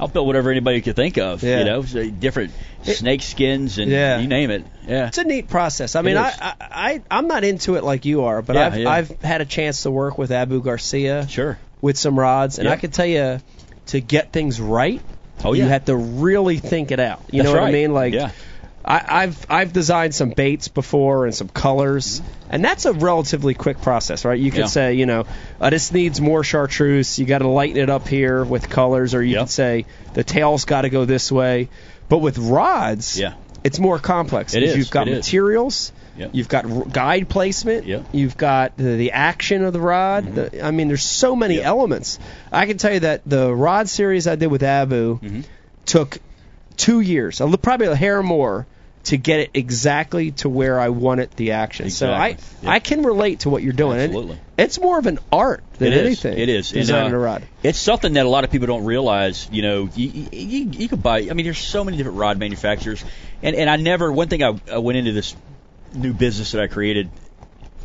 I'll build whatever anybody could think of. Yeah. You know, different snake skins and Yeah. you name it. Yeah. It's a neat process. I mean, I. I, I I'm not into it like you are, but Yeah, I've. I've had a chance to work with Abu Garcia Sure. with some rods, and. I can tell you to get things right, Oh you have to really think it out. You That's know what I mean? Like yeah. I, I've I've designed some baits before and some colors, and that's a relatively quick process, right? You could Yeah. say, you know, uh, this needs more chartreuse. You got to lighten it up here with colors, or you Yeah. could say the tail's got to go this way. But with rods, Yeah. it's more complex. It is. You've got It materials. Yep. You've got r- guide placement. Yep. You've got the, the action of the rod. The, I mean, there's so many Yep. elements. I can tell you that the rod series I did with Abu Mhm. took two years, a probably a hair more, to get it exactly to where I wanted the action. So I Exactly. Yep. I can relate to what you're doing. And Absolutely. It's more of an art than It is. anything. It is. And, Designing uh, a rod. It's something that a lot of people don't realize. You know, you, you, you, you could buy. I mean, there's so many different rod manufacturers, and and I never. One thing I, I went into this new business that I created.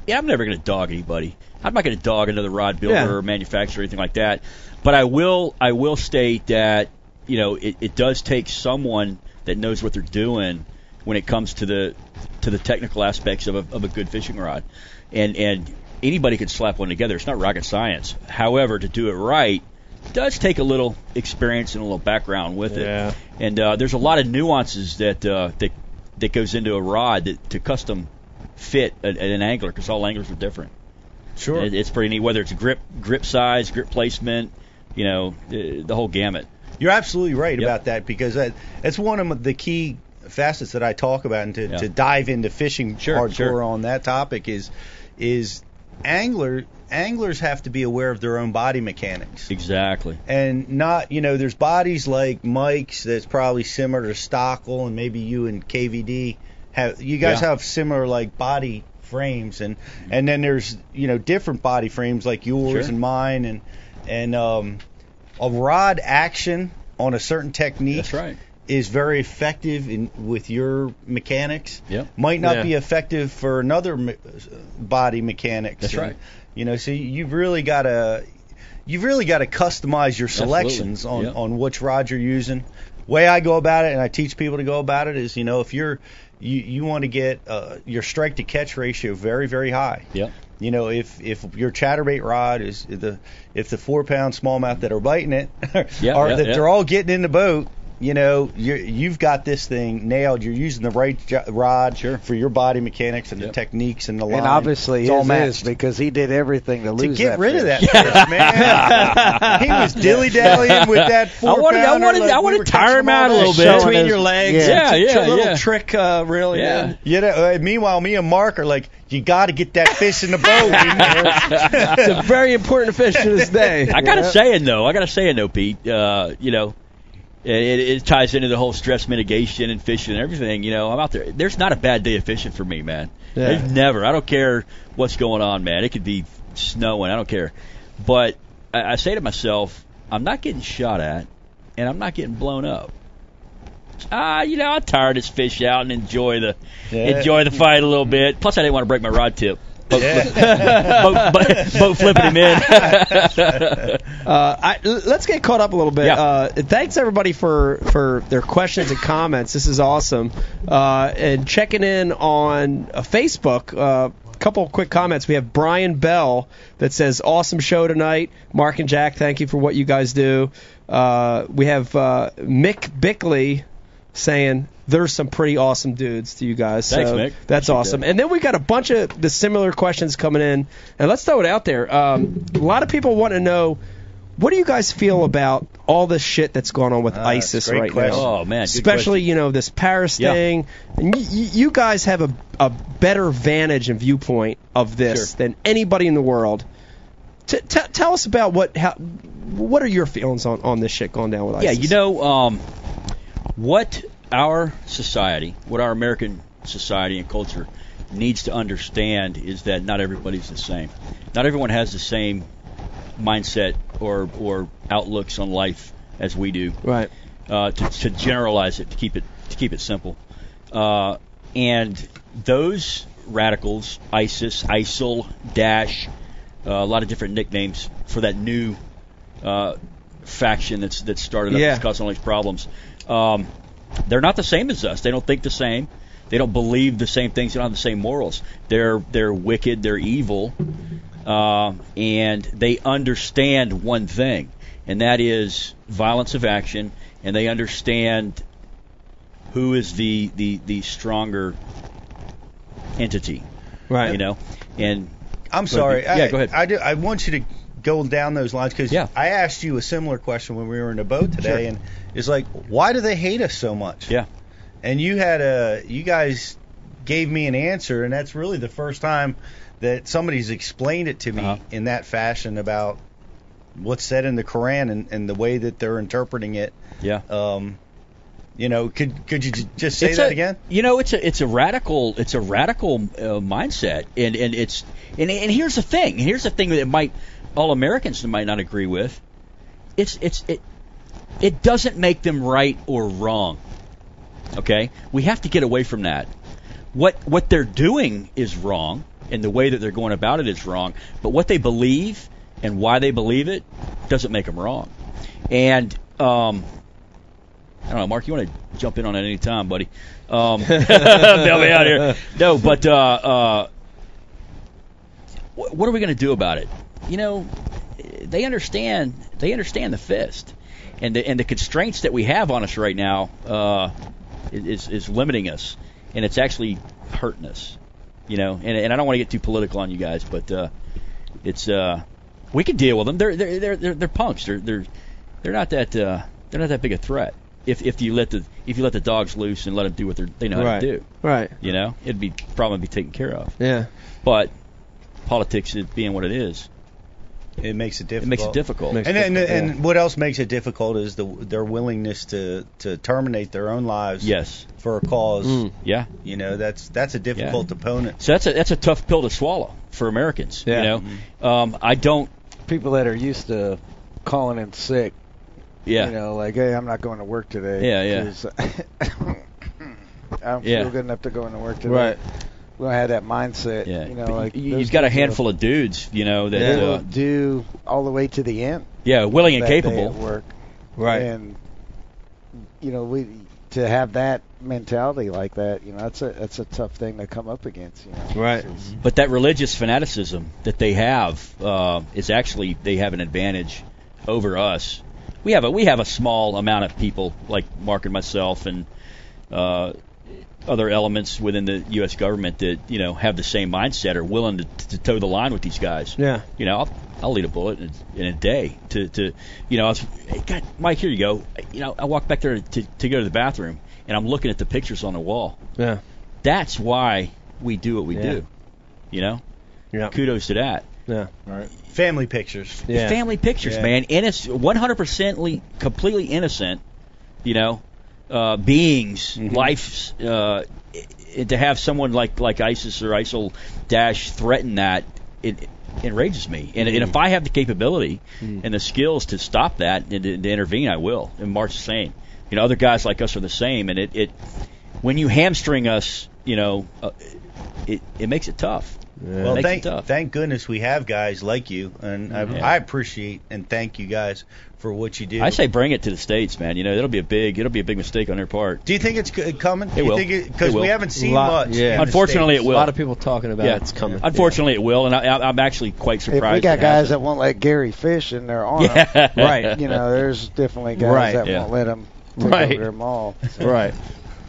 Yeah, I'm never going to dog anybody. I'm not going to dog another rod builder Yeah. or manufacturer or anything like that. But I will. I will state that you know it, it does take someone that knows what they're doing when it comes to the to the technical aspects of a, of a good fishing rod, and and anybody can slap one together. It's not rocket science. However, to do it right does take a little experience and a little background with Yeah. it. And uh, there's a lot of nuances that uh, that that goes into a rod that, to custom fit a, an angler because all anglers are different. Sure. It, it's pretty neat whether it's grip grip size, grip placement, you know, uh, the whole gamut. You're absolutely right Yep. about that because that, that's one of the key facets that I talk about and to, Yeah. to dive into fishing Sure, hardcore sure. on that topic is is angler anglers have to be aware of their own body mechanics Exactly. and not you know there's bodies like Mike's that's probably similar to Stockel and maybe you and KVD have you guys Yeah. have similar like body frames and and then there's you know different body frames like yours Sure. and mine and and um a rod action on a certain technique That's right. Is very effective in with your mechanics Yep. might not Yeah. be effective for another me- body mechanics That's And, right. you know so you've really got to you've really got to customize your selections on Yep. on which rod you're using way I go about it, and I teach people to go about it is, you know, if you're you you want to get uh, your strike to catch ratio very very high. Yep. You know, if if your chatterbait rod is the if the four pound smallmouth that are biting it [laughs] Yeah, are yeah, that yeah. they're all getting in the boat, you know, you you've got this thing nailed. You're using the right jo- rod Sure. for your body mechanics and the techniques and the line. And obviously it's all is matched. because he did everything to to lose get that rid of fish. that fish, man. he was [laughs] dilly dallying with that four [laughs] I wanted, I wanted, like I wanted were to tire him out a little bit. Between his- your legs. yeah. Yeah, yeah, Tr- little yeah. trick, uh, really. Yeah. man. You know, uh, meanwhile, me and Mark are like, you got to get that fish in the boat. [laughs] It's a very important fish to this day. I got to say it though. I got to say it though, Pete. Uh, you know, it, it ties into the whole stress mitigation and fishing and everything. You know, I'm out there. There's not a bad day of fishing for me, man. Yeah. There's never. I don't care what's going on, man. It could be snowing. I don't care. But I, I say to myself, I'm not getting shot at, and I'm not getting blown up. Ah, you know, I'll tire this fish out and enjoy the Yeah. enjoy the fight a little bit. Plus, I didn't want to break my rod tip. Boat, Yeah. boat, boat, boat flipping him in. [laughs] Uh, I, l- let's get caught up a little bit. Yeah. Uh, thanks everybody for for their questions and comments. This is awesome. Uh, and checking in on uh, Facebook. Uh, couple quick comments. We have Brian Bell that says, "Awesome show tonight." Mark and Jack, thank you for what you guys do. Uh, we have uh, Mick Bickley saying, "There's some pretty awesome dudes to you guys." Thanks, so Mick. That's Appreciate awesome. that. And then we got a bunch of the similar questions coming in, and let's throw it out there. Um, a lot of people want to know. What do you guys feel about all this shit that's going on with a ISIS right question. now? Oh man, Especially, question. you know, this Paris Yeah. thing. And y- you guys have a, a better vantage and viewpoint of this Sure. than anybody in the world. T- t- tell us about what how, what are your feelings on, on this shit going down with ISIS? Yeah, you know um, what our society, what our American society and culture needs to understand is that not everybody's the same. Not everyone has the same mindset or or outlooks on life as we do. Right. Uh, to, to generalize it, to keep it to keep it simple, uh, and those radicals, ISIS, ISIL, Daesh, uh, a lot of different nicknames for that new uh, faction that's that's started up Yeah. that's causing all these problems. Um, they're not the same as us. They don't think the same. They don't believe the same things. They don't have the same morals. They're they're wicked. They're evil, uh, and they understand one thing, and that is violence of action. And they understand who is the the the stronger entity. Right. You know, and I'm sorry. Yeah, I, go ahead. I, do, I want you to go down those lines because Yeah. I asked you a similar question when we were in the boat today, Sure. and it's like, why do they hate us so much? yeah, And you had a, you guys gave me an answer, and that's really the first time that somebody's explained it to me Uh-huh. in that fashion about what's said in the Quran and, and the way that they're interpreting it. yeah. Um, you know, could could you just say It's that a- again? You know, it's a it's a radical it's a radical uh, mindset, and and it's and and here's the thing. Here's the thing that might all Americans might not agree with. It's it's it it doesn't make them right or wrong. Okay, we have to get away from that. What what they're doing is wrong, and the way that they're going about it is wrong. But what they believe and why they believe it doesn't make them wrong. And um, I don't know, Mark. You want to jump in on it any time, buddy? Um, [laughs] bail me out here. No, but uh, uh, what are we going to do about it? You know, they understand. They understand the fist, and the and the constraints that we have on us right now uh, is is limiting us, and it's actually hurting us. You know, and and I don't want to get too political on you guys, but uh, it's uh, we can deal with them. They're they're they're they're, they're punks. They're they're they're not that uh, they're not that big a threat. If if you let the if you let the dogs loose and let them do what they're, they know how to do, Right. you know, it'd be probably be taken care of. Yeah. But politics is being what it is, It makes it difficult. it makes it difficult. Makes- And and, difficult, and what else makes it difficult is the their willingness to to terminate their own lives yes, for a cause. Mm. yeah. You know, that's that's a difficult opponent. So that's a that's a tough pill to swallow for Americans. Yeah. You know, um, I don't. People that are used to calling in sick, Yeah, you know, like, hey, I'm not going to work today. Yeah, yeah. 'cause [laughs] I don't Yeah. feel good enough to go into work today. Right. We don't have that mindset. yeah. You know, like you, you've got a handful of dudes, you know, that will uh, do all the way to the end. yeah, willing and capable. work. Right. And you know, we to have that mentality like that, you know, that's a that's a tough thing to come up against. You know, Right. But that religious fanaticism that they have uh, is actually they have an advantage over us. We have a we have a small amount of people like Mark and myself and uh, other elements within the U.S. government that you know have the same mindset are willing to, to toe the line with these guys. Yeah. You know, I'll, I'll lead a bullet in, in a day to, to you know, I was, hey, God, Mike, here you go. You know, I walk back there to, to go to the bathroom and I'm looking at the pictures on the wall. Yeah. That's why we do what we Yeah. do. You know, Yeah. kudos to that. Yeah. All right. Family pictures. Yeah. Family pictures, Yeah. man. Innocent, 100% completely innocent. You know, uh, beings, Mm-hmm. lives. Uh, to have someone like like ISIS or ISIL Daesh threaten that, it enrages me. And, and Mm-hmm. if I have the capability and the skills to stop that and to, to intervene, I will. And Mark's the same. You know, other guys like us are the same. And it, it when you hamstring us, you know, uh, it it makes it tough. Well, thank thank goodness we have guys like you, and I, Yeah. I appreciate and thank you guys for what you do. I say bring it to the states, man. You know, it'll be a big it'll be a big mistake on their part. Do you think it's coming? It will. because we haven't seen Lot- much. yeah. Unfortunately, it will. A lot of people talking about Yeah. it's coming. Unfortunately, it will, and I, I'm actually quite surprised. if surprised. we got guys that won't let Gary fish in their arm, yeah, [laughs] Right. you know, there's definitely guys Right, that yeah. won't let them take Right. over their mall. Yeah. Right.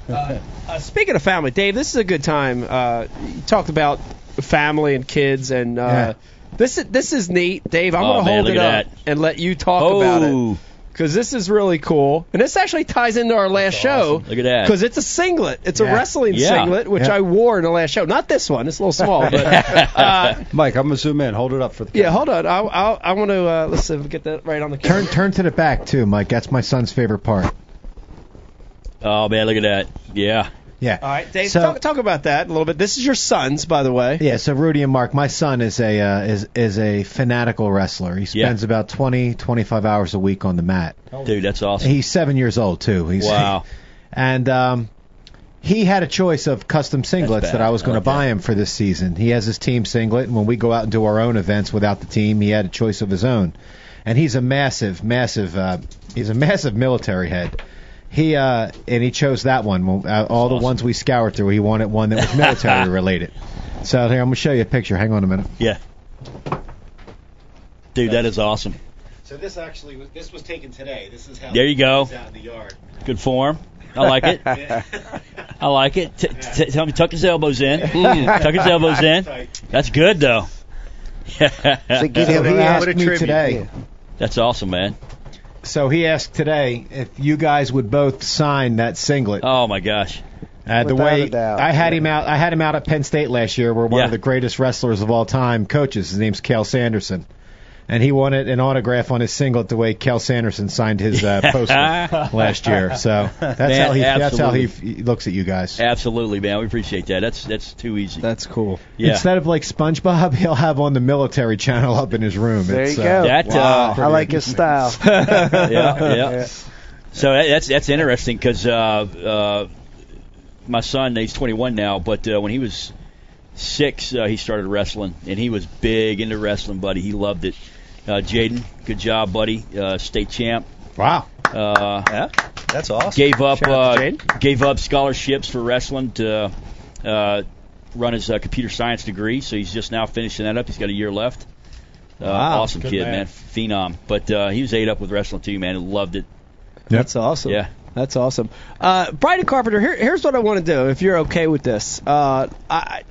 Uh, speaking of family, Dave, this is a good time. Uh, you talked about family and kids, and uh, Yeah. this is this is neat, Dave. I'm Oh, gonna man, hold it up that. and let you talk about it Oh, because this is really cool, and this actually ties into our last show. look at that. Because it's a singlet. It's a wrestling Yeah. singlet, which Yeah. I wore in the last show. Not this one. It's a little small. [laughs] But uh, Mike, I'm gonna zoom in. Hold it up for the. camera. yeah, hold on. I I, I want to uh, let's see if we get that right on the camera. Turn turn to the back too, Mike. That's my son's favorite part. oh man, look at that. Yeah, Yeah. All right, Dave. So- talk, talk about that a little bit. This is your son's, by the way. Yeah, so Rudy and Mark, my son is a uh, is is a fanatical wrestler. He Yeah. spends about 20 25 hours a week on the mat. dude, that's awesome. He's 7 years old too. He's wow. [laughs] And um he had a choice of custom singlets that I was going like to buy him for this season. He has his team singlet, and when we go out and do our own events without the team, he had a choice of his own. And he's a massive, massive, uh, he's a [laughs] massive military head. He uh, and he chose that one. Well, Uh, all the awesome. ones we scoured through, he wanted one that was [laughs] military related. So here, I'm gonna show you a picture. Hang on a minute. Yeah, dude, that is awesome. So this actually was this was taken today. This is how There you go. out in the yard. Good form. I like it. [laughs] I like it. T- t- tell me, tuck his elbows in. [laughs] tuck his elbows in. That's good though. So get So him he a asked me today. That's awesome, man. So he asked today if you guys would both sign that singlet. Oh my gosh. Uh, the Without way a doubt. I had him out, I had him out at Penn State last year. Where one Yeah. of the greatest wrestlers of all time coaches. His name's Cael Sanderson, and he wanted an autograph on his singlet the way Cael Sanderson signed his uh, [laughs] poster last year. So that's Man, how he that's how he, absolutely. he looks at you guys. Absolutely, man. We appreciate that. That's that's too easy. That's cool. yeah. Instead of like SpongeBob, [laughs] he'll have on the military channel up in his room. There It's, you uh, go. That, wow. uh, I like his style. [laughs] yeah, yeah. Yeah. So that's that's interesting because uh, uh, my son, he's 21 now, but uh, when he was six, uh, he started wrestling, and he was big into wrestling, buddy. He loved it. Uh, Jaden, good job, buddy. Uh, state champ. Wow. Uh, Yeah, that's awesome. gave up uh, gave up scholarships for wrestling to uh, run his uh, computer science degree. So he's just now finishing that up. He's got a year left. Uh, Wow, awesome kid, man. man. phenom. But uh, he was ate up with wrestling too, man. Loved it. That's awesome. Yeah. That's awesome. Uh, Brian Carpenter, here, here's what I want to do. If you're okay with this, uh, I,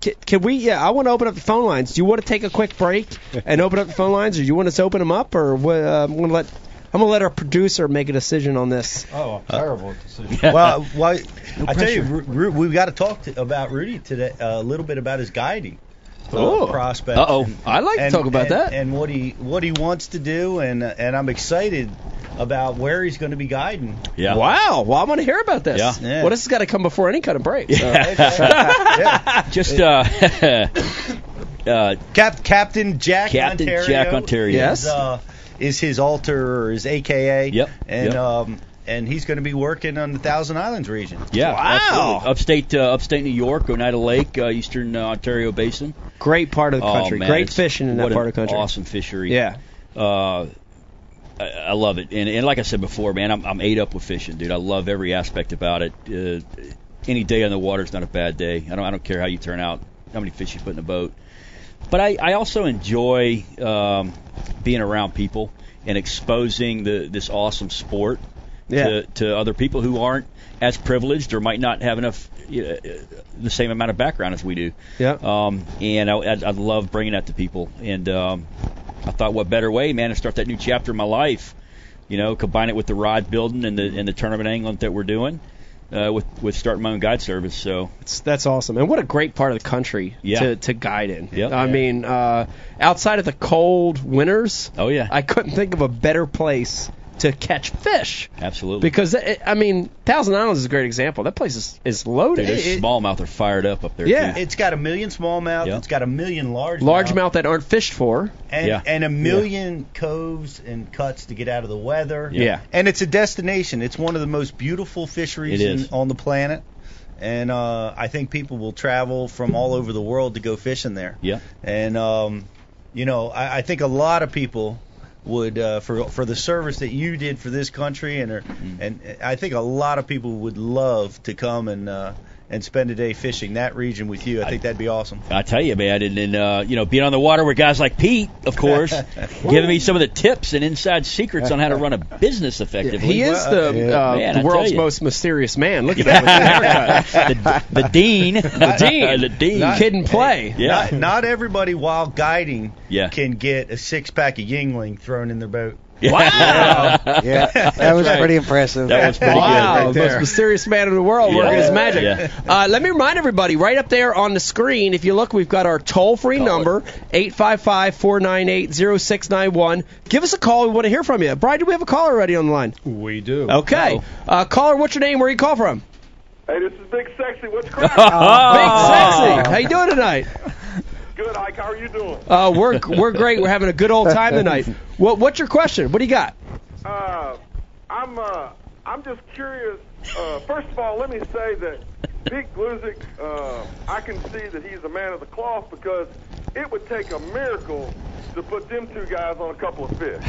can, can we? Yeah, I want to open up the phone lines. Do you want to take a quick break and open up the phone lines, or do you want us to open them up, or what, uh, I'm gonna let I'm gonna let our producer make a decision on this. Oh, terrible decision. [laughs] well, well, I tell you, Ru- Ru- we've got to talk to, about Rudy today uh, a little bit about his guiding uh, Oh. prospect. Uh-oh. I'd like to talk about and- that. and what he what he wants to do, and uh, and I'm excited about where he's going to be guiding. Yeah. Wow. Well, I want to hear about this. Yeah. Yeah. Well, this has got to come before any kind of break. so. yeah. [laughs] [laughs] Just uh, [laughs] uh, Cap, Captain Jack Captain Ontario Jack Ontario. Yes. is, uh, is his alter or his AKA. Yep, And yep. um and he's going to be working on the Thousand Islands region. yeah, Wow. absolutely. Upstate, uh, upstate New York, Oneida Lake, uh, Eastern uh, Ontario Basin. Great part of the Oh, country. man, Great fishing in that part of the country. Awesome fishery. Yeah. Uh, I, I love it, and, and like I said before, man, I'm, I'm ate up with fishing, dude. I love every aspect about it. Uh, any day on the water is not a bad day. I don't I don't care how you turn out, how many fish you put in a boat. But I, I also enjoy um, being around people and exposing the this awesome sport Yeah. to, to other people who aren't as privileged or might not have enough you know, the same amount of background as we do. Yeah. Um, and I, I, I love bringing that to people. And um, I thought, what better way, man, to start that new chapter in my life? You know, combine it with the rod building and the and the tournament angling that we're doing. Uh, with with starting my own guide service, so It's, that's awesome, and what a great part of the country Yeah. to, to guide in. Yep. I Yeah. mean, uh, outside of the cold winters, oh yeah, I couldn't think of a better place to catch fish absolutely. because it, I mean, Thousand Islands is a great example. That place is is loaded. Dude, those It- it- smallmouth are fired up up there. Yeah. too. It's got a million smallmouth. Yeah. It's got a million large largemouth that aren't fished for. and, Yeah. and a million coves and cuts to get out of the weather. Yeah. And it's a destination. It's one of the most beautiful fisheries It in, on the planet. And uh, I think people will travel from all over the world to go fishing there. Yeah. And um, you know, I, I think a lot of people would uh, for for the service that you did for this country, and are, Mm-hmm. and I think a lot of people would love to come and uh, and spend a day fishing that region with you. I think that'd be awesome. I tell you, man, and, and uh, you know, being on the water with guys like Pete, of course, [laughs] giving me some of the tips and inside secrets on how to run a business effectively. He is the uh, Man, the world's most mysterious man. Look at [laughs] that with haircut. the, the [laughs] dean, the dean. the dean. Kid and play. Yeah. Not, not everybody while guiding Yeah. can get a six pack of Yuengling thrown in their boat. Wow. Yeah, that was pretty impressive. That was pretty Wow, good. the most mysterious man in the world Yeah. working his magic. Yeah. Uh, let me remind everybody, right up there on the screen, if you look, we've got our toll-free number, 855-498-0691. Give us a call. We want to hear from you. Brian, do we have a caller already on the line? We do. Okay. Uh, caller, what's your name? Where you call from? Hey, this is Big Sexy. What's [laughs] cracking? Big Sexy. How you doing tonight? [laughs] Good, Ike. How are you doing? Uh, we're we're great. We're having a good old time tonight. What what's your question? What do you got? Uh, I'm uh, I'm just curious. Uh, first of all, let me say that Pete Gluszek, uh, I can see that he's a man of the cloth because it would take a miracle to put them two guys on a couple of fish.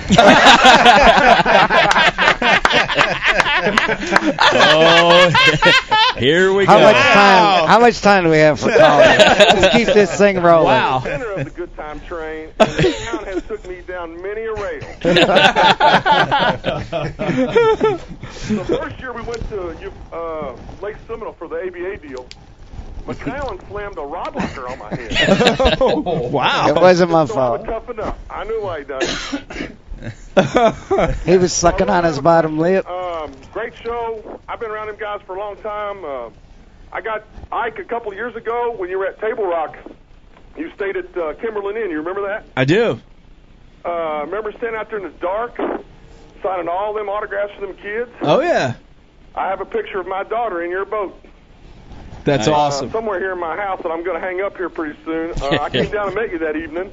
Oh, here we How go. much time? How much time do we have for [laughs] calling? Let's keep this thing rolling. Wow. Center of the good time train, and the town has took me down many a rail. [laughs] the first year we went to uh, Lake Seminole for the ABA deal, McAllen slammed a rod locker on my head. It [laughs] wow. It wasn't my so I was fault. tough enough. I knew why he done it. [laughs] He was sucking on his bottom lip. Um, great show. I've been around them guys for a long time. Uh, I got Ike a couple of years ago when you were at Table Rock. You stayed at uh, Kimberling Inn. You remember that? I do. Uh, remember standing out there in the dark, signing all them autographs for them kids? Oh yeah. I have a picture of my daughter in your boat. That's Nice. awesome. Uh, somewhere here in my house that I'm going to hang up here pretty soon. Uh, I came [laughs] down and met you that evening,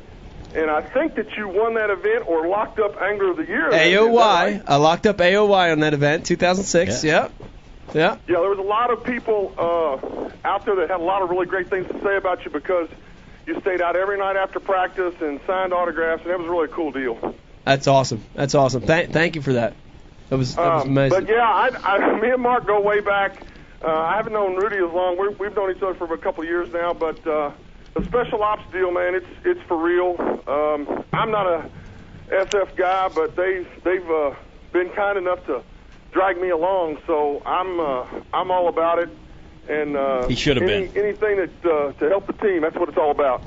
and I think that you won that event or locked up Angler of the Year. event. AOY. right? I locked up AOY on that event, 2006. Yep. Yeah. Yeah, there was a lot of people uh, out there that had a lot of really great things to say about you because you stayed out every night after practice and signed autographs, and it was a really cool deal. That's awesome. That's awesome. Thank thank you for that. That was that was Um, amazing. But yeah, I, I, [laughs] me and Mark go way back. Uh, I haven't known Rudy as long. We're, we've known each other for a couple of years now. But uh, the special ops deal, man, it's it's for real. Um, I'm not a SF guy, but they've they've uh, been kind enough to drag me along, so I'm uh, I'm all about it. And uh, He should have any, been. anything that uh, to help the team. That's what it's all about.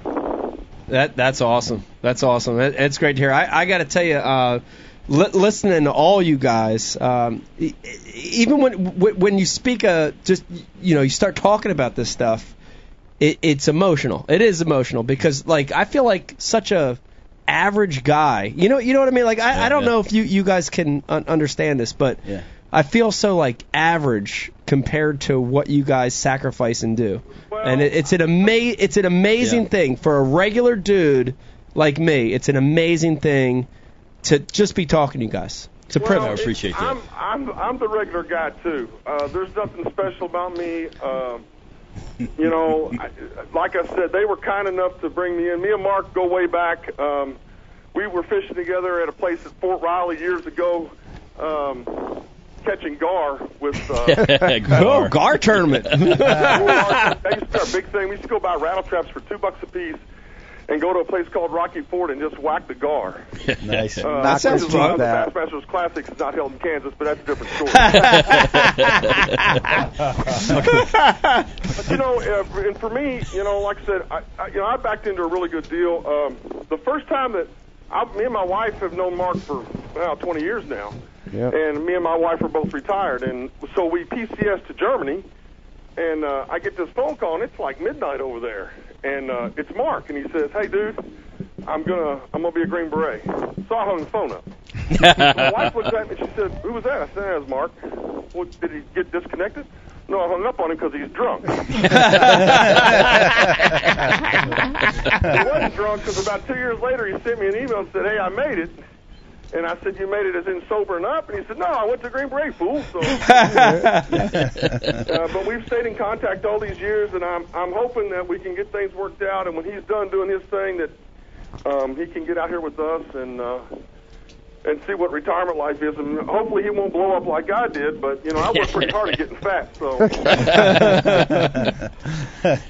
That that's awesome. That's awesome. It, it's great to hear. I, I got to tell you, uh, li- listening to all you guys, um, e- e- even when w- when you speak, uh, just you know, you start talking about this stuff, it, it's emotional. It is emotional because like I feel like such a average guy. You know, you know what I mean? Like I, Yeah, I don't yeah. know if you you guys can un- understand this, but Yeah. I feel so like average compared to what you guys sacrifice and do. Well, and it, it's an ama- it's an amazing Yeah. thing for a regular dude like me. It's an amazing thing to just be talking to you guys. It's a Well, privilege. I appreciate that. I'm, I'm I'm the regular guy too. Uh, there's nothing special about me. Um, you know, I, like I said, they were kind enough to bring me in. Me and Mark go way back. Um, we were fishing together at a place at Fort Riley years ago, um, catching gar with. Uh, [laughs] Oh, gar tournament. [laughs] that used to be our big thing. We used to go buy rattle traps for two bucks a piece. And go to a place called Rocky Ford and just whack the gar. [laughs] Nice. Uh, That sounds which is one of the cheap, that. Bassmasters Classics is not held in Kansas, but that's a different story. [laughs] But you know, uh, and for me, you know, like I said, I, I you know I backed into a really good deal. Um, the first time that I, me and my wife have known Mark for well 20 years now, Yep. and me and my wife are both retired, and so we PCS to Germany, and uh, I get this phone call, and it's like midnight over there, and uh, it's Mark, and he says, "Hey, dude, I'm gonna I'm gonna be a Green Beret." So I hung the phone up. my [laughs] wife looked at me and she said, "Who was that?" I said, "That was Mark." Well, did he get disconnected? No, I hung up on him because he's drunk. [laughs] he wasn't drunk because about two years later he sent me an email and said, "Hey, I made it." And I said, "You made it as in sobering up?" And he said, "No, I went to Green Beret, fool." So, [laughs] uh, but we've stayed in contact all these years, and I'm I'm hoping that we can get things worked out. And when he's done doing his thing, that um, he can get out here with us and uh, and see what retirement life is. And hopefully, he won't blow up like I did. But you know, I worked pretty hard at getting fat, so. [laughs]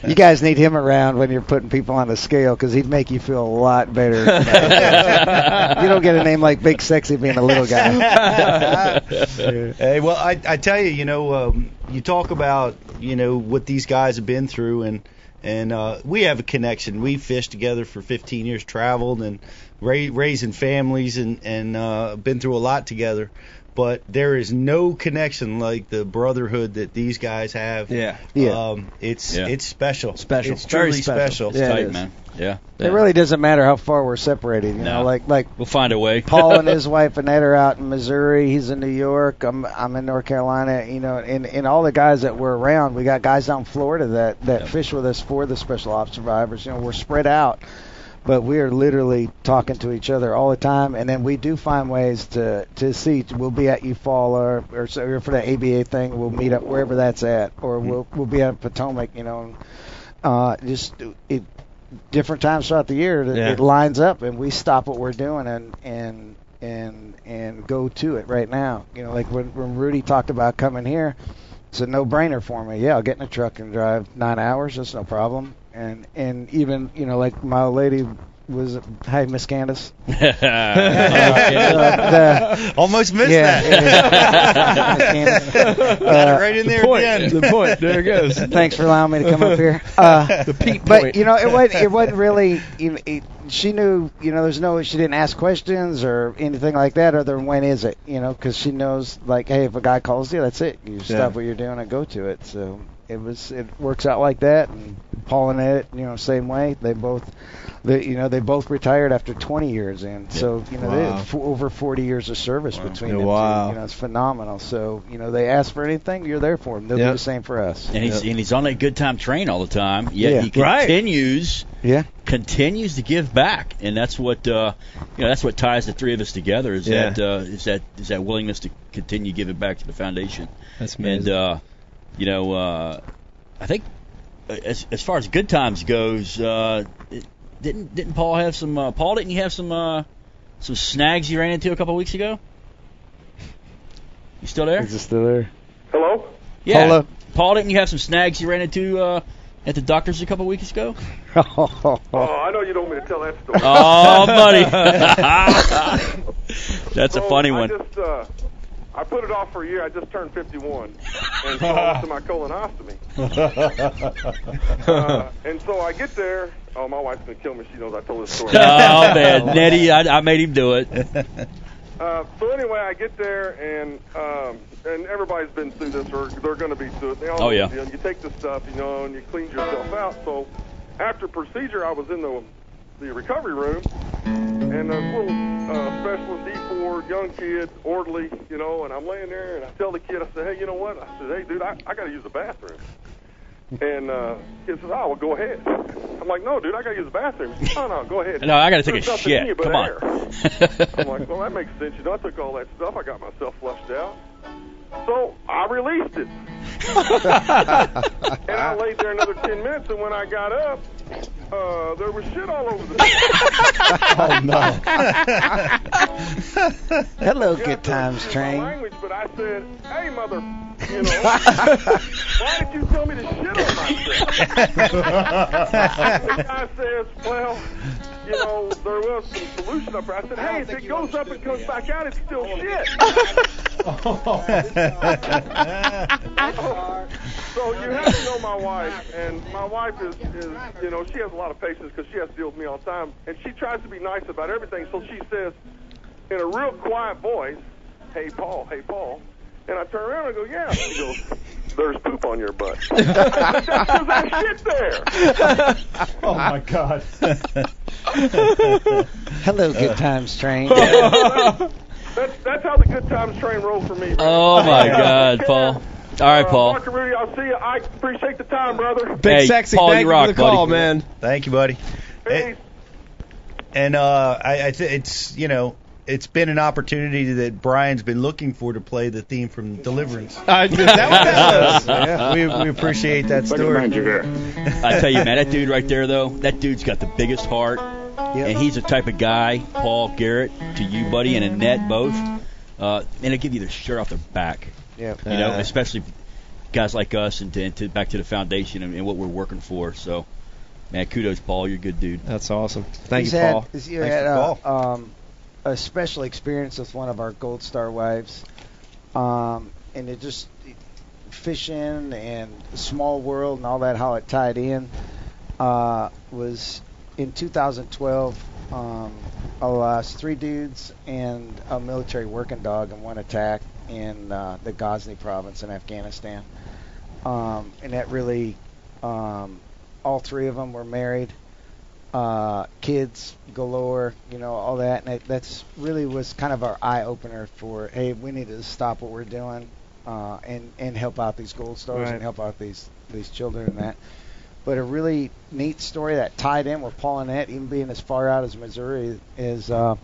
You guys need him around when you're putting people on the scale because he'd make you feel a lot better. [laughs] you don't get a name like Big Sexy being a little guy. [laughs] Hey, well, I, I tell you, you know, um, you talk about, you know, what these guys have been through, and and uh, we have a connection. We fished together for 15 years, traveled and ra- raising families, and and uh, been through a lot together. But there is no connection like the brotherhood that these guys have. Yeah. Yeah. Um, it's Yeah. it's special. Special. It's Very truly special. special. Yeah, it Tight, is. man. Yeah. It really doesn't matter how far we're separated. You know, like like We'll find a way. [laughs] Paul and his wife Annette are out in Missouri. He's in New York. I'm I'm in North Carolina. You know, and and all the guys that we're around, we got guys down in Florida that that Yep. fish with us for the special ops survivors. You know, we're spread out, but we are literally talking to each other all the time. And then we do find ways to to see. We'll be at Eufaula or or, for the ABA thing. We'll meet up wherever that's at, or we'll we'll be at Potomac. You know, and, uh, just it different times throughout the year that Yeah. it lines up and we stop what we're doing and and and and go to it right now. You know, like when when Rudy talked about coming here, it's a no brainer for me. Yeah, I'll get in a truck and drive nine hours, that's no problem. And and even, you know, like my old lady was hi Miss Candace. [laughs] [laughs] Uh, the- Almost missed yeah, that. yeah, [laughs] Miss Candace. Got it Uh, right in there the point. at the end. The point. There it goes. Thanks for allowing me to come up here. Uh, The Pete but point. you know, it wasn't. It wasn't really. You know, it, she knew. You know, there's no. She didn't ask questions or anything like that. Other than when is it? You know, because she knows. Like, hey, if a guy calls you, that's it. You stop Yeah. what you're doing and go to it. So it was. It works out like that. And Paul and Ed, you know, same way. They both. They, you know, they both retired after 20 years in. So you know, they had f- over 40 years of service between Yeah, them wow. two. You know, it's phenomenal. So you know, they ask for anything, you're there for them. They'll Yep. do the same for us. and he's and he's on that good time train all the time. Yet Yeah. he Right. continues Yeah. continues to give back, and that's what uh, you know. That's what ties the three of us together. Is Yeah. that uh, is that is that willingness to continue giving back to the foundation. That's And amazing. uh, you know, uh, I think uh, as as far as good times goes, uh, it, didn't didn't Paul have some? Uh, Paul, didn't you have some uh, some snags you ran into a couple of weeks ago? You still there? Is it still there? Hello. Yeah. Hello. Paul, didn't you have some snags you ran into uh, at the doctor's a couple of weeks ago? [laughs] Oh, I know you don't want me to tell that story. Oh, buddy. [laughs] [laughs] That's a So, funny I one. just, uh, I put it off for a year. I just turned 51, and [laughs] so I went to my colonoscopy. Uh, and so I get there. Oh, my wife's gonna kill me. She knows I told this story. Oh [laughs] man, Nettie, I, I made him do it. Uh, so anyway, I get there, and um, and everybody's been through this, or they're going to be through it. They all Oh, yeah. You, know, you take the stuff, you know, and you clean yourself out. So after procedure, I was in the the recovery room, and a little uh, specialist D4 young kid, orderly, you know, and I'm laying there, and I tell the kid, I said, hey, you know what? I said, hey, dude, I, I got to use the bathroom. And uh, kid says, oh, well, go ahead. I'm like, no, dude, I got to use the bathroom. He no, no, go ahead. No, I got to take a shit. you Come on. I'm like, well, that makes sense. You know, I took all that stuff. I got myself flushed out. So I released it. [laughs] and I laid there another 10 minutes, and when I got up, uh, there was shit all over the [laughs] Oh no. [laughs] Hello, Yeah, good times train. language, but I said, hey, mother, you know, why did you tell me to shit on myself? the guy says, well, you know, there was some solution up there. I said, hey, if it goes up and comes back out, it's still shit. [laughs] [laughs] so you have to know my wife, and my wife is, is you know, she has a lot of patience because she has to deal with me all the time, and she tries to be nice about everything. So she says, in a real quiet voice, hey, Paul, hey, Paul. And I turn around and I go, yeah. She goes, there's poop on your butt. I said, That's [laughs] 'cause there's shit there. [laughs] Oh my God. [laughs] Hello, good times train. That's, that's how the good times train rolls for me. man. Oh my God, Paul. All right, Uh, Paul. Mark and Rudy, I'll see you. I appreciate the time, brother. Big Hey, sexy, Paul, thank you you rock, for the call, buddy. man. Thank you, buddy. Peace. And uh, I, I th- it's you know it's been an opportunity that Brian's been looking for to play the theme from Deliverance. Uh, that was? [laughs] yeah, we, we appreciate that story. I tell you, man, that dude right there, though, that dude's got the biggest heart, and he's the type of guy, Paul Garrett, to you, buddy, and Annette both. Uh, and it'll give you the shirt off their back. Yeah. You know, Uh. especially guys like us, and to, and to back to the foundation and, and what we're working for. So, man, kudos, Paul. You're a good dude. That's awesome. Thank He's you, had, Paul. he's Thanks had for a, um, a special experience with one of our Gold Star wives, um, and it just fishing and small world and all that how it tied in uh, was in 2012. Um, I lost three dudes and a military working dog in one attack in uh, the Ghazni province in Afghanistan, um, and that really um, all three of them were married uh, kids galore, you know, all that, and it, that's really was kind of our eye opener for, hey, we need to stop what we're doing, uh, and and help out these gold stars Right. and help out these these children and that. But a really neat story that tied in with Paul and Annette, even being as far out as Missouri, is uh,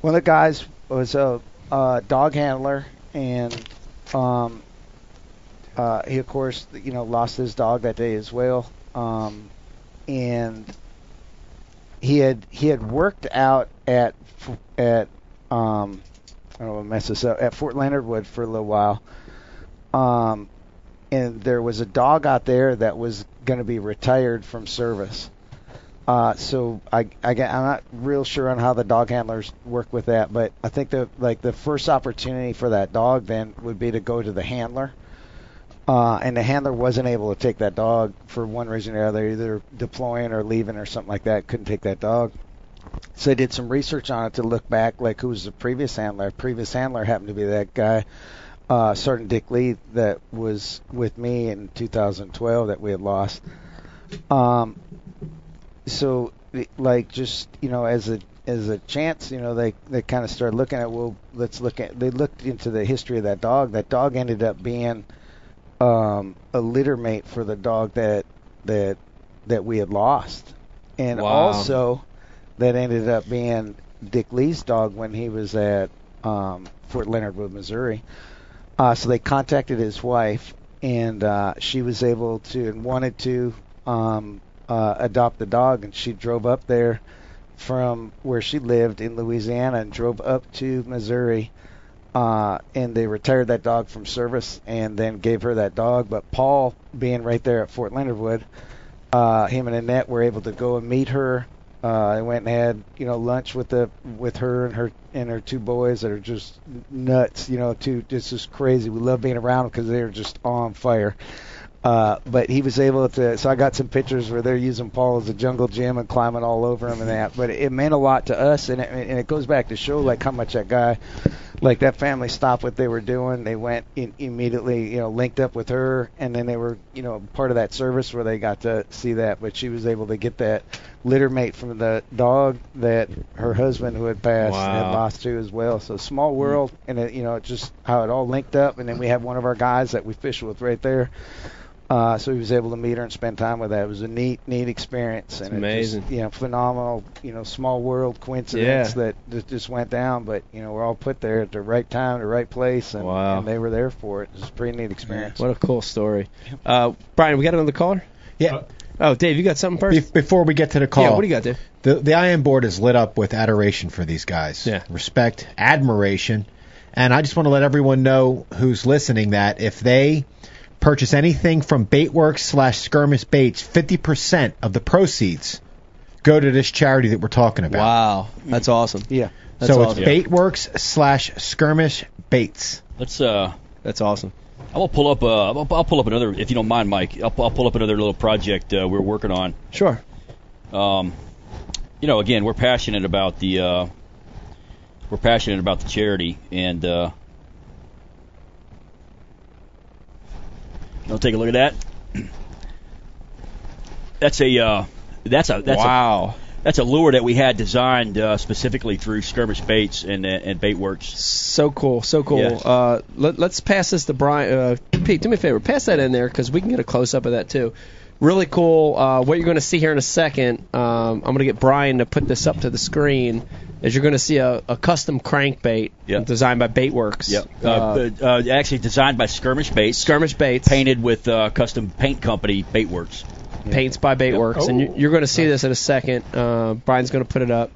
one of the guys was a, a dog handler, and um, uh, he of course, you know, lost his dog that day as well. Um, and he had he had worked out at at um I don't want to mess this up at Fort Leonard Wood for a little while. Um, and there was a dog out there that was going to be retired from service. Uh, so I, I I'm not real sure on how the dog handlers work with that, but I think the like the first opportunity for that dog then would be to go to the handler. Uh, and the handler wasn't able to take that dog for one reason or other, either deploying or leaving or something like that. Couldn't take that dog. So I did some research on it to look back, like who was the previous handler. Previous handler happened to be that guy, uh, Sergeant Dick Lee, that was with me in 2012 that we had lost. Um, so like just you know as a as a chance, you know they they kind of started looking at well let's look at they looked into the history of that dog. That dog ended up being um, a litter mate for the dog that that that we had lost, and Wow. also that ended up being Dick Lee's dog when he was at um, Fort Leonard Wood, Missouri. Uh, so they contacted his wife, and uh, she was able to and wanted to um, uh, adopt the dog, and she drove up there from where she lived in Louisiana and drove up to Missouri uh, and they retired that dog from service and then gave her that dog. But Paul, being right there at Fort Leonard Wood, uh, him and Annette were able to go and meet her. Uh, I went and had you know lunch with the with her and her and her two boys that are just nuts. You know, two just crazy. We love being around because they're just on fire. Uh, but he was able to. So I got some pictures where they're using Paul as a jungle gym and climbing all over him and that. But it meant a lot to us, and it, and it goes back to show like how much that guy, like that family, stopped what they were doing. They went in, immediately, you know, linked up with her, and then they were, you know, part of that service where they got to see that. But she was able to get that litter mate from the dog that her husband, who had passed, had lost to as well. So small world, and it, you know, just how it all linked up. And then we have one of our guys that we fish with right there Uh, so he was able to meet her and spend time with her. It was a neat, neat experience, and It's amazing. It just, you know, phenomenal. You know, small world coincidence that that just went down. But you know, we're all put there at the right time, the right place, and, Wow. and they were there for it. It was a pretty neat experience. What a cool story. Uh, Brian, we got another caller? Yeah. Oh, Dave, you got something Be- first? before we get to the call, Yeah, what do you got, Dave? The the IM board is lit up with adoration for these guys. Yeah. Respect, admiration, and I just want to let everyone know who's listening that if they purchase anything from Baitworks slash Skirmish Baits, fifty percent of the proceeds go to this charity that we're talking about. Wow, that's awesome. Yeah. That's so awesome. it's Baitworks slash Skirmish Baits. Let's uh, That's awesome. I will pull up. Uh, I'll, I'll pull up another, if you don't mind, Mike. I'll, I'll pull up another little project uh, we're working on. Sure. Um, you know, again, we're passionate about the uh, we're passionate about the charity, and uh, I'll take a look at that. That's a uh, that's a that's wow. a that's a lure that we had designed uh, specifically through Skirmish Baits and uh, and Baitworks. So cool, so cool. Yeah. Uh, let, let's pass this to Brian. Uh, Pete, do me a favor, pass that in there because we can get a close up of that too. Really cool. Uh, what you're going to see here in a second, um, I'm going to get Brian to put this up to the screen. Is you're going to see a, a custom crankbait Yep. designed by Baitworks. Yep. Uh, Uh, uh, actually designed by Skirmish Baits, skirmish baits, painted with uh, custom paint company Baitworks. paints by Baitworks, and you, Oh. you're going to see this in a second. Uh, Brian's going to put it up.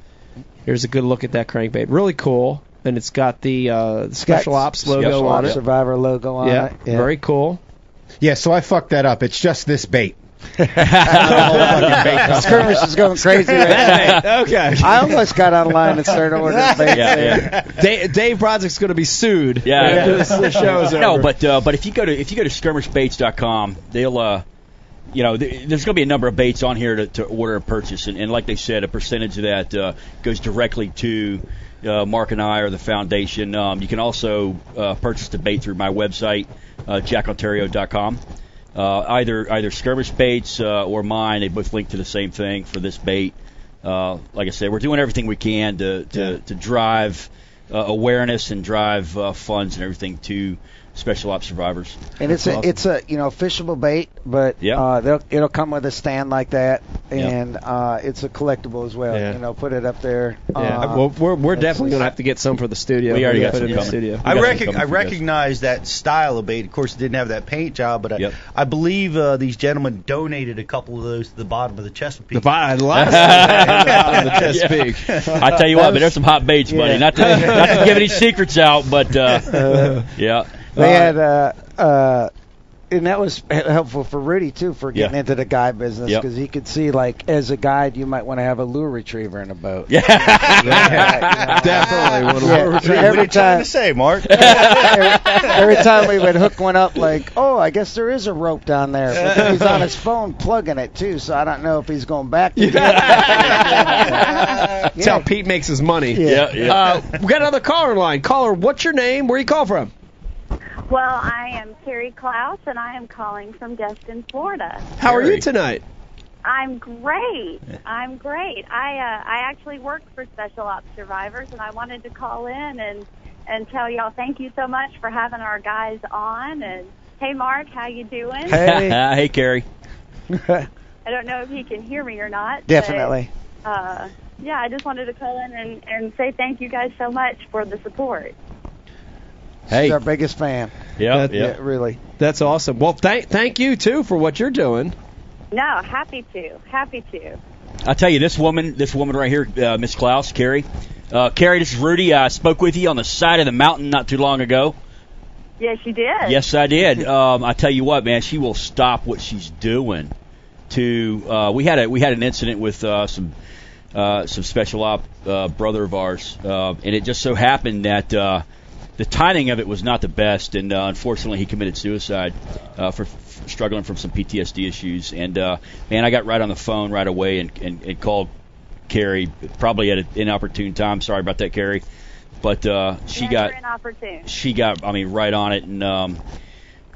Here's a good look at that crankbait. Really cool, and it's got the uh, the Special Got Ops logo Special on Ops it. Survivor logo on Yeah, it. Yeah. very cool. Yeah, so I fucked that up. It's just this bait. [laughs] Skirmish is going crazy right now. okay. I almost got online and started ordering baits Yeah, there. yeah. Dave, Dave Broderick's going to be sued. Yeah. after this, this show is No, over. but uh, but if you go to if you go to skirmishbaits.com, they'll uh, you know th- there's going to be a number of baits on here to, to order and purchase, and, and like they said, a percentage of that uh, goes directly to uh, Mark and I or the foundation. Um, you can also uh, purchase the bait through my website, uh, jackontario.com. Uh, either either skirmish baits uh, or mine, they both link to the same thing for this bait. Uh, like I said, we're doing everything we can to to, to drive uh, awareness and drive uh, funds and everything to special ops survivors. And it's That's a awesome. it's a you know fishable bait, but Yeah. uh, it'll come with a stand like that, Yeah. and uh, it's a collectible as well. Yeah. You know, put it up there. yeah, Uh, well, we're we're definitely going to have to get some for the studio. We already We're got gonna some put it the coming. studio. I, rec- I for you guys. recognize that style of bait. Of course, it didn't have that paint job, but I, Yep. I believe uh, these gentlemen donated a couple of those to the bottom of the Chesapeake. The I love on the [laughs] Chesapeake. I tell you what, but there's some hot baits, buddy. Not to not to give any secrets out, but uh, [laughs] yeah, They had uh, uh, and that was [laughs] helpful for Rudy too for getting Yeah. into the guide business Yep. because he could see like as a guide you might want to have a lure retriever in a boat. yeah. [laughs] Definitely one of Yeah, the- what every are you time to say, Mark? every, [laughs] every time we would hook one up, like, oh, I guess there is a rope down there. But then he's on his phone plugging it too, so I don't know if he's going back. To That's how Pete makes his money. Yeah, yeah. Uh, we got another caller in line. Caller, what's your name? Where you call from? Well, I am Carrie Klaus, and I am calling from Destin, Florida. How are you tonight? I'm great. I'm great. I uh, I actually work for Special Ops Survivors, and I wanted to call in and and tell y'all thank you so much for having our guys on. And hey, Mark, how you doing? Hey. [laughs] hey, Carrie. [laughs] I don't know if he can hear me or not. but, Definitely. uh, yeah, I just wanted to call in and and say thank you guys so much for the support. He's Hey. our biggest fan. Yeah, That- yeah. Yeah, really. That's awesome. Well, thank thank you too for what you're doing. No, happy to, happy to. I tell you, this woman, this woman right here, uh, Miss Klaus, Carrie. Uh, Carrie, this is Rudy. I spoke with you on the side of the mountain not too long ago. Yes, you did. Yes, I did. [laughs] Um, I tell you what, man, she will stop what she's doing. To uh, we had a we had an incident with uh, some uh, some special op uh, brother of ours, uh, and it just so happened that uh, the timing of it was not the best, and uh, unfortunately he committed suicide uh, for, for struggling from some PTSD issues. And uh, man, I got right on the phone right away and, and, and called Carrie, probably at an inopportune time. Sorry about that, Carrie. But uh, she Never got she got I mean right on it and um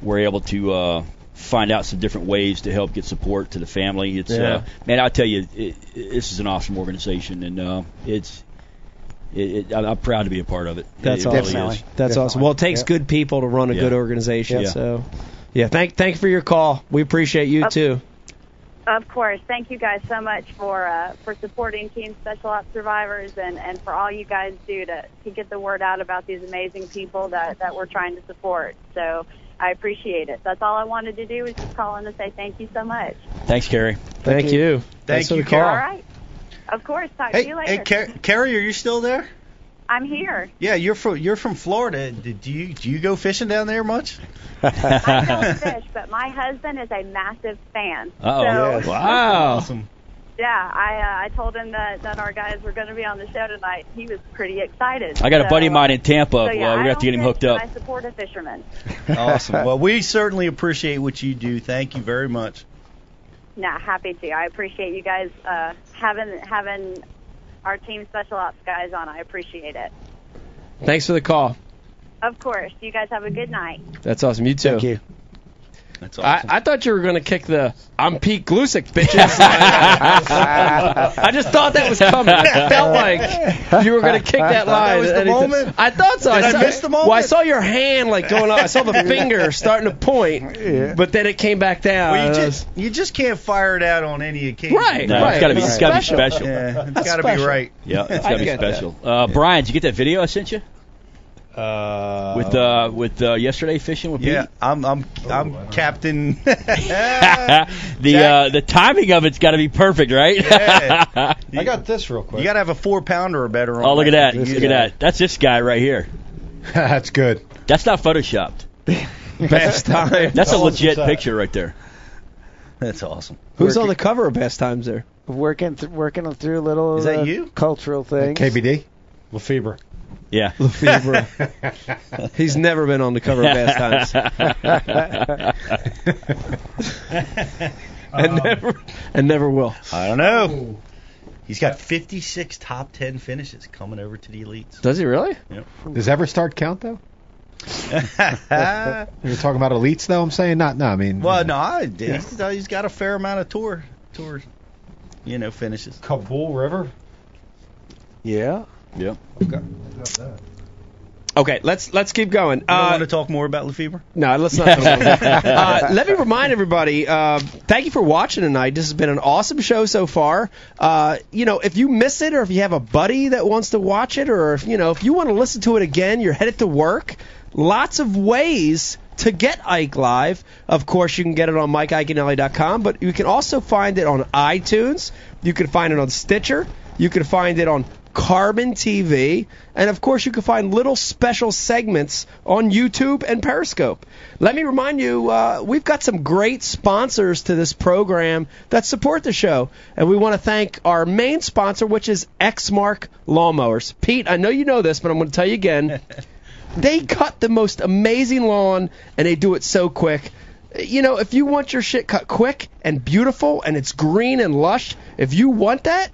we're able to uh find out some different ways to help get support to the family it's Yeah. uh man I tell you it, it, this is an awesome organization and uh it's it, it, I- I'm proud to be a part of it. That's it, it awesome. really Definitely. That's awesome. Well, it takes Yep. good people to run a Yeah. good organization. Yeah. So Yeah, thank thank you for your call. We appreciate you Of- too. Of course. Thank you guys so much for uh, for supporting Team Special Ops Survivors and, and for all you guys do to, to get the word out about these amazing people that, that we're trying to support. So I appreciate it. That's all I wanted to do was just call in to say thank you so much. Thanks, Carrie. Thank, you. Thanks for the call. All right. Of course. Talk to Hey, you hey, later. Car- Carrie, are you still there? I'm here. Yeah, you're from you're from Florida. Do you do you go fishing down there much? [laughs] I don't fish, but my husband is a massive fan. Uh-oh. So, Wow. Awesome. yeah, I uh, I told him that, that our guys were going to be on the show tonight. He was pretty excited. I got a buddy of mine in Tampa. So, yeah, well, I we have to get him hooked up. I support a fisherman. Awesome. Well, we certainly appreciate what you do. Thank you very much. Nah, happy to. I appreciate you guys uh, having having our team special ops guys on. I appreciate it. Thanks for the call. Of course. You guys have a good night. That's awesome. You too. Thank you. That's I, awesome. I thought you were going to kick the I'm Pete Gluszek, bitches. [laughs] I just thought that was coming. I felt like you were going to kick that line. that was the moment? I thought so. Did I saw, miss the moment? Well, I saw your hand like going up. I saw the [laughs] finger starting to point, Yeah. but then it came back down. well, you and I just you just can't fire it out on any occasion. Right, No, right. it's got to be, It's it's gotta be special. special. Yeah, it's That's got to be special. right. Yeah, it's [laughs] I got to be special. Uh, Brian, did you get that video I sent you Uh, with uh, with uh, yesterday fishing with Yeah, Pete? I'm I'm I'm Captain. [laughs] [laughs] the uh, the timing of it's got to be perfect, right? Yeah. [laughs] I got this real quick. You got to have a four pounder or better. On oh, look at that! to Look use at that! That's this guy right here. That's good. That's not photoshopped. Best time. That's a legit picture right there. That's awesome. Who's on the cover of Bass Times there? Working th- working through a little Is that uh, you? cultural things. KBD. Lefebvre. Yeah. Lefebvre. [laughs] He's never been on the cover of [laughs] Bass Times. [laughs] and um, never and never will. I don't know. He's got 56 top 10 finishes coming over to the elites. Does he really? Does ever start count though? You're talking about elites though. I'm saying not. No, I mean. well, no, I, he's, uh, he's got a fair amount of tour tour, you know, finishes. Kabul River. Yeah. Yep. Okay, Okay, let's let's keep going. You don't Uh, want to talk more about Lefebvre? No, let's not. [laughs] uh, let me remind everybody. Uh, thank you for watching tonight. This has been an awesome show so far. Uh, you know, if you miss it, or if you have a buddy that wants to watch it, or if you know, if you want to listen to it again, you're headed to work. Lots of ways to get Ike Live. Of course, you can get it on MikeIaconelli.com, but you can also find it on iTunes. You can find it on Stitcher. You can find it on Carbon TV, and of course you can find little special segments on YouTube and Periscope. Let me remind you, uh, we've got some great sponsors to this program that support the show, and we want to thank our main sponsor, which is Exmark Lawnmowers. Pete, I know you know this, but I'm going to tell you again. [laughs] they cut the most amazing lawn, and they do it so quick. You know, if you want your shit cut quick and beautiful, and it's green and lush, if you want that,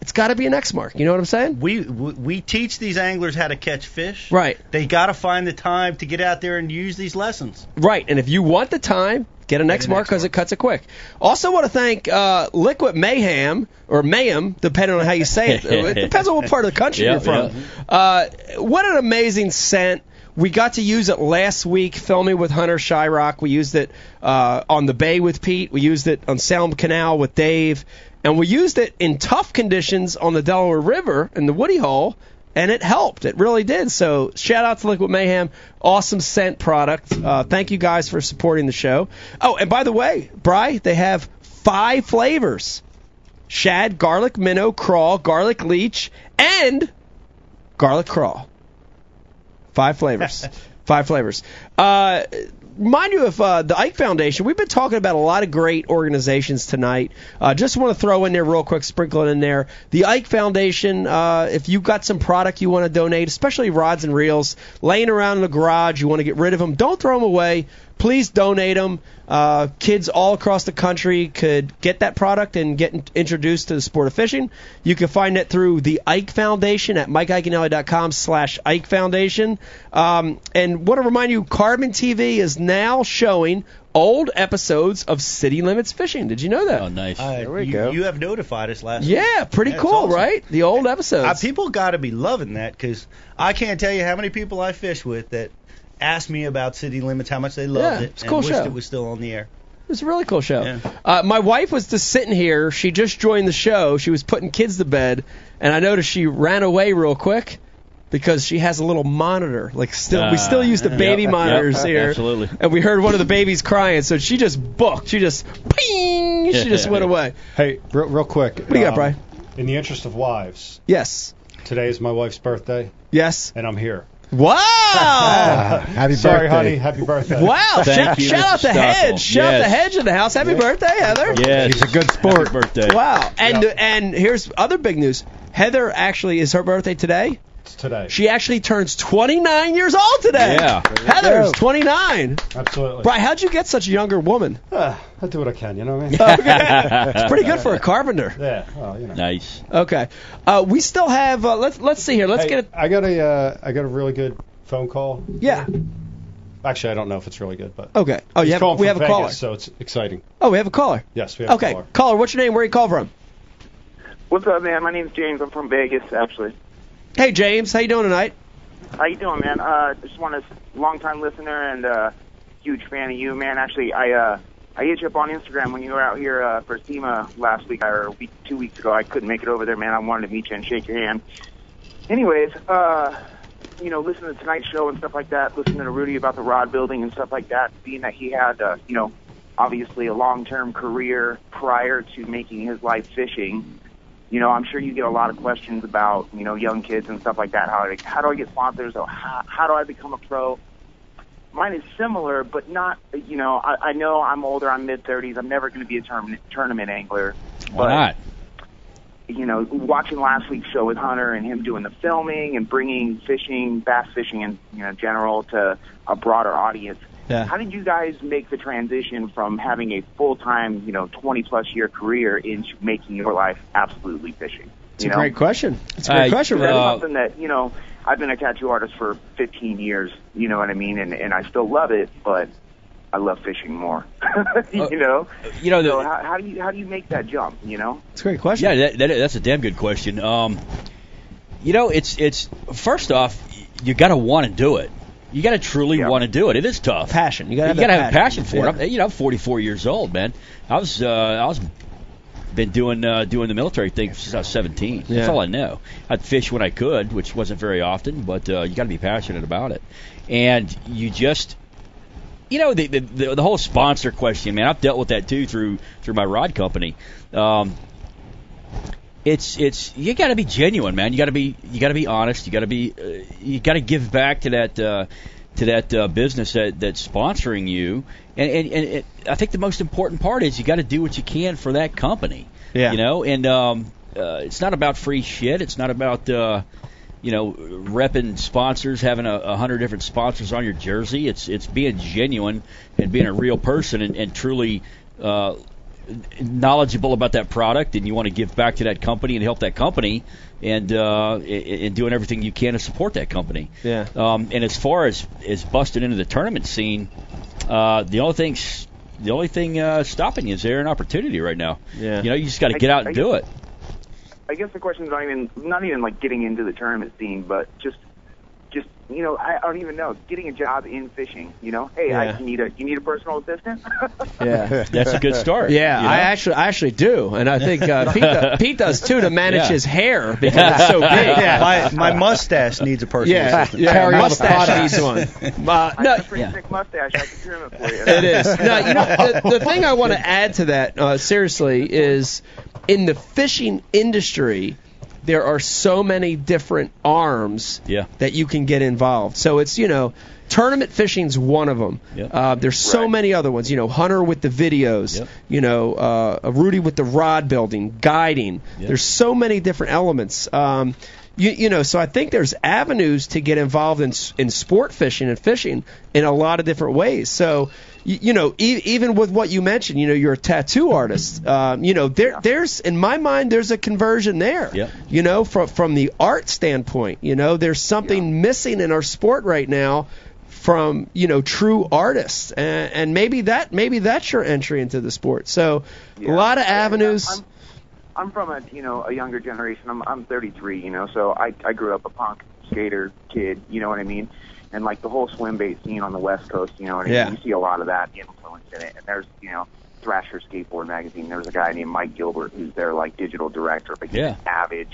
it's got to be an Exmark. You know what I'm saying? We, we we teach these anglers how to catch fish. Right. They got to find the time to get out there and use these lessons. Right. And if you want the time, get an X an mark because it cuts it quick. Also, want to thank uh, Liquid Mayhem or Mayhem, depending on how you say it. [laughs] it depends on what part of the country Yeah, you're from. Uh, what an amazing scent. We got to use it last week filming with Hunter Shryock. We used it uh, on the bay with Pete. We used it on Salem Canal with Dave. And we used it in tough conditions on the Delaware River in the Woody Hole, and it helped. It really did. So shout out to Liquid Mayhem, awesome scent product. Uh, thank you guys for supporting the show. Oh, and by the way, Bry, they have five flavors: shad, garlic minnow, crawl, garlic leech, and garlic crawl. Five flavors. [laughs] Five flavors. Uh, remind you of uh, the Ike Foundation. We've been talking about a lot of great organizations tonight. Uh, just want to throw in there real quick, sprinkle it in there. The Ike Foundation. Uh, if you've got some product you want to donate, especially rods and reels laying around in the garage, you want to get rid of them, don't throw them away. Please donate them. Uh, kids all across the country could get that product and get in- introduced to the sport of fishing. You can find it through the Ike Foundation at MikeIaconelli.com slash Ike Foundation. Um, and want to remind you, Carbon TV is now showing old episodes of City Limits Fishing. Did you know that? Oh, nice. Uh, There we you, go. You have notified us last. Yeah, pretty That's cool, awesome. right? The old Uh, episodes. people got to be loving that because I can't tell you how many people I fish with that asked me about City Limits, how much they loved Yeah, it, it's a and cool wished show. it was still on the air. It was a really cool show. Yeah. Uh, my wife was just sitting here. She just joined the show. She was putting kids to bed, and I noticed she ran away real quick because she has a little monitor. Like still, we still use the Ah, baby yep, monitors yep, here. absolutely. And we heard one of the babies crying, so she just booked. She just ping. She just went away. Hey, real, real quick. What do you got, Brian? In the interest of wives, Yes. today is my wife's birthday, Yes. and I'm here. Wow. [laughs] Happy Sorry, birthday. honey. Happy birthday. Wow! Thank Shout, you, shout out Mr. to Hedge. Stockwell. Shout out to Hedge in the house. Happy birthday, Heather. Yes. He's a good sport. Happy birthday. Wow! And and here's other big news. Heather actually is her birthday today. It's today. She actually turns 29 years old today. Yeah. Heather's 29. Absolutely. Brian, how'd you get such a younger woman? Ah, [sighs] I do what I can. You know what I mean? Okay. it's pretty good for a carpenter. yeah. Well, you know. Nice. Okay. Uh, we still have. Uh, let's let's see here. Let's Hey, get it. I got a uh, I got a really good phone call. Yeah. Actually, I don't know if it's really good, but Okay. Oh, you have, we from have a caller. so it's exciting. Oh, we have a caller. Yes, we have Okay. a caller. Caller, what's your name? Where you call from? What's up, man? My name's James. I'm from Vegas, actually. Hey, James. How you doing tonight? How you doing, man? Uh, just want to long time listener and uh, huge fan of you, man. Actually, I uh, I hit you up on Instagram when you were out here uh, for SEMA last week or week, two weeks ago. I couldn't make it over there, man. I wanted to meet you and shake your hand. Anyways, uh, you know, listening to tonight's Show and stuff like that, listening to Rudy about the rod building and stuff like that, being that he had, uh, you know, obviously a long-term career prior to making his life fishing. You know, I'm sure you get a lot of questions about, you know, young kids and stuff like that. How, do I- how do I get sponsors? Or how, how do I become a pro? Mine is similar, but not, you know, I, I know I'm older, I'm mid 30s. I'm never going to be a tournament, tournament angler. Why but, not? you know, watching last week's show with Hunter and him doing the filming and bringing fishing, bass fishing in you know general to a broader audience. Yeah. How did you guys make the transition from having a full time, you know, 20 plus year career into making your life absolutely fishing? It's you a know? great question. It's a great I- question, That's Ray. uh, something that you know I've been a tattoo artist for 15 years. You know what I mean, and and I still love it, but I love fishing more. [laughs] you know. You know, the, So how, how do you how do you make that jump? You know. It's a great question. Yeah, that, that, that's a damn good question. Um, you know, it's it's first off, you got to want to do it. You got to truly Yeah. want to do it. It is tough. Passion. You gotta have gotta that have a passion for Yeah. it. I'm, you know, I'm 44 years old, man. I was uh, I was been doing uh, doing the military thing since I was 17. Yeah. That's all I know. I'd fish when I could, which wasn't very often, but uh, you got to be passionate about it. And you just you know the, the the the whole sponsor question, man. I've dealt with that too through through my rod company. Um, it's it's you got to be genuine, man. You got to be you got to be honest. You got to be uh, you got to give back to that uh, to that uh, business that that's sponsoring you. And and, and it, I think the most important part is you got to do what you can for that company. Yeah. You know, and um, uh, it's not about free shit. It's not about uh, you know repping sponsors, having a, a hundred different sponsors on your jersey. It's it's being genuine and being a real person and, and truly. Uh, knowledgeable about that product and you want to give back to that company and help that company and uh and and doing everything you can to support that company Yeah. um and as far as as busting into the tournament scene uh the only thing the only thing uh stopping you is there an opportunity right now Yeah. you know you just got to I- get out I and do it I guess the question is not even not even like getting into the tournament scene, but just just you know I, I don't even know getting a job in fishing. You know, hey, Yeah. I you need a you need a personal assistant. [laughs] Yeah. that's a good start Yeah, you know? I actually, I actually do, and I think uh, Pete, does, [laughs] Pete does too to manage Yeah. his hair because it's so [laughs] big. my my mustache needs a personal yeah, assistant. yeah. Carry all the mustache products. needs one. Uh, I no, have a pretty yeah. thick mustache. I can trim it for you. It is. No, you know, the, the thing I want to add to that, uh, seriously, is in the fishing industry, there are so many different arms Yeah. that you can get involved. So it's, you know, tournament fishing's one of them. Uh, there's so Right. many other ones. You know, Hunter with the videos. Yep. You know, uh, Rudy with the rod building, guiding. Yep. There's so many different elements. Um, you, you know, so I think there's avenues to get involved in in sport fishing and fishing in a lot of different ways. So, you, you know, e- even with what you mentioned, you know, you're a tattoo artist. Um, you know, there there's in my mind there's a conversion there. Yep. You know, from from the art standpoint, you know, there's something missing in our sport right now from you know true artists and, and maybe that maybe that's your entry into the sport so a lot of Yeah, avenues I'm, I'm from a you know a younger generation. I'm I'm 33. You know, so I I grew up a punk skater kid. You know what I mean? And like the whole swim bait scene on the West Coast. You know, mean? Yeah. you see a lot of that influence in it. And there's you know Thrasher Skateboard Magazine. There's a guy named Mike Gilbert who's their like digital director, but he's Yeah. an avid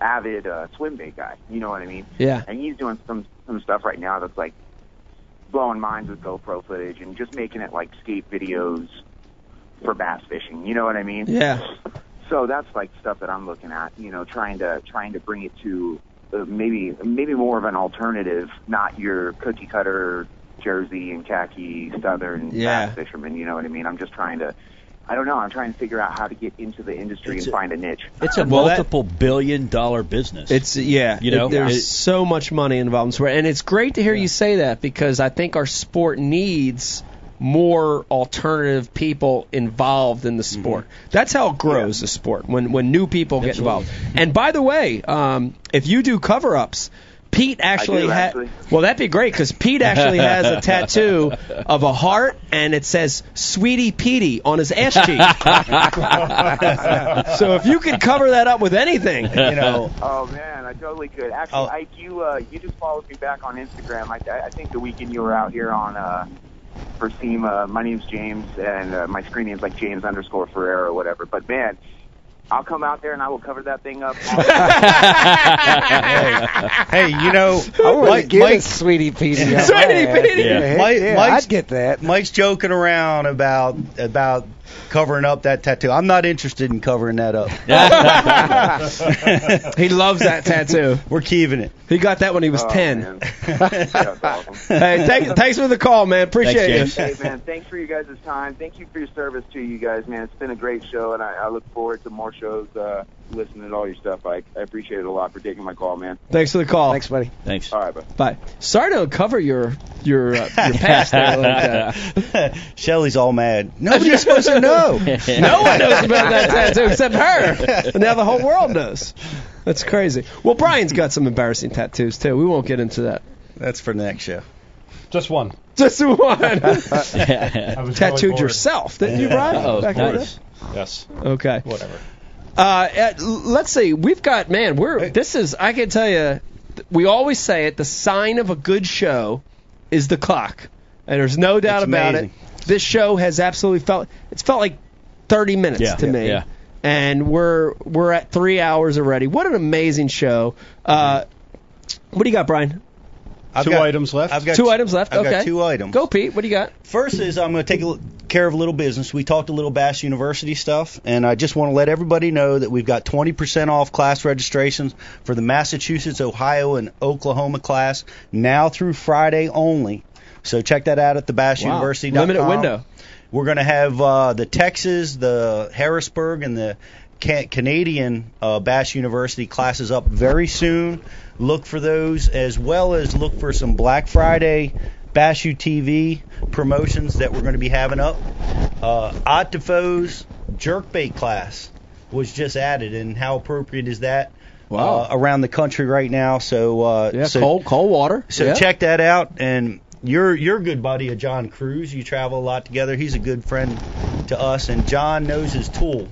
avid uh, swim bait guy. You know what I mean? Yeah. And he's doing some some stuff right now that's like blowing minds with GoPro footage and just making it like skate videos for bass fishing. You know what I mean? Yeah. So that's like stuff that I'm looking at. You know, trying to trying to bring it to Uh, maybe maybe more of an alternative, not your cookie cutter jersey and khaki southern Yeah. bass fisherman. You know what I mean? I'm just trying to. I don't know. I'm trying to figure out how to get into the industry It's and a- find a niche. It's a Well, that- multiple billion dollar business. It's yeah, You know, it- there's it- so much money involved in sport, and it's great to hear you say that because I think our sport needs more alternative people involved in the Mm-hmm. sport. That's how it grows the sport when when new people get involved. And by the way, um, if you do cover ups. Pete actually had. Well, that'd be great because Pete actually has a tattoo [laughs] of a heart and it says "Sweetie Petey" on his ass cheek. [laughs] so if you could cover that up with anything, You know, [laughs] Oh man, I totally could. Actually, Oh. Ike, you uh, you just followed me back on Instagram. I, I think the weekend you were out here on uh, for SEMA. My name's James, and uh, my screen name's like James underscore Ferrer or whatever. But man, I'll come out there and I will cover that thing up. [laughs] hey, you know, I want to Mike, get a Mike, sweetie Petey. [laughs] Sweetie ass. Petey. Yeah. Heck Mike- yeah, Mike's- I'd get that. Mike's joking around about about covering up that tattoo. I'm not interested in covering that up. [laughs] he loves that tattoo. We're keeping it. He got that when he was Oh, 10. man. [laughs] Awesome. Hey, thank, thanks for the call, man. Appreciate Thanks, it. Hey man, thanks for you guys' time. Thank you for your service to you guys, man. It's been a great show, and I, I look forward to more shows. Uh, listening to all your stuff, I, I appreciate it a lot for taking my call, man. Thanks for the call. Thanks, buddy. Thanks. All right, bye. Bye. Sorry to cover your your uh, your past there like that. [laughs] Shelly's all mad. Nobody's supposed to know. [laughs] No one knows about that [laughs] tattoo except her. And [laughs] now the whole world knows. That's crazy. Well, Brian's got some embarrassing tattoos too. We won't get into that. That's for next show. Just one. Just one. I was really Tattooed bored. yourself, didn't you, Brian? Oh, Back in the nice. Yes. Okay. Whatever. Uh, uh, let's see. We've got man. We're this is. I can tell you. We always say it. The sign of a good show is the clock, and there's no doubt It's about amazing. it. This show has absolutely felt. It's felt like 30 minutes Yeah, to yeah, me. yeah. And we're we're at three hours already. What an amazing show. Uh, what do you got, Brian? I've Two got- items left. I've got Two items left. I've okay. got two items. Go, Pete. What do you got? First is I'm going to take a l- care of a little business. We talked a little Bass University stuff, and I just want to let everybody know that we've got 20% off class registrations for the Massachusetts, Ohio, and Oklahoma class now through Friday only. So check that out at the Wow. Limited window. We're going to have uh, the Texas, the Harrisburg, and the ca- Canadian uh, Bass University classes up very soon. Look for those as well as look for some Black Friday Bass U TV promotions that we're going to be having up. Uh, Ott DeFoe's jerkbait class was just added, and how appropriate is that? Wow. Uh, around the country right now. So, uh, Yeah, so cold cold water. so yeah. check that out. And you're you're a good buddy of John Crews. You travel a lot together. He's a good friend to us, and John knows his tool,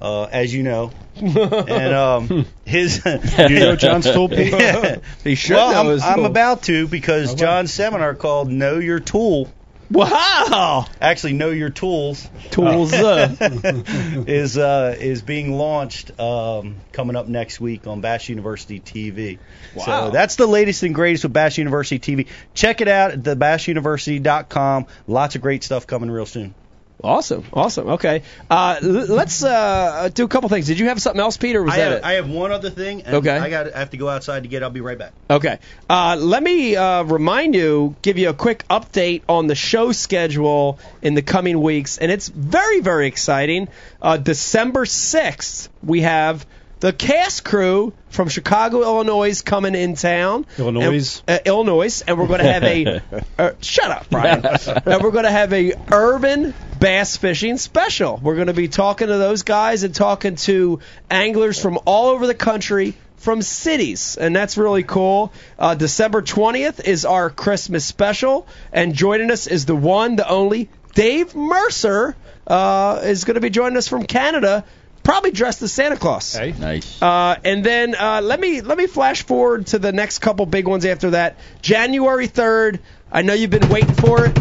uh, as you know. [laughs] And um, his [laughs] You know John's tool, [laughs] Yeah. He should well, know I'm, his I'm about to because Okay. John's seminar called "Know Your Tool." Wow. Actually, "Know Your Tools" Tools. uh, [laughs] is uh, is being launched um, coming up next week on Bass University TV. Wow. So that's the latest and greatest with Bass University TV. Check it out at thebassuniversity.com. Lots of great stuff coming real soon. Awesome, awesome. Okay, uh, let's uh, do a couple things. Did you have something else, Peter? Was I that have, it? I have one other thing. And Okay. I got I have to go outside to get. I'll be right back. Okay. Uh, let me uh, remind you, give you a quick update on the show schedule in the coming weeks, and it's very, very exciting. Uh, December 6th, we have the cast crew from Chicago, Illinois, is coming in town. Illinois? And- uh, Illinois, and we're going to have a. [laughs] uh, shut up, Brian. [laughs] and we're going to have a urban bass fishing special. We're going to be talking to those guys and talking to anglers from all over the country from cities, and that's really cool. Uh, December 20th is our Christmas special, and joining us is the one, the only Dave Mercer uh, is going to be joining us from Canada. Probably dressed as Santa Claus. Nice. Uh, and then uh, let me let me flash forward to the next couple big ones after that. January third. I know you've been waiting for it.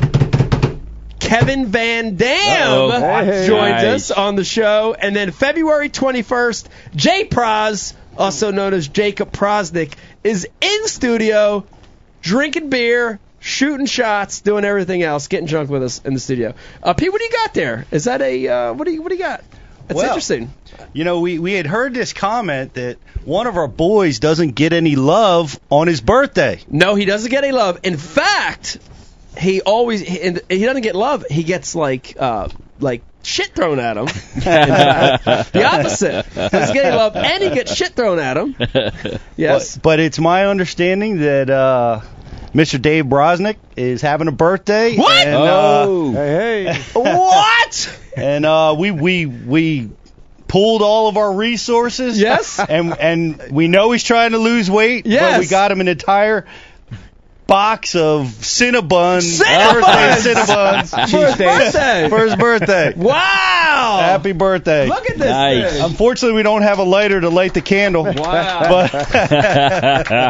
Kevin Van Dam Uh-oh. Hey. joins Nice. us on the show, and then February 21st, Jay Proz, also known as Jacob Powroznik, is in studio, drinking beer, shooting shots, doing everything else, getting drunk with us in the studio. Uh, Pete, what do you got there? Is that a uh, what do you what do you got? That's Well, interesting. You know, we, we had heard this comment that one of our boys doesn't get any love on his birthday. No, he doesn't get any love. In fact, he always he, and he doesn't get love. He gets like uh like shit thrown at him. And, [laughs] uh, the opposite. Doesn't get any love, and he gets shit thrown at him. [laughs] Yes. But, but it's my understanding that uh, Mr. Dave Brosnick is having a birthday. What? And, Oh. Hey, hey. [laughs] what? And uh, we we we pulled all of our resources. Yes. And and we know he's trying to lose weight. But Yes. we got him an entire box of Cinnabon Cinnabons! birthday Cinnabons [laughs] For his birthday. for his birthday. Wow. Happy birthday. Look at this Nice. thing. Unfortunately, we don't have a lighter to light the candle. Wow. [laughs] But [laughs]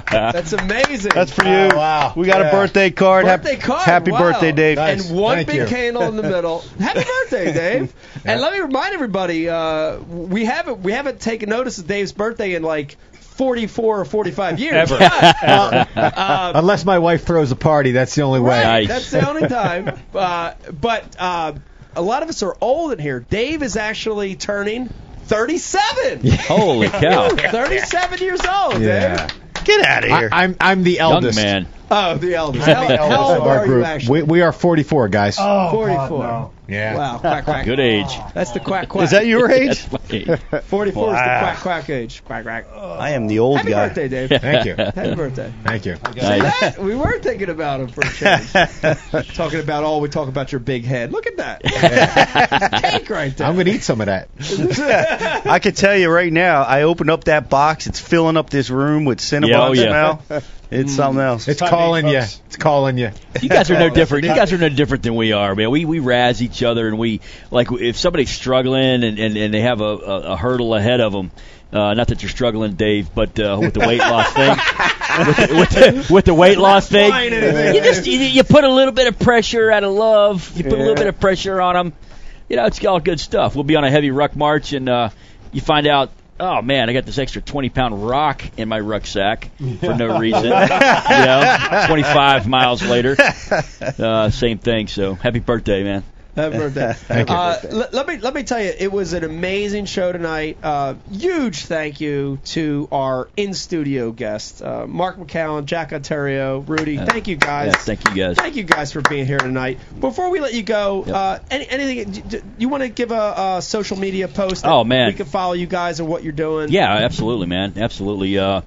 That's amazing. that's for you. wow. We got Yeah. a birthday card. Birthday happy, card. Happy wow. birthday, Dave. Nice. And one Thank big you. candle in the middle. Happy birthday, Dave. And let me remind everybody, uh, we haven't we haven't taken notice of Dave's birthday in like 44 or 45 [laughs] years. Ever. But, [laughs] uh, Unless my wife throws a party, that's the only way. Right, Nice. that's the only time. [laughs] Uh, but uh, a lot of us are old in here. Dave is actually turning 37. Holy cow. 37 years old, Yeah. Dave. Get out of here. I, I'm I'm the Young eldest. man. Oh, the eldest. I'm How, the how old of our are you group. actually? We, we are 44 guys. Oh, 44. God, no. yeah. Wow, quack quack. Good age. Oh, that's the quack quack. Is that your [laughs] age? That's my age. [laughs] 44 is the quack quack age. Quack quack. I am the old Happy guy. Happy birthday, Dave. [laughs] Thank you. Happy birthday. Thank you. Nice. That, we were thinking about him for a change. Talking about all we talk about your big head. Look at that. Cake right there. I'm gonna eat some of that. I can tell you right now, I opened up that box. It's filling up this room with Cinnabon Yeah, oh, yeah. smell. It's something else. It's calling you. It's calling you. You guys are no [laughs] different. You guys are no different than we are, man. We we razz each other, and we like if somebody's struggling and and, and they have a, a, a hurdle ahead of them. Uh, not that you're struggling, Dave, but uh, with the weight loss thing, [laughs] with, the, with, the, with the weight loss thing, you just you, you put a little bit of pressure out of love. You put a little bit of pressure on them. You know, it's all good stuff. We'll be on a heavy ruck march, and uh, you find out. Oh man, I got this extra 20 pound rock in my rucksack for no [laughs] reason. you know, 25 miles later, uh, same thing. So happy birthday, man. Happy birthday. [laughs] Thank you. Uh, let, let me let me tell you, it was an amazing show tonight. Uh, huge thank you to our in studio guests, uh, Mark McCowan, Jack Ontario, Rudy. Thank you guys. Yeah, thank you guys. Thank you guys for being here tonight. Before we let you go, uh, any, anything d- d- you want to give a, a social media post? that Oh, man. we can follow you guys and what you're doing. Yeah, absolutely, man. Absolutely. Uh,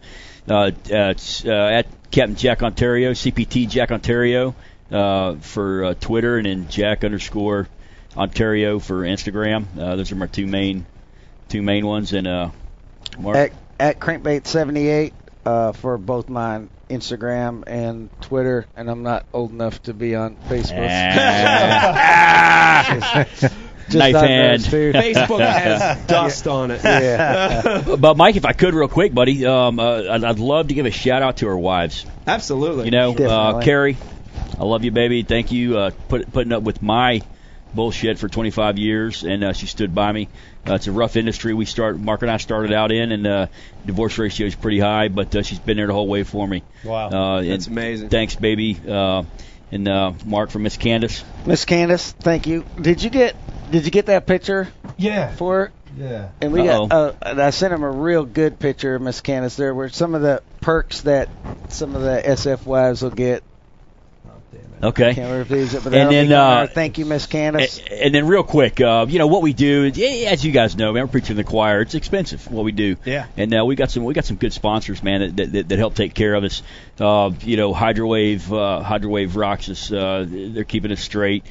uh, uh, uh, at Captain Jack Ontario, CPT Jack Ontario uh, for uh, Twitter, and then Jack underscore Ontario for Instagram. Uh, those are my two main two main ones. And uh, Mark, At, at Crankbait78 uh, for both my Instagram and Twitter, and I'm not old enough to be on Facebook. Ah. [laughs] [laughs] Just Knife on hand. those. [laughs] Facebook has dust on it. Yeah. but Mike, if I could, real quick, buddy, um, uh, I'd, I'd love to give a shout out to our wives. Absolutely. You know, uh, Carrie, I love you, baby. Thank you uh, put, putting up with my bullshit for 25 years, and uh, she stood by me. Uh, it's a rough industry we start. Mark and I started out in, and uh, divorce ratio is pretty high, but uh, she's been there the whole way for me. Wow. Uh, That's amazing. Thanks, baby. Uh, and uh, Mark from Miss Candace. Miss Candace, thank you. Did you get Did you get that picture Yeah. for? Yeah. And we Uh-oh. got. Uh, I sent him a real good picture of Miss Candace. There were some of the perks that some of the SF wives will get. Okay. Can't refuse it, but And then, uh, thank you, Miss Candace. And, and then, real quick, uh, you know what we do? As you guys know, man, we're preaching to the choir. It's expensive what we do. Yeah. And uh, we got some we got some good sponsors, man, that that, that help take care of us. Uh, you know, Hydrowave uh, Hydrowave rocks us. Uh, they're keeping us straight.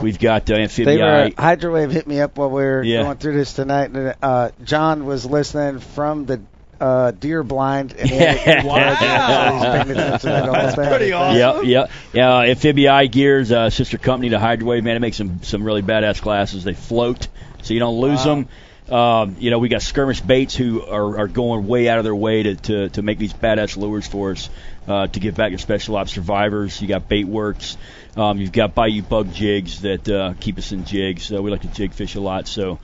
We've got uh, They were Amphibia. Hydrowave hit me up while we were Yeah. going through this tonight. And uh, John was listening from the uh, deer blind. And [laughs] he had it- Wow. He's paying attention to the whole thing. Pretty awesome. Yep, yep. Yeah, Amphibia Gears, uh, sister company to Hydrowave, man, it makes some some really badass glasses. They float, so you don't lose them. Um, you know, we got skirmish baits who are, are going way out of their way to, to, to make these badass lures for us uh, to give back to special ops survivors. You got bait works. Um, you've got Bayou Bug jigs that uh, keep us in jigs. Uh, we like to jig fish a lot, so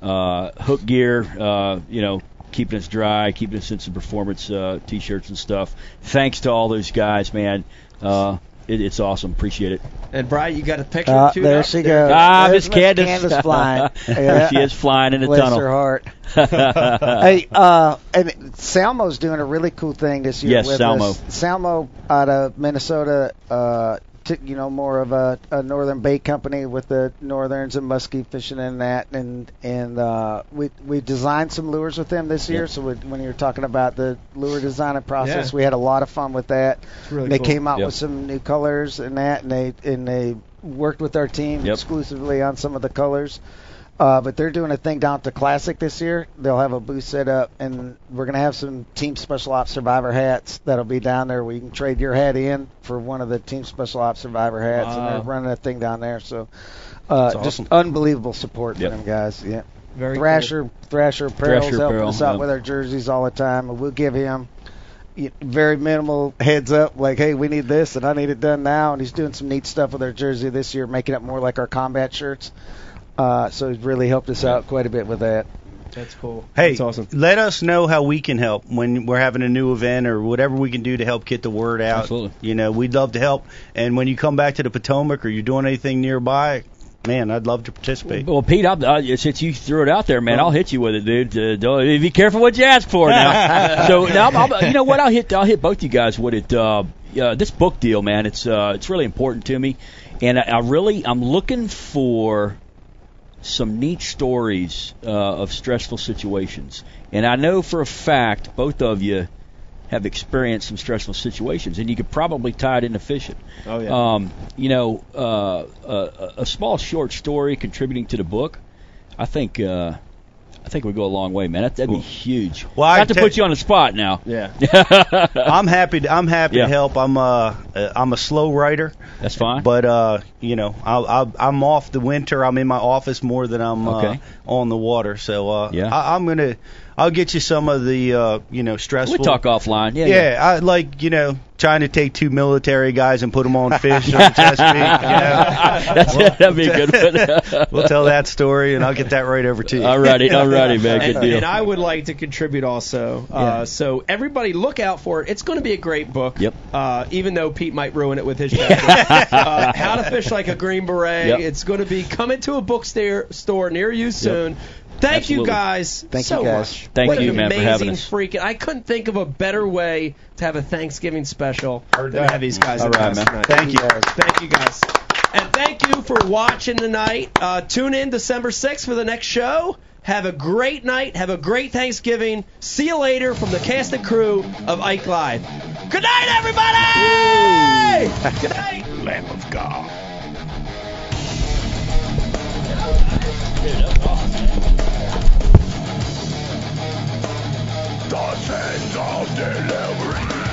uh, HUK gear, uh, you know, keeping us dry, keeping us in some performance uh, t-shirts and stuff. Thanks to all those guys, man. Uh, it, it's awesome. Appreciate it. And Brian, you got a picture Uh, too? there she there? goes. Ah, There's Miss Candace. Candace [laughs] flying. There Yeah. she is flying in the Bless tunnel. her heart. [laughs] hey, uh, and Salmo's doing a really cool thing this year. Yes, with Salmo. us. Salmo out of Minnesota. Uh, t- you know, more of a, a northern bait company with the northerns and muskie fishing and that, and and uh, we we designed some lures with them this year. Yep. So we, when you were talking about the lure designing process, Yeah. we had a lot of fun with that. Really they cool. came out Yep. with some new colors and that, and they and they worked with our team Yep. exclusively on some of the colors. Uh, but they're doing a thing down at the Classic this year. They'll have a booth set up, and we're going to have some Team Special Ops Survivor hats that'll be down there where you can trade your hat in for one of the Team Special Ops Survivor hats, and they're running a thing down there. So, uh, That's just unbelievable support Yep. for them guys. Yeah. Very. Thrasher, Thrasher Apparel's Thrasher helping us out yep. with our jerseys all the time, and we'll give him very minimal heads up, like, hey, we need this, and I need it done now. And he's doing some neat stuff with our jersey this year, making it more like our combat shirts. Uh, so he's really helped us out quite a bit with that. That's cool. Hey, That's awesome. let us know how we can help when we're having a new event or whatever we can do to help get the word out. Absolutely. You know, we'd love to help. And when you come back to the Potomac or you're doing anything nearby, man, I'd love to participate. Well, Pete, I'll, uh, since you threw it out there, man, I'll hit you with it, dude. Uh, don't, be careful what you ask for now. [laughs] so now, I'll, I'll- you know what? I'll hit I'll hit both you guys with it. Uh, uh, this book deal, man, it's uh, it's really important to me, and I, I really I'm looking for some neat stories uh, of stressful situations, and I know for a fact both of you have experienced some stressful situations, and you could probably tie it into fishing. Oh yeah. Um, you know, uh, a, a small short story contributing to the book, I think. Uh, I think would go a long way, man. That, that'd be huge. Well, I Not to put you on the spot now. yeah. [laughs] I'm happy. To, I'm happy Yeah. to help. I'm uh, uh, I'm a slow writer, That's fine. but uh, you know, I'll, I'll, I'm off the winter. I'm in my office more than I'm uh, on the water. So uh, Yeah. I, I'm gonna. I'll get you some of the uh, you know stressful. we talk offline. Yeah, Yeah, I like you know trying to take two military guys and put them on fish on Chesapeake. You know, [laughs] That's that'd be a good one. [laughs] we'll tell that story and I'll get that right over to you. All righty, all righty, man. Good And, deal. and I would like to contribute also. Uh, so everybody, look out for it. It's going to be a great book. Yep. Uh, even though Pete might ruin it with his [laughs] chapter. uh, How to fish like a green beret. Yep. It's going to be coming to a bookstore store near you soon. Thank Absolutely. you guys. Thank so you guys. Much. Thank what you, an man, amazing for having us. Freaking, I couldn't think of a better way to have a Thanksgiving special Heard than have these guys. All right, man. Thank, thank you. Guys. Thank you guys. And thank you for watching tonight. Uh, tune in December 6th for the next show. Have a great night. Have a great Thanksgiving. See you later from the cast and crew of Ike Live. Good night, everybody! [laughs] Good night. Lamb of God. The sins of deliverance.